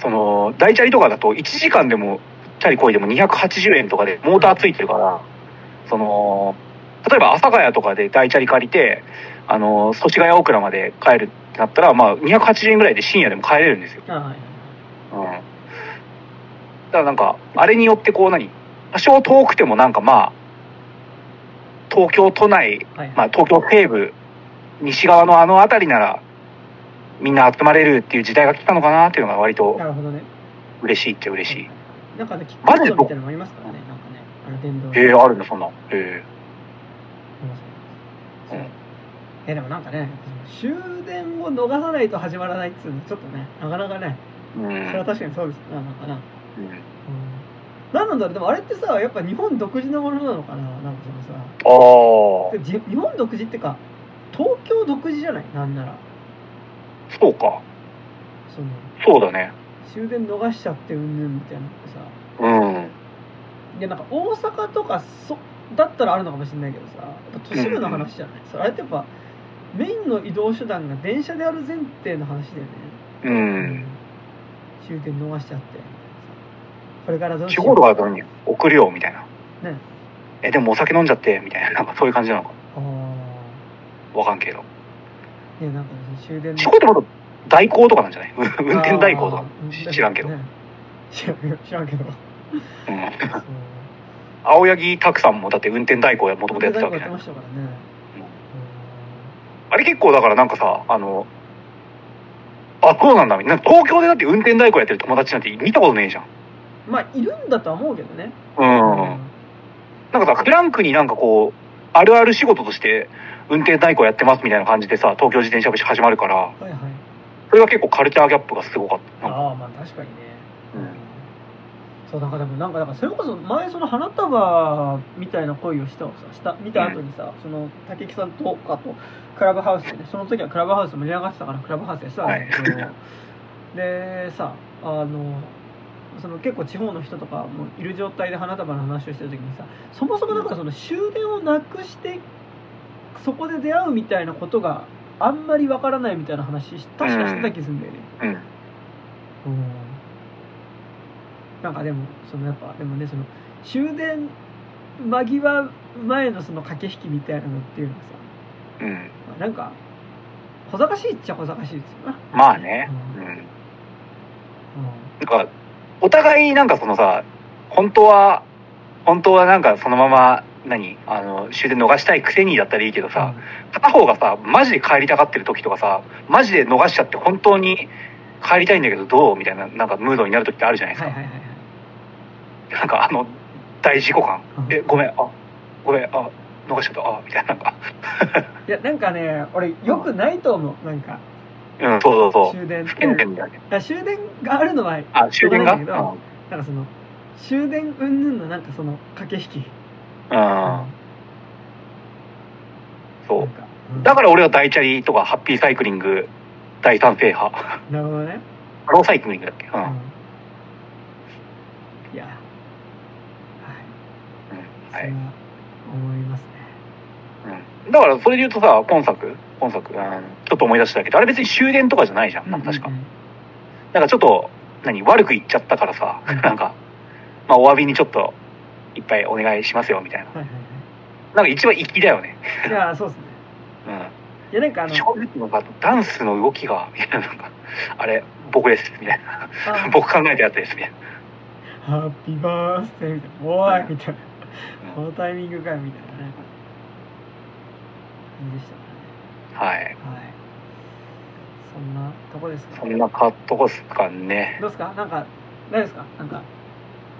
その、大チャリとかだと1時間でも、チャリこいでも280円とかでモーターついてるから、その、例えば阿佐ヶ谷とかで大チャリ借りて、あの、祖師ヶ谷大倉まで帰るってなったら、まあ、280円ぐらいで深夜でも帰れるんですよ。はいはいうん。だからなんか、あれによってこう何多少遠くてもなんかまあ、東京都内、まあ東京西部、西側のあの辺りなら、みんな集まれるっていう時代が来たのかなっていうのが割と嬉しいっちゃ嬉しい。なんかねキックボードみたいなのもありますからね？なんかねあるんだ、そんな。へえそう。うんえでもなんかね終電を逃さないと始まらないっつうのちょっとねなかなかねうん。それは確かにそうです。ななんかな、うん、うん。何なんだろう。でもあれってさやっぱ日本独自のものなのかななんかそのさ。ああ、日本独自ってか東京独自じゃない？なんなら。そうか。そのそうだね。終電逃しちゃってうんぬんみたいなのってさ。うん。でなんか大阪とかそだったらあるのかもしれないけどさやっぱ都市部の話じゃない、それあれってやっぱメインの移動手段が電車である前提の話だよね。うん。終電逃しちゃって。これからどうし地よう。方とかだと何送るよ、みたいな。ね。え、でもお酒飲んじゃって、みたいな。なんかそういう感じなのか。あわかんけど。あねなんか終電地方ってもっと代行とかなんじゃない？運運転代行とか。あー知らんけど。ね。知らん知らんけど青柳拓さんもだって運転代行やもともとやってたわけじゃないねあれ結構だからなんかさ、あの、あ、そうなんだ。な東京でだって運転代行やってる友達なんて見たことねえじゃん。うんまあいるんだとは思うけどねうん。なんかさ、フランクになんかこう、あるある仕事として運転代行やってますみたいな感じでさ、東京自転車部始まるから、はいはいそれが結構カルチャーギャップがすごかった。ああまあ確かにね、うんそうなんかでもなんかだからそれこそ前その花束みたいな恋をしたをさした見た後にさ、その竹木さんとかとクラブハウスでねその時はクラブハウス盛り上がってたからクラブハウスでさ、はい。でさあのその結構地方の人とかもいる状態で花束の話をしてる時にさそもそもなんかその終電をなくしてそこで出会うみたいなことがあんまりわからないみたいな話し確かしてた気するんだよね、うん。うんなんかでもそのやっぱでもねその終電間際前のその駆け引きみたいなのっていうのはさ、うん。まあ、なんか小賢しいっちゃ小賢しいですよなまあね。ううんん。うんなんか、お互いなんかそのさ、本当は、本当はなんかそのまま、何あの、終電逃したいくせにだったらいいけどさ、片方がさ、マジで帰りたがってる時とかさ、マジで逃しちゃって本当に帰りたいんだけどどう？みたいな、なんかムードになる時ってあるじゃないですか。はいはいはいはいなんかあの、大事故感。うんえ、ごめん、あ、ごめん、あ、逃しちゃった、あ、みたいな、なんか。いやなんかね俺よくないと思うなんかうん、そうそうそう。終電不健全だよね。終電があるのはあ、終電が？うんだなんかその終電云々のなんかその駆け引きうん。うん。そうだから俺は大チャリとかハッピーサイクリング大賛成派。なるほどねローサイクリングだっけ？うん。うんいやはいそはい思いますねうん。だからそれで言うとさ、今作？今作、うん、ちょっと思い出したけど、あれ別に終電とかじゃないじゃん。なんか確か。うんうんなんかちょっと、何？悪く言っちゃったからさ、うん なんか、まあお詫びにちょっといっぱいお願いしますよみたいな。はいはいなんか一番粋だよね。はいいやそうですねうん。いやなんかあの正直なんかダンスの動きが、みたいな、なんか、あれ、僕です、みたいな。あ。僕考えたやつです、みたいな。ハッピーバースデーみたいな。おいみたいな。こうん。のタイミングかよみたいな。ね感じでしたかはい。ねはい。そんなとこですか？そんなかとこっすかね。どうですか？なんか大丈夫ですか？なんか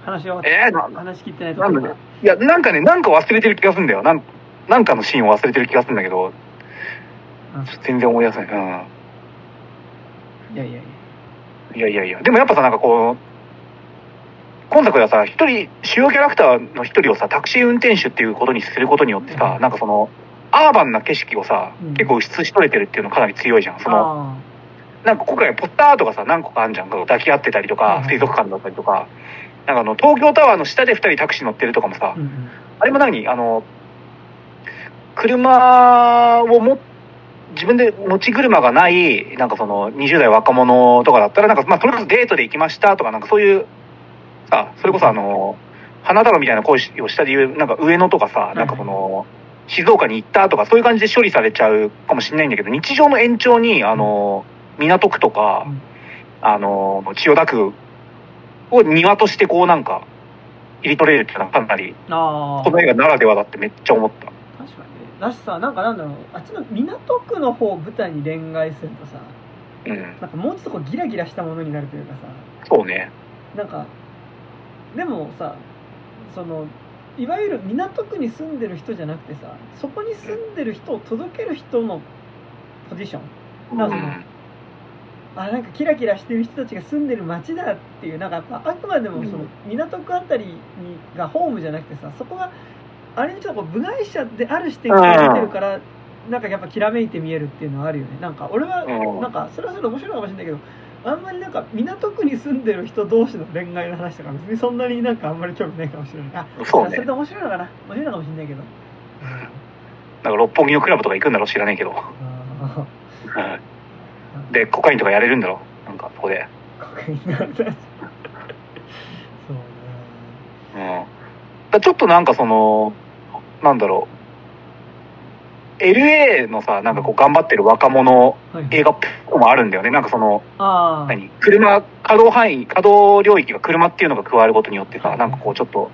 話をえー、な話しきってないとなんだいや、なんかね、なんか忘れてる気がするんだよ。なんなんかのシーンを忘れてる気がするんだけど、うん全然思い出せない。うん。いやいやいやいやいやいや。でもやっぱさ、なんかこう、今作ではさ、一人、主要キャラクターの一人をさ、タクシー運転手っていうことにすることによってさ、うんなんかその、アーバンな景色をさ、うん結構映し取れてるっていうのかなり強いじゃん。その、あなんか今回ポスターアートがさ、何個かあるじゃん。抱き合ってたりとかうん、水族館だったりとか、なんかあの、東京タワーの下で二人タクシー乗ってるとかもさー、うんうんあれも何？あの、車をも、自分で持ち車がない、なんかその20代若者とかだったら、なんかまあそれこそデートで行きましたとか、なんかそういう、さ、それこそあの、花太郎みたいな恋をした理由、なんか上野とかさ、なんかその、静岡に行ったとか、そういう感じで処理されちゃうかもしれないんだけど、日常の延長に、あの、港区とかうん、あの、千代田区を庭としてこうなんか、入り取れるっていうのはかなりあこの映画ならではだってめっちゃ思った。だしさなんかなんだろうあっちの港区の方を舞台に恋愛するとさうん。なんかもうちょっとこうギラギラしたものになるというかさそうね。なんかでもさそのいわゆる港区に住んでる人じゃなくてさそこに住んでる人を届ける人のポジションうなんかそのん。あなんかキラキラしてる人たちが住んでる街だっていうなんかやっぱあくまでもその港区あたりにがホームじゃなくてさそこがあれにちょっとこう部外者である視点から見てるからなんかやっぱきらめいて見えるっていうのはあるよね。なんか俺はうん。なんかそれはそれで面白いかもしれないけどあんまりなんか港区に住んでる人同士の恋愛の話とか別にそんなになんかあんまり興味ないかもしれない。あそうね。それで面白いのかな？面白いのかもしれないけど。なんか六本木のクラブとか行くんだろう知らないけど。で、コカインとかやれるんだろう？なんか、そこで。ーコカインなんだ。そうね。うん。ちょっとなんかその、なんだろう。LA のさ、なんかこう頑張ってる若者映画っぽくもあるんだよね。なんかその、何？車、稼働範囲、稼働領域が車っていうのが加わることによってさ、はいなんかこうちょっと、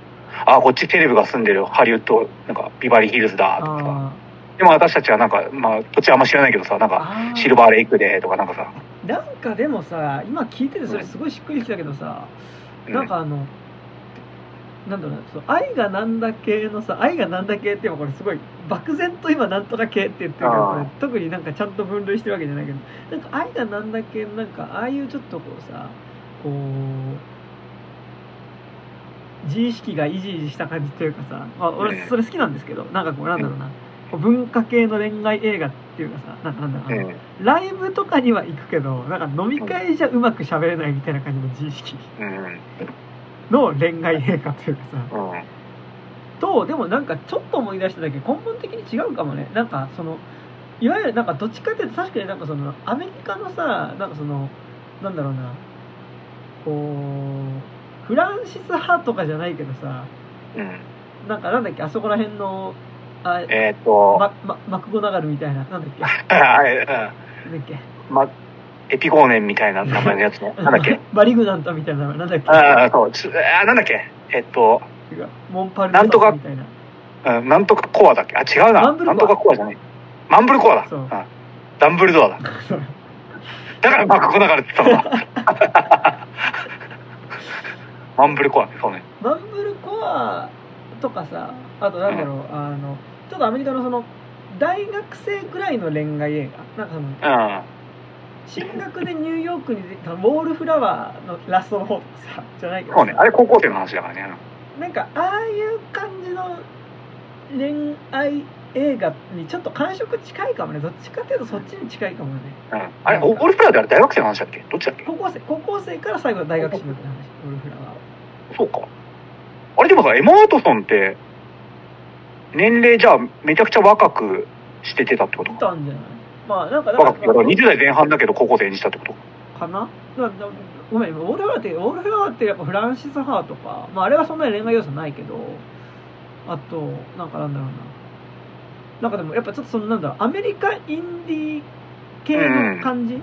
あ、こっちテレビが住んでる。ハリウッド、なんかビバリーヒルズだとか。でも私たちはなんか、まあ、土地あんま知らないけどさ、なんか、シルバーレイクでとかなんかさ、なんかでもさ今聞いててそれすごいしっくりきたけどさ、うん。なんかあのなんだろうなそう愛がなんだ系のさ愛がなんだ系ってこれすごい漠然と今なんとか系って言ってるけどこれ特になんかちゃんと分類してるわけじゃないけどなんか愛がなんだ系のなんかああいうちょっとこうさこう自意識がイジイジした感じというかさ、まあ、俺うんそれ好きなんですけどなんかこうなんだろうな、こう文化系の恋愛映画っていうかさなんかなんだろうな、うん、ライブとかには行くけどなんか飲み会じゃうまく喋れないみたいな感じの自意識。うん、の恋愛映画というかさ。うん、とでもなんかちょっと思い出しただけ根本的に違うかもね。なんかそのいわゆるなんかどっちかっていうと確かになんかそのアメリカのさなんかそのなんだろうな。こうフランシス派とかじゃないけどさ。うん。なんかなんだっけあそこら辺のあえーっと、ままマクゴナガルみたいな。なんだっけ。あれなんだっけ。うんま、エピゴーネンみたいな名前のやつね。なんだっけ？バリグナントみたいななんだっけ？ああ、そう、つあ、なんだっけ？えっと、モンパルなんとかみたいなうんなんとかコアだっけ？あ、違うな。マンブルコアなんとかコアじゃない。マンブルコアだ。そううんダンブルドアだ。だからマクコだからって言ったのだ。マンブルコアね、そうね。マンブルコアとかさあとなんだろう、あのちょっとアメリカのその大学生ぐらいの恋愛映画？なんかそのうん。進学でニューヨークに出たウォールフラワーのラストの方とかさじゃないけど。さそうね。あれ高校生の話だからね。なんかああいう感じの恋愛映画にちょっと感触近いかもね。どっちかっていうとそっちに近いかもね。うん。あれ、オールフラワーであれ大学生の話だっけ？どっちだっけ？高校生高校生から最後は大学進学の話。ウォールフラワーは。そうか。あれでもさ、エマ・ワトソンって、年齢じゃあめちゃくちゃ若くしててたってこといたんじゃない？まあなんかだ若くて、だからから20代前半だけど高校生演じたってこと？かな？ごめんオールフってオールフってやっぱフランシス・ハーとか、まあ、あれはそんなに恋愛要素ないけどあとなんかなんだろうな。なんかでもやっぱちょっとそのなんだろうアメリカインディー系の感じ？う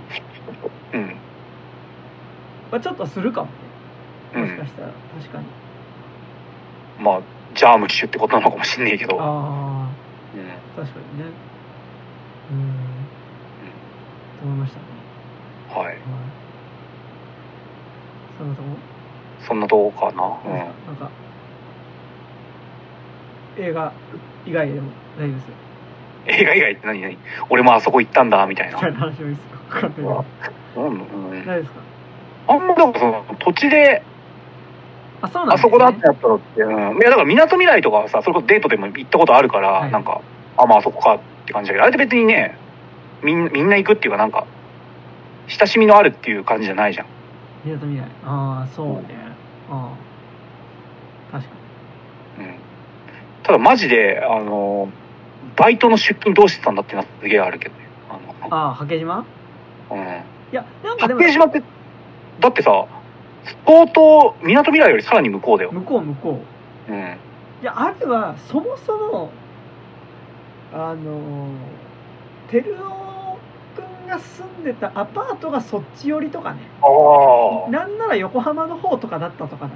ん。はちょっとするかもね。うん。もしかしたら確かに。まあ、ジャーム機種ってことなのかもしんねえけど。ああうん。確かにね。うんと思いましたね。はい。はい。そのとこ？そんなとこかな？なんか映画以外でも大丈夫ですよ。うん。映画以外って何？何？俺もあそこ行ったんだ、みたいな。みたいな話もいいですよ。分かんない。けどうん。ですか？あんまだからその土地であそうなんあそこだってやったのって、うん、いやだからみなとみらいとかはさそれこそデートでも行ったことあるから、はい。なんかあまああそこかって感じだけどあれって別にねみんみんな行くっていうかなんか親しみのあるっていう感じじゃないじゃん。みなとみらい。ああそうね。ああ確かうん。ただマジであのバイトの出勤どうしてたんだってなすげえあるけどね。あにああ八景島？の、うん、いやなんかでも八景島ってだってさ相当みなとみらいよりさらに向こうだよ、向こう向こう。うん、いやあれはそもそもあの照が住んでたアパートがそっち寄りとかね。ああなんなら横浜の方とかだったとかね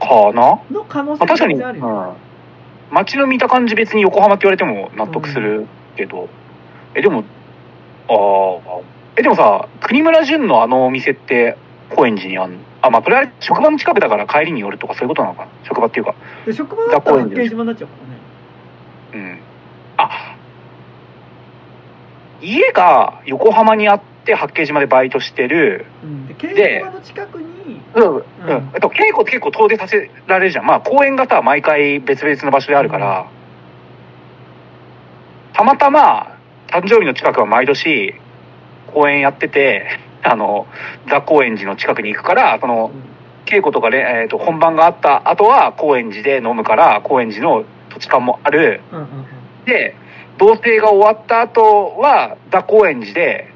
かな？の可能性まあ、るよ、街の見た感じ別に横浜って言われても納得するけど、えでもああえでもさ国村淳のあのお店って高円寺にあんあまあこれは職場の近くだから帰りに寄るとかそういうことなのかな？職場っていうか。で職場だったら八景島になっちゃうからね。うん。あ家が横浜にあって八景島でバイトしてる。うん。で稽古場の近くにうん、うん。ん。えっと、稽古って結構遠出させられるじゃん。まあ、公園がさ、毎回別々の場所であるから、たまたま、誕生日の近くは毎年、公演やってて、あの、ザ・高円寺の近くに行くから、その、稽古とかで、えっ、と、本番があった後は、高円寺で飲むから、高円寺の土地勘もある。うんうんうん。で、同棲が終わった後は、ザ・高円寺で、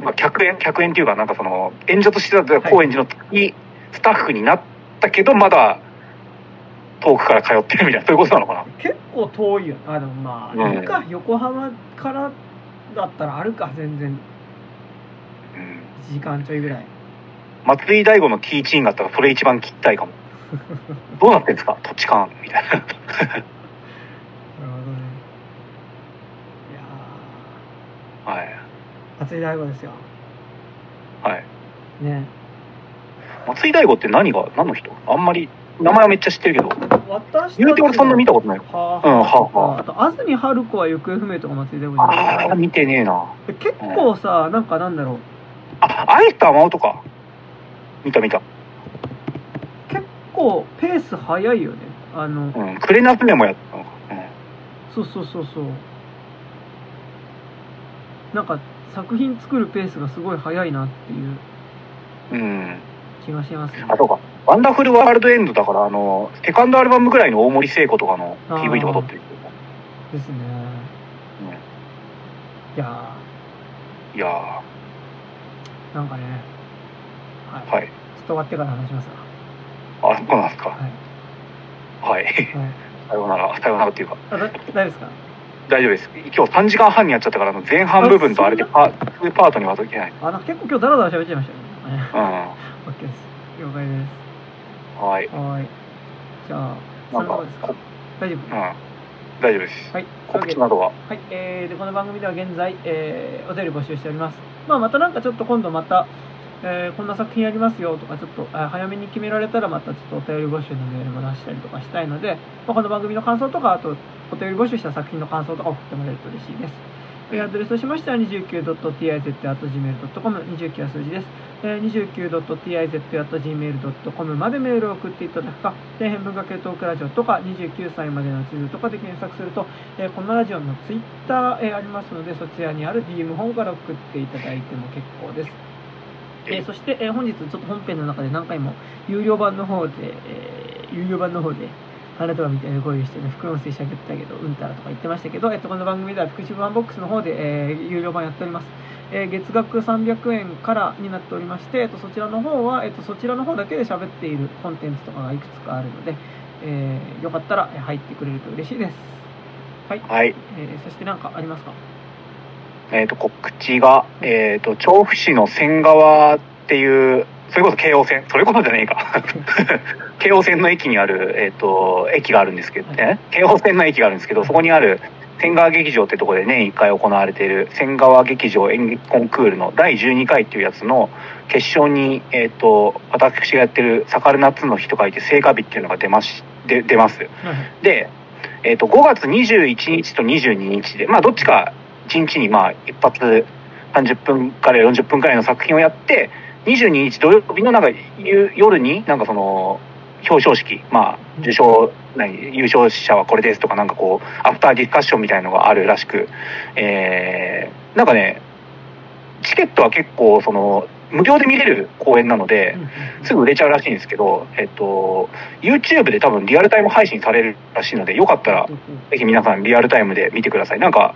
まあ、客演、客演っていうか、なんかその、演者としては高円寺の月スタッフになったけど、まだ、遠くから通ってるみたいな、そういうことなのかな？結構遠いよあでもまあ、うんか横浜からだったらあるか全然うん。1時間ちょいぐらい松井大悟のキーチーンがあったら、それ一番聞きたいかも。どうなってんですか？土地勘みたいな。なるほどねいやはい。ー松井大悟ですよはい。ね松井大悟って何が、何の人？あんまり、名前はめっちゃ知ってるけど、私言うて俺そんな見たことない。はうんはああ、はああと安住春子は行方不明とか松井大悟じゃないああ、見てねえな。で結構さなんかなんだろうあ、アイスと雨音とか。見た見た。結構ペース早いよねあのうん。くれなずめもやったのか。そうそうそうそうなんか作品作るペースがすごい早いなっていううん。うん。気がしますねあ、そうか。ワンダフルワールドエンドだから、あの、セカンドアルバムぐらいの大森靖子とかの PV とか撮ってる。ですねいやいやーなんかねはい、ー、はい。ちょっと終わってから話しますわあ、そうなんですか。はい、はい。はい、さようなら、さようならっていうか、あだ大丈夫ですか？大丈夫です。今日3時間半にやっちゃったから、あの前半部分とあれでパ2パートに分けない。あなんか結構今日ダラダラ喋っちゃいましたよねうん。はい OK です了解ですはい。はいじゃあそれどうですか？こ大丈夫？うん。大丈夫です。はい告知などは。はい、えー、でこの番組では現在、えーお便り募集しております。まあ、またなんかちょっと今度また、えーこんな作品やりますよとか、ちょっとあ早めに決められたらまたちょっとお便り募集のメールも出したりとかしたいので、まあ、この番組の感想とか、あとお便り募集した作品の感想とか送ってもらえると嬉しいです。えーアドレスとしましては 29.tiz.gmail.com、29は数字です。えー 29.tiz.gmail.com までメールを送っていただくか、底辺文化系トークラジオとか、29歳までの地図とかで検索すると、えーこのラジオのツイッター、えーありますので、そちらにある DM 本から送っていただいても結構です。えーそして、えー本日ちょっと本編の中で何回も有料版の方で、えー有料版の方で、あなたはみたいな声してね、副音声喋ってたけど、うんたらとか言ってましたけど、えっと、この番組では福祉ワンボックスの方で、えー有料版やっております。えー月額300円からになっておりまして、えっと、そちらの方は、えっと、そちらの方だけで喋っているコンテンツとかがいくつかあるので、えーよかったらえー入ってくれると嬉しいです。はい。はい。えーそして何かありますか？えっ、と、告知が、えっ、と、調布市の仙川っていう、それこそ京王線、それこそじゃねえか。京王線の駅にある、えっ、と、駅があるんですけど、ね、京王線の駅があるんですけど、そこにある仙川劇場ってところで年1回行われている仙川劇場演劇コンクールの第12回っていうやつの決勝に、えっ、と、私がやってる、盛る夏の日と書いて聖火日っていうのが出ます、で出ます。はいで、えっ、と、5月21日と22日で、まあ、どっちか1日に、まあ、一発30分から40分くらいの作品をやって、22日土曜日のなんか、ゆ夜に、なんかその、表彰式、まあ、受賞、何、優勝者はこれですとか、なんかこう、アフターディスカッションみたいのがあるらしく、えー、なんかね、チケットは結構、その、無料で見れる公演なので、すぐ売れちゃうらしいんですけど、えっと、YouTube で多分リアルタイム配信されるらしいので、よかったら、ぜひ皆さんリアルタイムで見てください。なんか、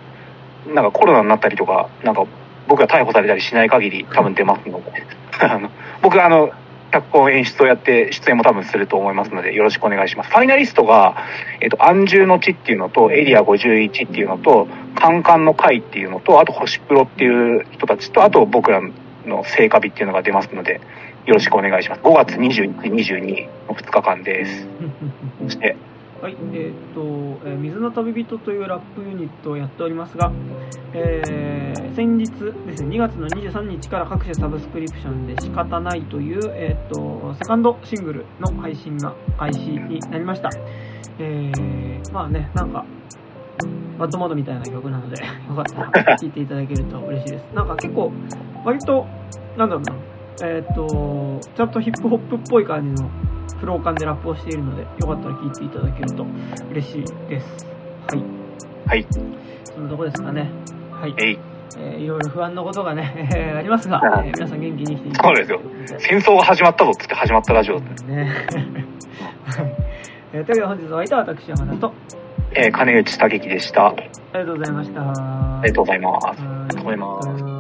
なんかコロナになったりとか、なんか僕が逮捕されたりしない限り多分出ますので、あの僕はあの、脚本演出をやって出演も多分すると思いますので、よろしくお願いします。ファイナリストが、えっと、安住の地っていうのと、エリア51っていうのと、カンカンの会っていうのと、あと星プロっていう人たちと、あと僕らの聖火日っていうのが出ますので、よろしくお願いします。5月21、22の2日間です。そして、はい、えーっと、えー水の旅人というラップユニットをやっておりますが、えー先日ですね、2月の23日から各種サブスクリプションで仕方ないという、えーっと、セカンドシングルの配信が開始になりました。えー、まあね、なんか、バッドモードみたいな曲なので、よかったら聴いていただけると嬉しいです。なんか結構、割と、なんだろうな、えーっと、ちゃんとヒップホップっぽい感じのフロー感でラップをしているので、よかったら聴いていただけると嬉しいです。はい。はい。そんなとこですかね。はい。えい。えーいろいろ不安なことがね、え ーありますが、えー皆さん元気に生きていそうですよ戦争が始まったぞっつって始まったラジオ。ね。はい。えーというわけで本日は相手は私、山田と、えー金内武樹でした。あありがとうございました。りがとうございます。はありがとうございます。